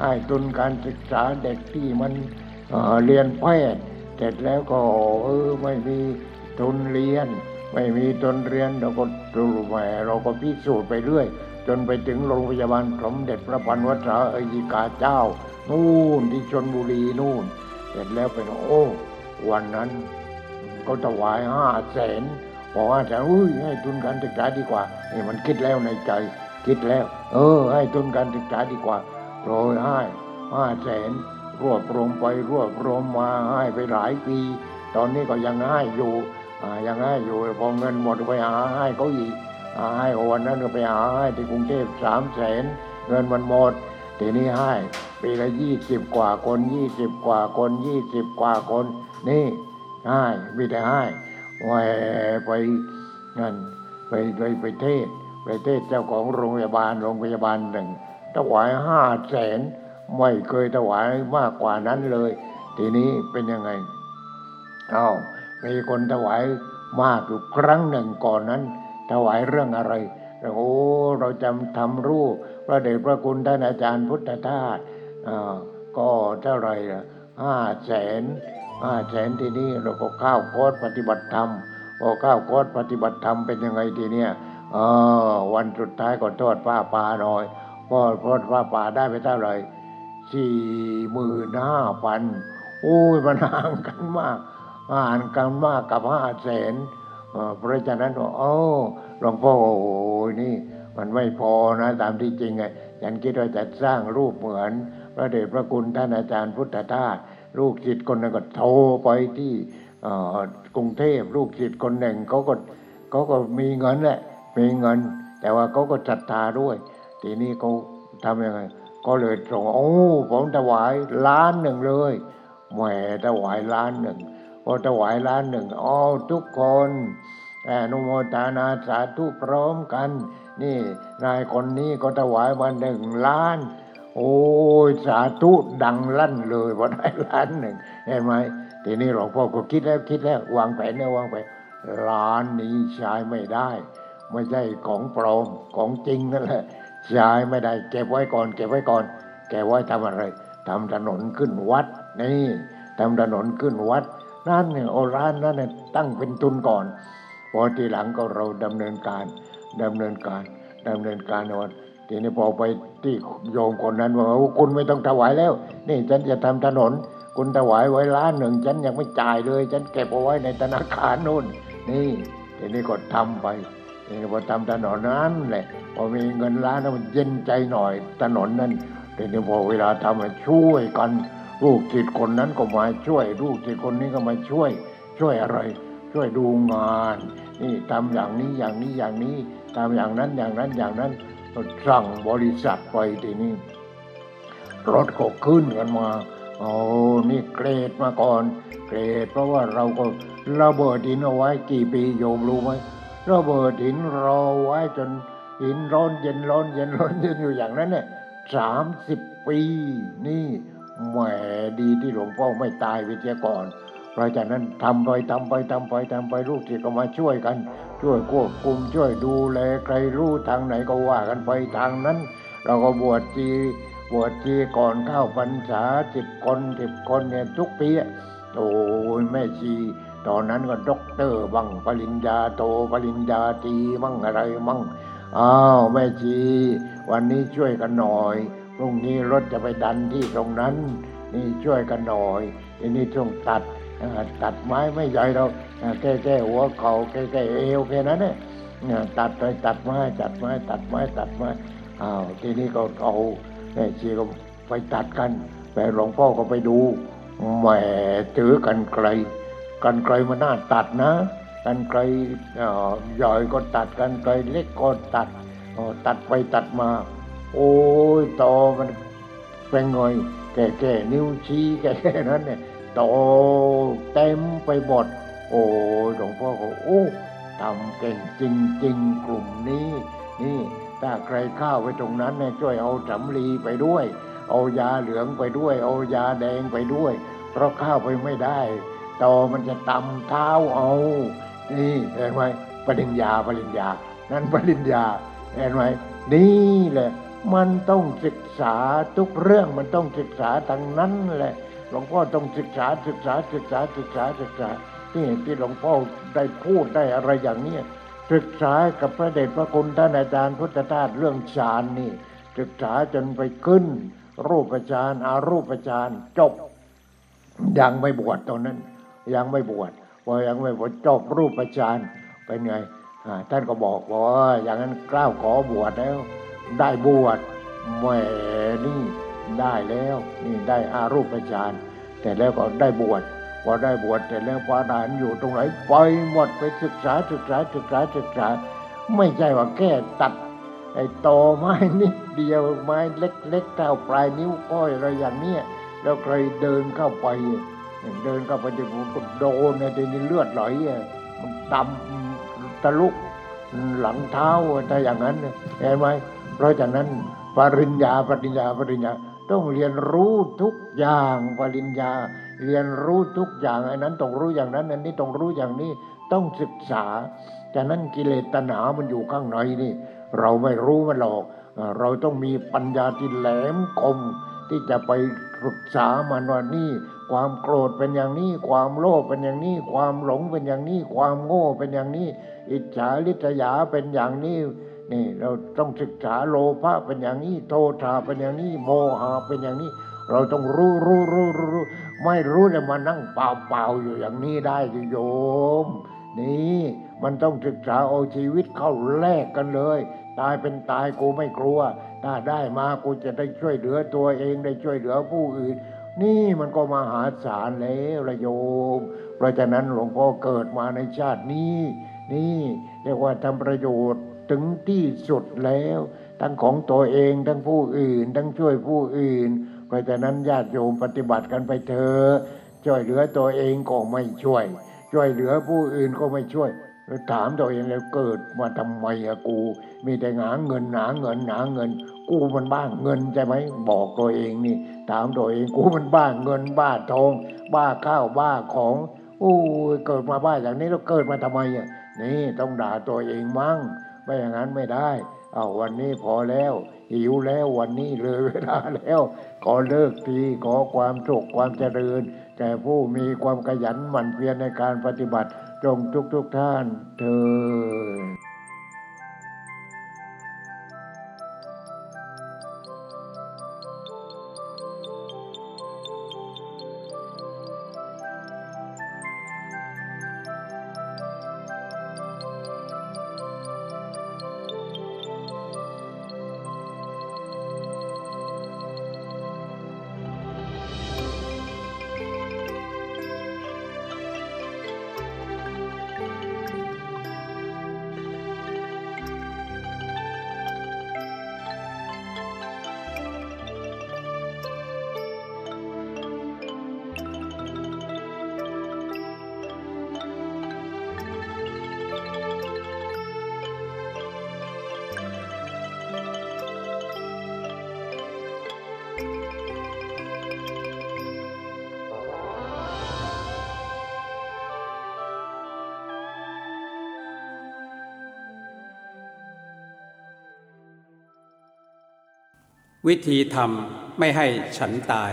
ให้ทุนการศึกษาเด็กที่มันเออเรียนแพทย์เสร็จแล้วก็เออไม่มีทุนเรียน ไม่มีทุนเรียนเราก็ดูแหมเราก็พิสูจน์ไปเรื่อย จนไปถึงโรงพยาบาลสมเด็จพระพันวษาเอยกาเจ้า นู่นที่ชนบุรีนู่น เสร็จแล้วเป็นโอ้วันนั้น ก็ถวายห้าแสนบอกว่าจะอุ้ยให้ทุนการศึกษาดีกว่านี่มันคิดแล้วในใจ คิดแล้ว เออ ให้ทุนการศึกษาดีกว่าโรยให้ห้าแสนรวบรวมไปรวบรวมมาให้ไปหลายปี ตอนนี้ก็ยังให้อยู่ยังให้อยู่พอเงินหมดไปหาให้เขาอีกหาให้วันนั้นก็ไปหาให้ที่กรุงเทพสามแสนเงินมันหมด ทีนี้ให้ปีละยี่สิบกว่าคนยี่สิบกว่าคนยี่สิบกว่าคน นี่ให้มีแต่ให้แหวไปนั่นไปไปไปเทศไปเทศเจ้าของโรงพยาบาลโรงพยาบาลหนึ่งถวายห้าแสนไม่เคยถวายมากกว่านั้นเลย ทีนี้เป็นยังไงอ้าวมีคนถวายมากอยู่ครั้งหนึ่งก่อนนั้น ถวายเรื่องอะไรโอ้เราจำทำรูป พระเดชพระคุณท่านอาจารย์พุทธทาสก็เท่าไรห้าแสนห้าแสนทีนี้เราก็เข้าวโคอร์สปฏิบัติธรรมพอเข้าวโคอร์สปฏิบัติธรรมเป็นยังไงทีเนี้ยเออวันสุดท้ายก็ทอดผ้าป่าหน่อยพอทอดผ้าป่าได้ไปเท่าไหร่สี่หมื่นห้าพันโอ้ยมันห่างกันมากห่างกันมากกับห้าแสนเพราะฉะนั้นว่าโอ้หลวงพ่อโอ้โหนี่ มันไม่พอนะตามที่จริงไงฉันคิดว่าจะสร้างรูปเหมือน พระเดชพระคุณท่านอาจารย์พุทธทาสลูกศิษย์คนหนึ่งก็โทรไปที่กรุงเทพลูกศิษย์คนหนึ่งเขาก็เขาก็มีเงินแหละมีเงิน แต่ว่าเขาก็ศรัทธาด้วย ทีนี้เขาทำยังไงก็เลยส่งโอ้ผมถวายล้านหนึ่งเลยแหมถวายล้านหนึ่งพอถวายล้านหนึ่งอ๋อทุกคนอนุโมทนาสาธุพร้อมกัน นี่นายคนนี้ก็ถวายมาหนึ่งล้าน โอ้ยสาธุดังลั่นเลยพอได้ล้านหนึ่งเห็นไหมทีนี้หลวงพ่อก็คิดแล้วคิดแล้ววางแผนแล้ววางแผนล้านนี้ใช้ไม่ได้ ไม่ใช่ของปลอมของจริงนั่นแหละใช้ไม่ได้เก็บไว้ก่อนเก็บไว้ก่อนแกไว้ทำอะไรทำถนนขึ้นวัดนี่ทำถนนขึ้นวัดนั่นเนี่ยโอร้านนั้นเนี่ยตั้งเป็นทุนก่อนพอทีหลังก็เราดำเนินการ ดำเนินการดำเนินการว่าทีนี้พอไปที่โยมคนนั้นว่าโอ้คุณไม่ต้องถวายแล้ว นี่ฉันจะทำถนน คุณถวายไว้ล้านหนึ่งฉันยังไม่จ่ายเลย ฉันเก็บเอาไว้ในธนาคารนู่น นี่ทีนี้ก็ทำไปทีนี้พอทำถนนนั้นแหละพอมีเงินล้านแล้วมันเย็นใจหน่อยถนนนั้นทีนี้พอเวลาทำมันช่วยกันลูกจิตคนนั้นก็มาช่วยลูกจิตคนนี้ก็มาช่วย ช่วยอะไร ช่วยดูงาน นี่ทำอย่างนี้อย่างนี้อย่างนี้ ทำอย่างนั้นอย่างนั้นอย่างนั้นสั่งบริษัทไปทีนี้รถก็ขึ้นกันมาโอ้นี่เกรดมาก่อน เกรด เพราะว่าเราก็ระเบิดหินเอาไว้กี่ปีโยมรู้ไหมระเบิดหินรอไว้จนหินร้อนเย็นร้อนเย็นร้อนเย็นอยู่อย่างนั้นเนี่ยสามสิบปีนี่แหมดีที่หลวงพ่อไม่ตายไปเสียก่อน เพราะฉะนั้นทำไปทำไปทำไปทำไปลูกศิษย์ก็มาช่วยกัน ช่วยควบคุมช่วยดูแลใครรู้ทางไหนก็ว่ากันไปทางนั้น เราก็บวชจีบวชจีก่อนเข้าพรรษาสิบคนสิบคนเนี่ยทุกปีโอ้ยแม่ชีตอนนั้นก็ด็อกเตอร์บ้างปริญญาโตปริญญาตีมั่งอะไรมั่งอ้าวแม่ชี วันนี้ช่วยกันหน่อยพรุ่งนี้รถจะไปดันที่ตรงนั้น นี่ช่วยกันหน่อยทีนี้ช่วงตัด ตัดไม้ไม่ใหญ่เราแก้แก้หัวเข่าแก้แก้เอวแค่นั้นเนี่ยตัดไปตัดไม้ตัดไม้ตัดไม้ตัดไม้อ้าวทีนี้ก็เอาแม่ชีก็ไปตัดกันแต่หลวงพ่อก็ไปดูแหมถือกันไกล กันไกลมันน่าตัดนะกันไกลเอ่อใหญ่ก็ตัดกันไกลเล็กก็ตัดตัดไปตัดมา โอ้ยตอมันเป็นไงแก่แก่นิ้วชี้แก่แค่นั้นเนี่ย โตเต็มไปหมด โอ้หลวงพ่อก็โอ้ทำเก่งจริง ๆ กลุ่มนี้ นี่ถ้าใครข้าไปตรงนั้นเนี่ยช่วยเอาสำลีไปด้วย เอายาเหลืองไปด้วย เอายาแดงไปด้วย เพราะข้าไปไม่ได้ตอมันจะตำเท้าเอา นี่เห็นไหมปริญญาปริญญา นั่นปริญญาเห็นไหมนี่แหละ มันต้องศึกษาทุกเรื่องมันต้องศึกษาทั้งนั้นแหละ หลวงพ่อต้องศึกษาศึกษาศึกษาศึกษาศึกษาที่ที่หลวงพ่อได้พูดได้อะไรอย่างเนี้ศึกษากับพระเดชพระคุณท่านอาจารย์พุทธทาสเรื่องฌานนี่ ศึกษาจนไปขึ้น รูปฌานอารูปฌานจบ ยังไม่บวชตอนนั้น ยังไม่บวชพอยังไม่บวชจบรูปฌานเป็นไงท่านก็บอกว่าอย่างนั้นกล้าวขอบวชแล้ว ได้บวชแหมนี่ ได้แล้วนี่ได้อารูปฌานแต่แล้วก็ได้บวชพอได้บวชแต่แล้วพระอรหันอยู่ตรงไหนไปหมดไปศึกษาศึกษาศึกษาศึกษา ไม่ใช่ว่าแค่ตัดไอ้ตอไม้นิดเดียวไม้เล็กๆเท่าปลายนิ้วก้อยอะไรอย่างเนี้ยแล้วใครเดินเข้าไปเดินเข้าไปเดี๋ยวมันก็โดนในทีนี้เลือดไหลอะมันดำทะลุกหลังเท้าอะถ้าอย่างนั้นเห็นไหมเพราะฉะนั้นปริญญาปริญญาปริญญา ต้องเรียนรู้ทุกอย่างปริญญา เรียนรู้ทุกอย่างอันนั้นต้องรู้อย่างนั้นอันนี้ต้องรู้อย่างนี้ต้องศึกษาฉะนั้นกิเลสตัณหามันอยู่ข้างในนี่ เราไม่รู้มันหรอกเอ่อเราต้องมีปัญญาที่แหลมคม ที่จะไปศึกษามันว่านี่ ความโกรธเป็นอย่างนี้ ความโลภเป็นอย่างนี้ ความหลงเป็นอย่างนี้ ความโง่เป็นอย่างนี้ อิจฉาลิษยาเป็นอย่างนี้ นี่เราต้องศึกษาโลภะเป็นอย่างนี้โทสะเป็นอย่างนี้โมหะเป็นอย่างนี้ เราต้องรู้รู้รู้รู้รู้ไม่รู้เลยมานั่งเปล่าเปล่าๆอยู่อย่างนี้ได้สิโยม นี่มันต้องศึกษาเอาชีวิตเข้าแลกกันเลย ตายเป็นตายกูไม่กลัว ถ้าได้มากูจะได้ช่วยเหลือตัวเองได้ช่วยเหลือผู้อื่น นี่มันก็มหาศาลแล้วระโยม เพราะฉะนั้นหลวงพ่อเกิดมาในชาตินี้ นี่เรียกว่าทำประโยชน์ ถึงที่สุดแล้ว ทั้งของตัวเองทั้งผู้อื่น ทั้งช่วยผู้อื่น เพราะฉะนั้นญาติโยมปฏิบัติกันไปเถอะช่วยเหลือตัวเองก็ไม่ช่วย ช่วยเหลือผู้อื่นก็ไม่ช่วยถามตัวเองแล้วเกิดมาทำไมอะกู มีแต่หาเงินหาเงินหาเงิน กูมันบ้าเงินใช่ไหมบอกตัวเองนี่ ถามตัวเองกูมันบ้าเงินบ้าทอง บ้าข้าวบ้าของโอ้ยเกิดมาบ้าอย่างนี้แล้วเกิดมาทำไมอะนี่ต้องด่าตัวเองมั่ง ไม่อย่างนั้นไม่ได้ เอาวันนี้พอแล้ว หิวแล้ววันนี้เลยเวลาแล้วขอเลิกทีขอความสุขความเจริญ แก่ผู้มีความขยันหมั่นเพียรในการปฏิบัติจงทุกทุกท่านเถิด วิธีทำไม่ให้ฉันตาย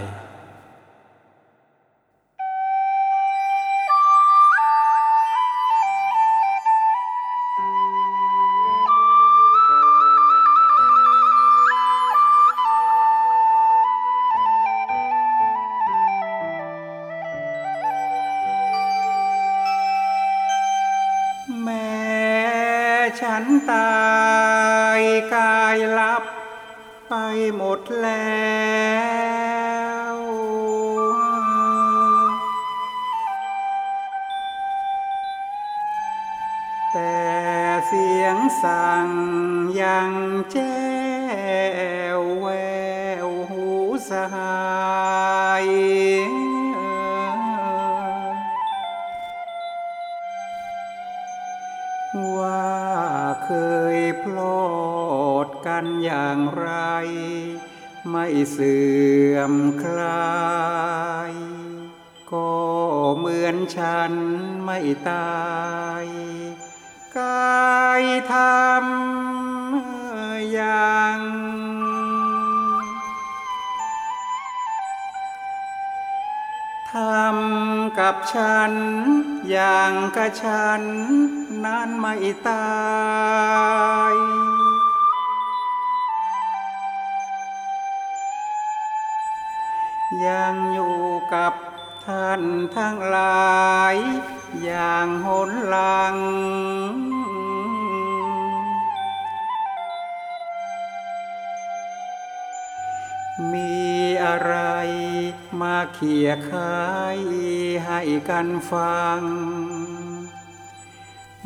กันฟัง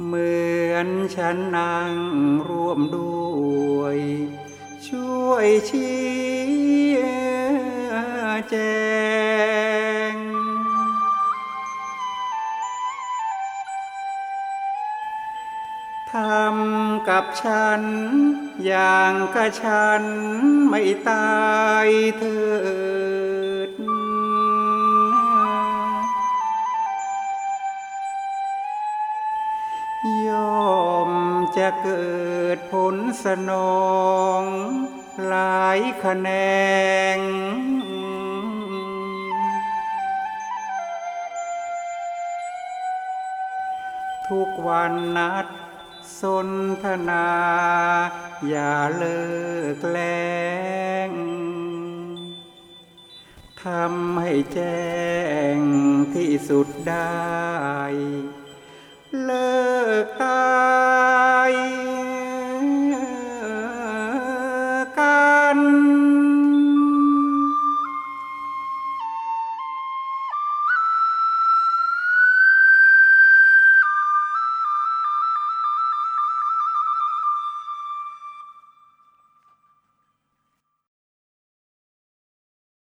เหมือนฉันนั่งร่วมด้วย ช่วยชี้แจง ทำกับฉัน อย่างกระฉันไม่ตายเธอ ทนา อย่าเลิกแรงทำให้แจ้งที่สุดได้